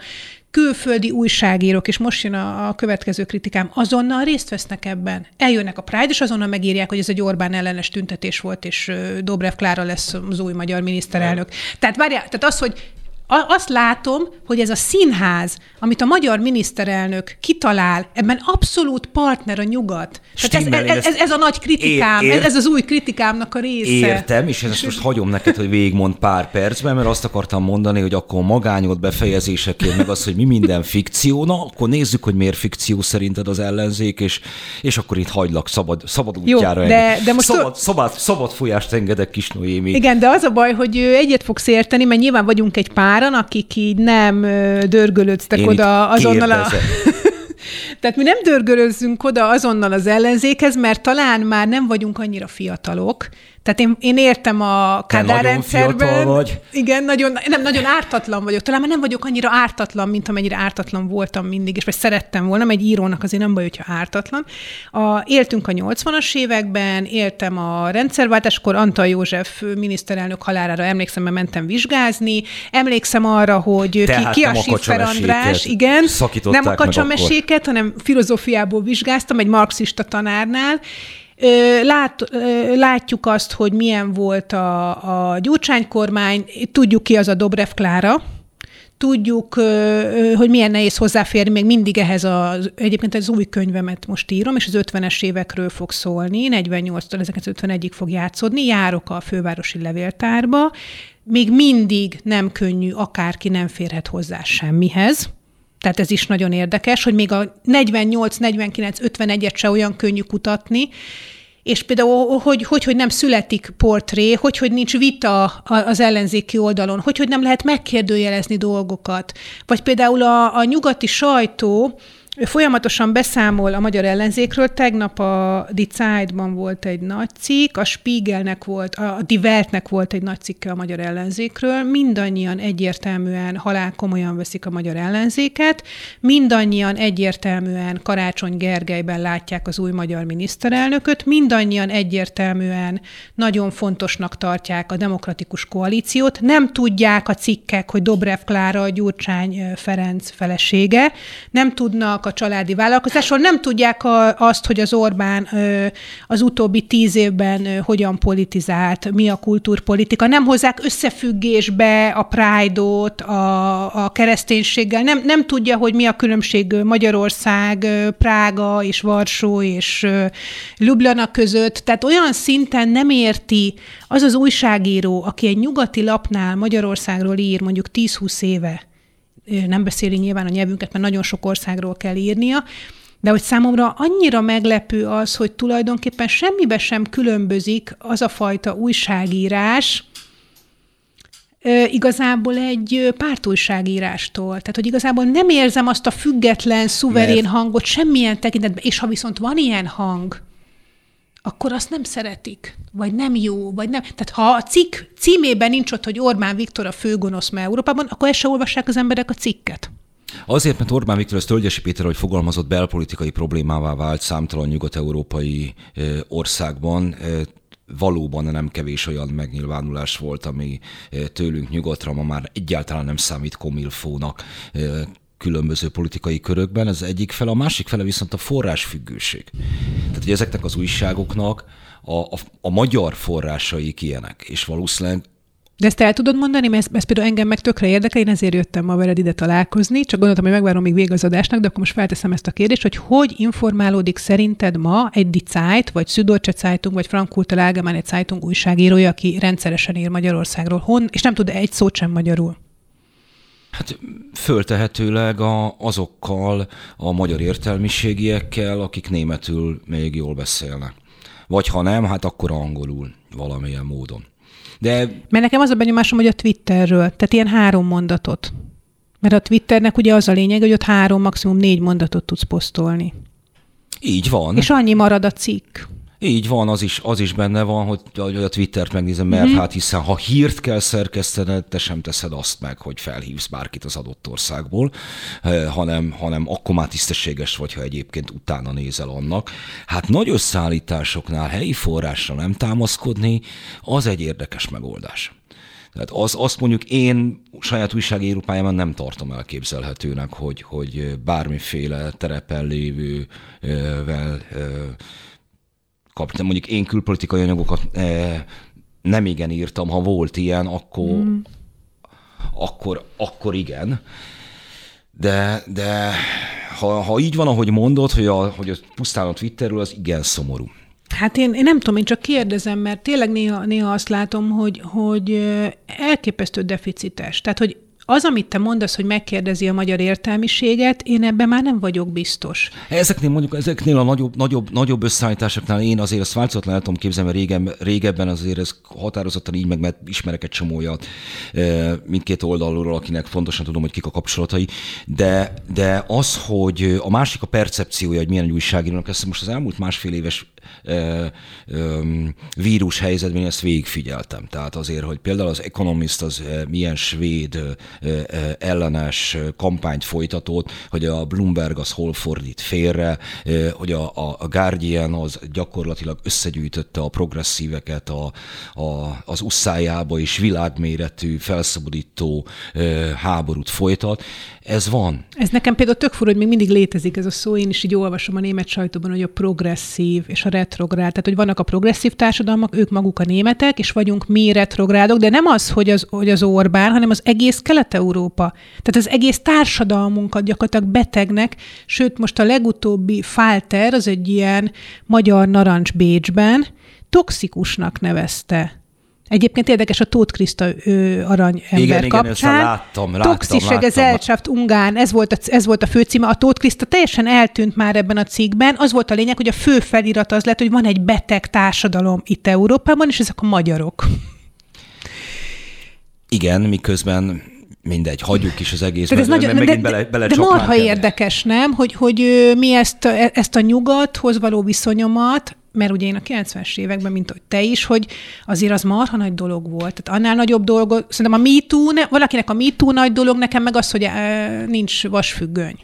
Külföldi újságírók, és most jön a, a következő kritikám, azonnal részt vesznek ebben. Eljönnek a Pride, és azonnal megírják, hogy ez egy Orbán ellenes tüntetés volt, és Dobrev Klára lesz az új magyar miniszterelnök. Tehát várjál, tehát az, hogy azt látom, hogy ez a színház, amit a magyar miniszterelnök kitalál, ebben abszolút partner a nyugat. Tehát ez, ez, ez, ez a nagy kritikám, ér, ér, ez az új kritikámnak a része. Értem, és ezt most hagyom neked, hogy végigmond pár percben, mert azt akartam mondani, hogy akkor a magányod befejezéseként, meg az, hogy mi minden fikció, na, akkor nézzük, hogy miért fikció szerinted az ellenzék, és, és akkor itt hagylak szabad, szabad útjára. Jó, de, de most szabad, szabad, szabad folyást engedek kis Noémi. Igen, de az a baj, hogy egyet fogsz érteni, mert nyilván vagyunk egy páran, akik így nem dörgölődtek Én oda azonnal a... Tehát mi nem dörgölözzünk oda azonnal az ellenzékhez, mert talán már nem vagyunk annyira fiatalok, tehát én, én értem a Kádár rendszerben. vagy. Igen, nagyon, nem, nagyon ártatlan vagyok. Talán már nem vagyok annyira ártatlan, mint amennyire ártatlan voltam mindig, és vagy szerettem volna, egy írónak azért nem baj, hogyha ártatlan. A, éltünk a 80-as években, éltem a rendszerváltáskor, Antal József miniszterelnök halálára emlékszem, mert mentem vizsgázni. Emlékszem arra, hogy ki, ki a Siffer András, igen, nem a kacsameséket, hanem filozófiából vizsgáztam egy marxista tanárnál, Lát, látjuk azt, hogy milyen volt a, a Gyurcsány kormány, tudjuk ki az a Dobrev Klára, tudjuk, hogy milyen nehéz hozzáférni még mindig ehhez az, egyébként az új könyvemet most írom, és az 50-es évekről fog szólni, 48-tól 1951-ig fog játszódni, járok a fővárosi levéltárba, még mindig nem könnyű, akárki nem férhet hozzá semmihez, tehát ez is nagyon érdekes, hogy még a 48, 49, 51-et se olyan könnyű kutatni, és például, hogy, hogy, hogy nem születik portré, hogy, hogy nincs vita az ellenzéki oldalon, hogy, hogy nem lehet megkérdőjelezni dolgokat. Vagy például a, a nyugati sajtó, folyamatosan beszámol a magyar ellenzékről. Tegnap a Die Zeit-ban volt egy nagy cikk, a Spiegelnek volt, a Die volt egy nagy cikke a magyar ellenzékről. Mindannyian egyértelműen halál komolyan veszik a magyar ellenzéket, mindannyian egyértelműen Karácsony Gergelyben látják az új magyar miniszterelnököt, mindannyian egyértelműen nagyon fontosnak tartják a demokratikus koalíciót. Nem tudják a cikkek, hogy Dobrev Klára a Gyurcsány Ferenc felesége, nem tudnak a családi vállalkozásról, nem tudják a, azt, hogy az Orbán az utóbbi tíz évben hogyan politizált, mi a kultúrpolitika, nem hozzák összefüggésbe a Pride-ot a, a kereszténységgel, nem, nem tudja, hogy mi a különbség Magyarország, Prága és Varsó és Ljubljana között, tehát olyan szinten nem érti az az újságíró, aki egy nyugati lapnál Magyarországról ír mondjuk 10-20 éve, nem beszéli nyilván a nyelvünket, mert nagyon sok országról kell írnia, de hogy számomra annyira meglepő az, hogy tulajdonképpen semmibe sem különbözik az a fajta újságírás, igazából egy pártújságírástól. Tehát, hogy igazából nem érzem azt a független, szuverén Mert... hangot semmilyen tekintetben, és ha viszont van ilyen hang, akkor azt nem szeretik, vagy nem jó, vagy nem. Tehát ha a cikk címében nincs ott, hogy Orbán Viktor a főgonosz ma Európában, akkor ezt se olvassák az emberek a cikket. Azért, mert Orbán Viktor, ezt Tölgyesi Péter, hogy fogalmazott, belpolitikai problémává vált számtalan nyugat-európai országban, valóban nem kevés olyan megnyilvánulás volt, ami tőlünk nyugatra ma már egyáltalán nem számít komilfónak különböző politikai körökben, ez egyik fele, a másik fele viszont a forrásfüggőség. Tehát, hogy ezeknek az újságoknak a, a, a magyar forrásai ilyenek, és valószínűleg de ezt el tudod mondani, mert ez, ez például engem meg tökre érdekel, én ezért jöttem ma veled ide találkozni, csak gondoltam, hogy megvárom még végig az adásnak, de akkor most felteszem ezt a kérdést, hogy hogy informálódik szerinted ma egy Die vagy Süddeutsche Zeitung, vagy Frankfurter Allgemeine Zeitung újságírója, aki rendszeresen ír Magyarországról, hon, és nem tud egy szót sem magyarul? Hát föltehetőleg a, azokkal a magyar értelmiségiekkel, akik németül még jól beszélnek. Vagy ha nem, hát akkor angolul valamilyen módon. De... Mert nekem az a benyomásom, hogy a Twitterről, tehát ilyen három mondatot. Mert a Twitternek ugye az a lényeg, hogy ott három, maximum négy mondatot tudsz posztolni. Így van. És annyi marad a cikk. Így van, az is, az is benne van, hogy, hogy a Twittert megnézem, mert mm-hmm. hát hiszen ha hírt kell szerkesztened, te sem teszed azt meg, hogy felhívsz bárkit az adott országból, eh, hanem, hanem akkor már tisztességes vagy, ha egyébként utána nézel annak. Hát nagy összeállításoknál helyi forrásra nem támaszkodni, az egy érdekes megoldás. Tehát az, azt mondjuk én saját újságíró pályában nem tartom elképzelhetőnek, hogy, hogy bármiféle terepen lévővel eh, kaptam. Mondjuk én külpolitikai anyagokat e, nem igen írtam, ha volt ilyen, akkor, mm. akkor, akkor igen. De, de ha, ha így van, ahogy mondod, hogy, a, hogy a pusztán a Twitterről, az igen szomorú. Hát én, én nem tudom, én csak kérdezem, mert tényleg néha, néha azt látom, hogy, hogy elképesztő deficites. Tehát, hogy az, amit te mondasz, hogy megkérdezi a magyar értelmiséget, én ebben már nem vagyok biztos. Ezeknél mondjuk, ezeknél a nagyobb, nagyobb, nagyobb összeállításoknál én azért azt változatlan el tudom képzelni, mert régen, régebben azért ez határozottan így meg, mert ismerek egy csomó olyat mindkét oldalról, akinek fontosan tudom, hogy kik a kapcsolatai, de, de az, hogy a másik a percepciója, hogy milyen egy újságírónak, ezt most az elmúlt másfél éves vírus helyzetben én ezt végigfigyeltem. Tehát azért, hogy például az Economist az milyen svéd ellenes kampányt folytatott, hogy a Bloomberg az hol fordít félre, hogy a, a Guardian az gyakorlatilag összegyűjtötte a progresszíveket a, a, az usszájába és világméretű felszabadító háborút folytat. Ez van. Ez nekem például tök fura, hogy még mindig létezik ez a szó, én is így olvasom a német sajtóban, hogy a progresszív és a retrográd. Tehát, hogy vannak a progresszív társadalmak, ők maguk a németek, és vagyunk mi retrográdok, de nem az, hogy az, hogy az Orbán, hanem az egész Kelet-Európa. Tehát az egész társadalmunkat gyakorlatilag betegnek, sőt most a legutóbbi Falter, az egy ilyen magyar narancs Bécsben, toxikusnak nevezte Egyébként érdekes a Tóth Kriszta arany ember igen, kapcsán. Igen, láttam, láttam, Toxische Gesellschaft Ungán, ez volt, a, ez volt a főcíme. A Tóth Kriszta teljesen eltűnt már ebben a cikkben. Az volt a lényeg, hogy a fő felirat az lett, hogy van egy beteg társadalom itt Európában, és ezek a magyarok. Igen, miközben mindegy, hagyjuk is az egész, ez nagyon, megint de, bele, bele De marha érdekes, nem? Hogy, hogy mi ezt, ezt a nyugathoz való viszonyomat mert ugye én a 90-es években, mint hogy te is, hogy azért az marha nagy dolog volt. Tehát annál nagyobb dolog, szerintem a MeToo, ne, valakinek a MeToo nagy dolog, nekem meg az, hogy e, nincs vasfüggöny.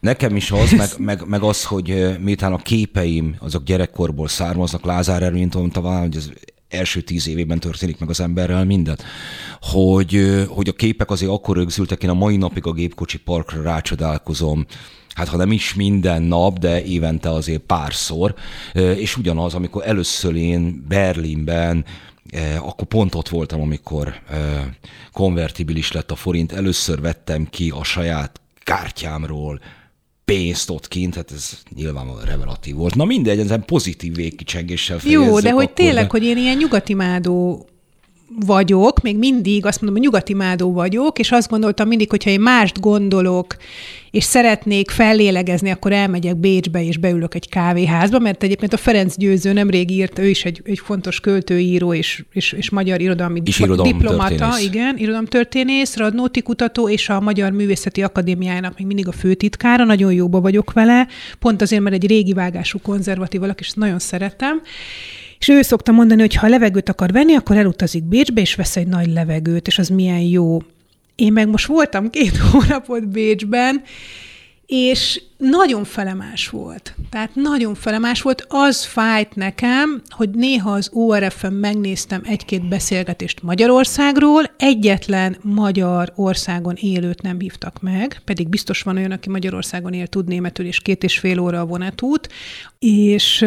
Nekem is az, meg, meg, meg az, hogy miután a képeim azok gyerekkorból származnak, Lázár Ervint mondta talán, hogy az első tíz évében történik meg az emberrel minden, hogy, hogy a képek azért akkor rögzültek, én a mai napig a gépkocsi parkra rácsodálkozom, hát ha nem is minden nap, de évente azért párszor, és ugyanaz, amikor először én Berlinben akkor pont ott voltam, amikor konvertibilis lett a forint. Először vettem ki a saját kártyámról pénzt ott kint, hát ez nyilvánvalóan revelatív volt. Na mindegy, ezen pozitív végkicsengéssel. Jó, de hogy akkor, tényleg, de... hogy én ilyen nyugatimádó vagyok, még mindig azt mondom, hogy nyugati mádó vagyok, és azt gondoltam mindig, hogyha én mást gondolok, és szeretnék fellélegezni, akkor elmegyek Bécsbe, és beülök egy kávéházba, mert egyébként a Ferenc Győző nemrég írt, ő is egy, egy fontos költőíró, és, és, és magyar irodalmi és irodalom diplomata, történész. igen, irodalomtörténész, Radnóti kutató, és a Magyar Művészeti Akadémiának még mindig a főtitkára, nagyon jóba vagyok vele, pont azért, mert egy régi vágású konzervatív valaki, és nagyon szeretem. És ő szokta mondani, hogy ha levegőt akar venni, akkor elutazik Bécsbe, és vesz egy nagy levegőt, és az milyen jó. Én meg most voltam két hónapot Bécsben, és nagyon felemás volt. Tehát nagyon felemás volt. Az fájt nekem, hogy néha az ORF-en megnéztem egy-két beszélgetést Magyarországról, egyetlen magyar országon élőt nem hívtak meg, pedig biztos van olyan, aki Magyarországon él, tud németül, és két és fél óra a vonatút, és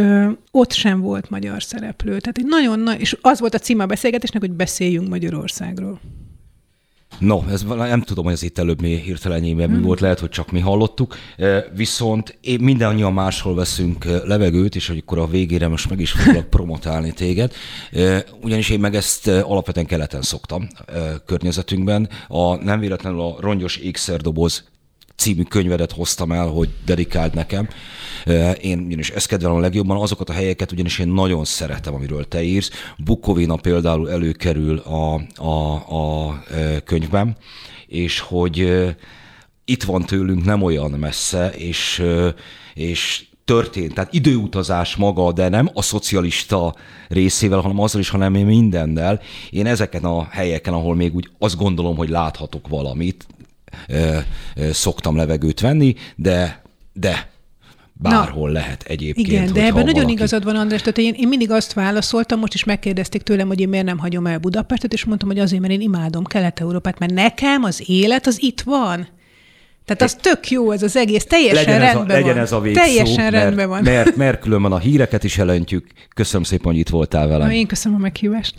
ott sem volt magyar szereplő. Tehát egy nagyon nagy, és az volt a címe a beszélgetésnek, hogy beszéljünk Magyarországról. No, ez nem tudom, hogy ez itt előbb mi hirtelen mm. volt, lehet, hogy csak mi hallottuk, viszont én mindannyian máshol veszünk levegőt, és akkor a végére most meg is foglak promotálni téged, ugyanis én meg ezt alapvetően keleten szoktam környezetünkben. A, nem véletlenül a rongyos ékszerdoboz című könyvedet hoztam el, hogy dedikáld nekem. Én ugyanis ezt kedvelem a legjobban, azokat a helyeket ugyanis én nagyon szeretem, amiről te írsz. Bukovina például előkerül a, a, a könyvben, és hogy itt van tőlünk nem olyan messze, és, és történt, tehát időutazás maga, de nem a szocialista részével, hanem azzal is, hanem én mindennel. Én ezeken a helyeken, ahol még úgy azt gondolom, hogy láthatok valamit, szoktam levegőt venni, de, de bárhol Na, lehet egyébként. Igen, de ebben nagyon valaki... igazad van, András, tehát én, én mindig azt válaszoltam, most is megkérdezték tőlem, hogy én miért nem hagyom el Budapestet, és mondtam, hogy azért, mert én imádom Kelet-Európát, mert nekem az élet az itt van. Tehát az tök jó ez az egész, teljesen legyen rendben ez a, legyen ez a végszó, Teljesen mert, rendben van. Mert, mert különben a híreket is jelentjük. Köszönöm szépen, hogy itt voltál velem. Na, én köszönöm a meghívást.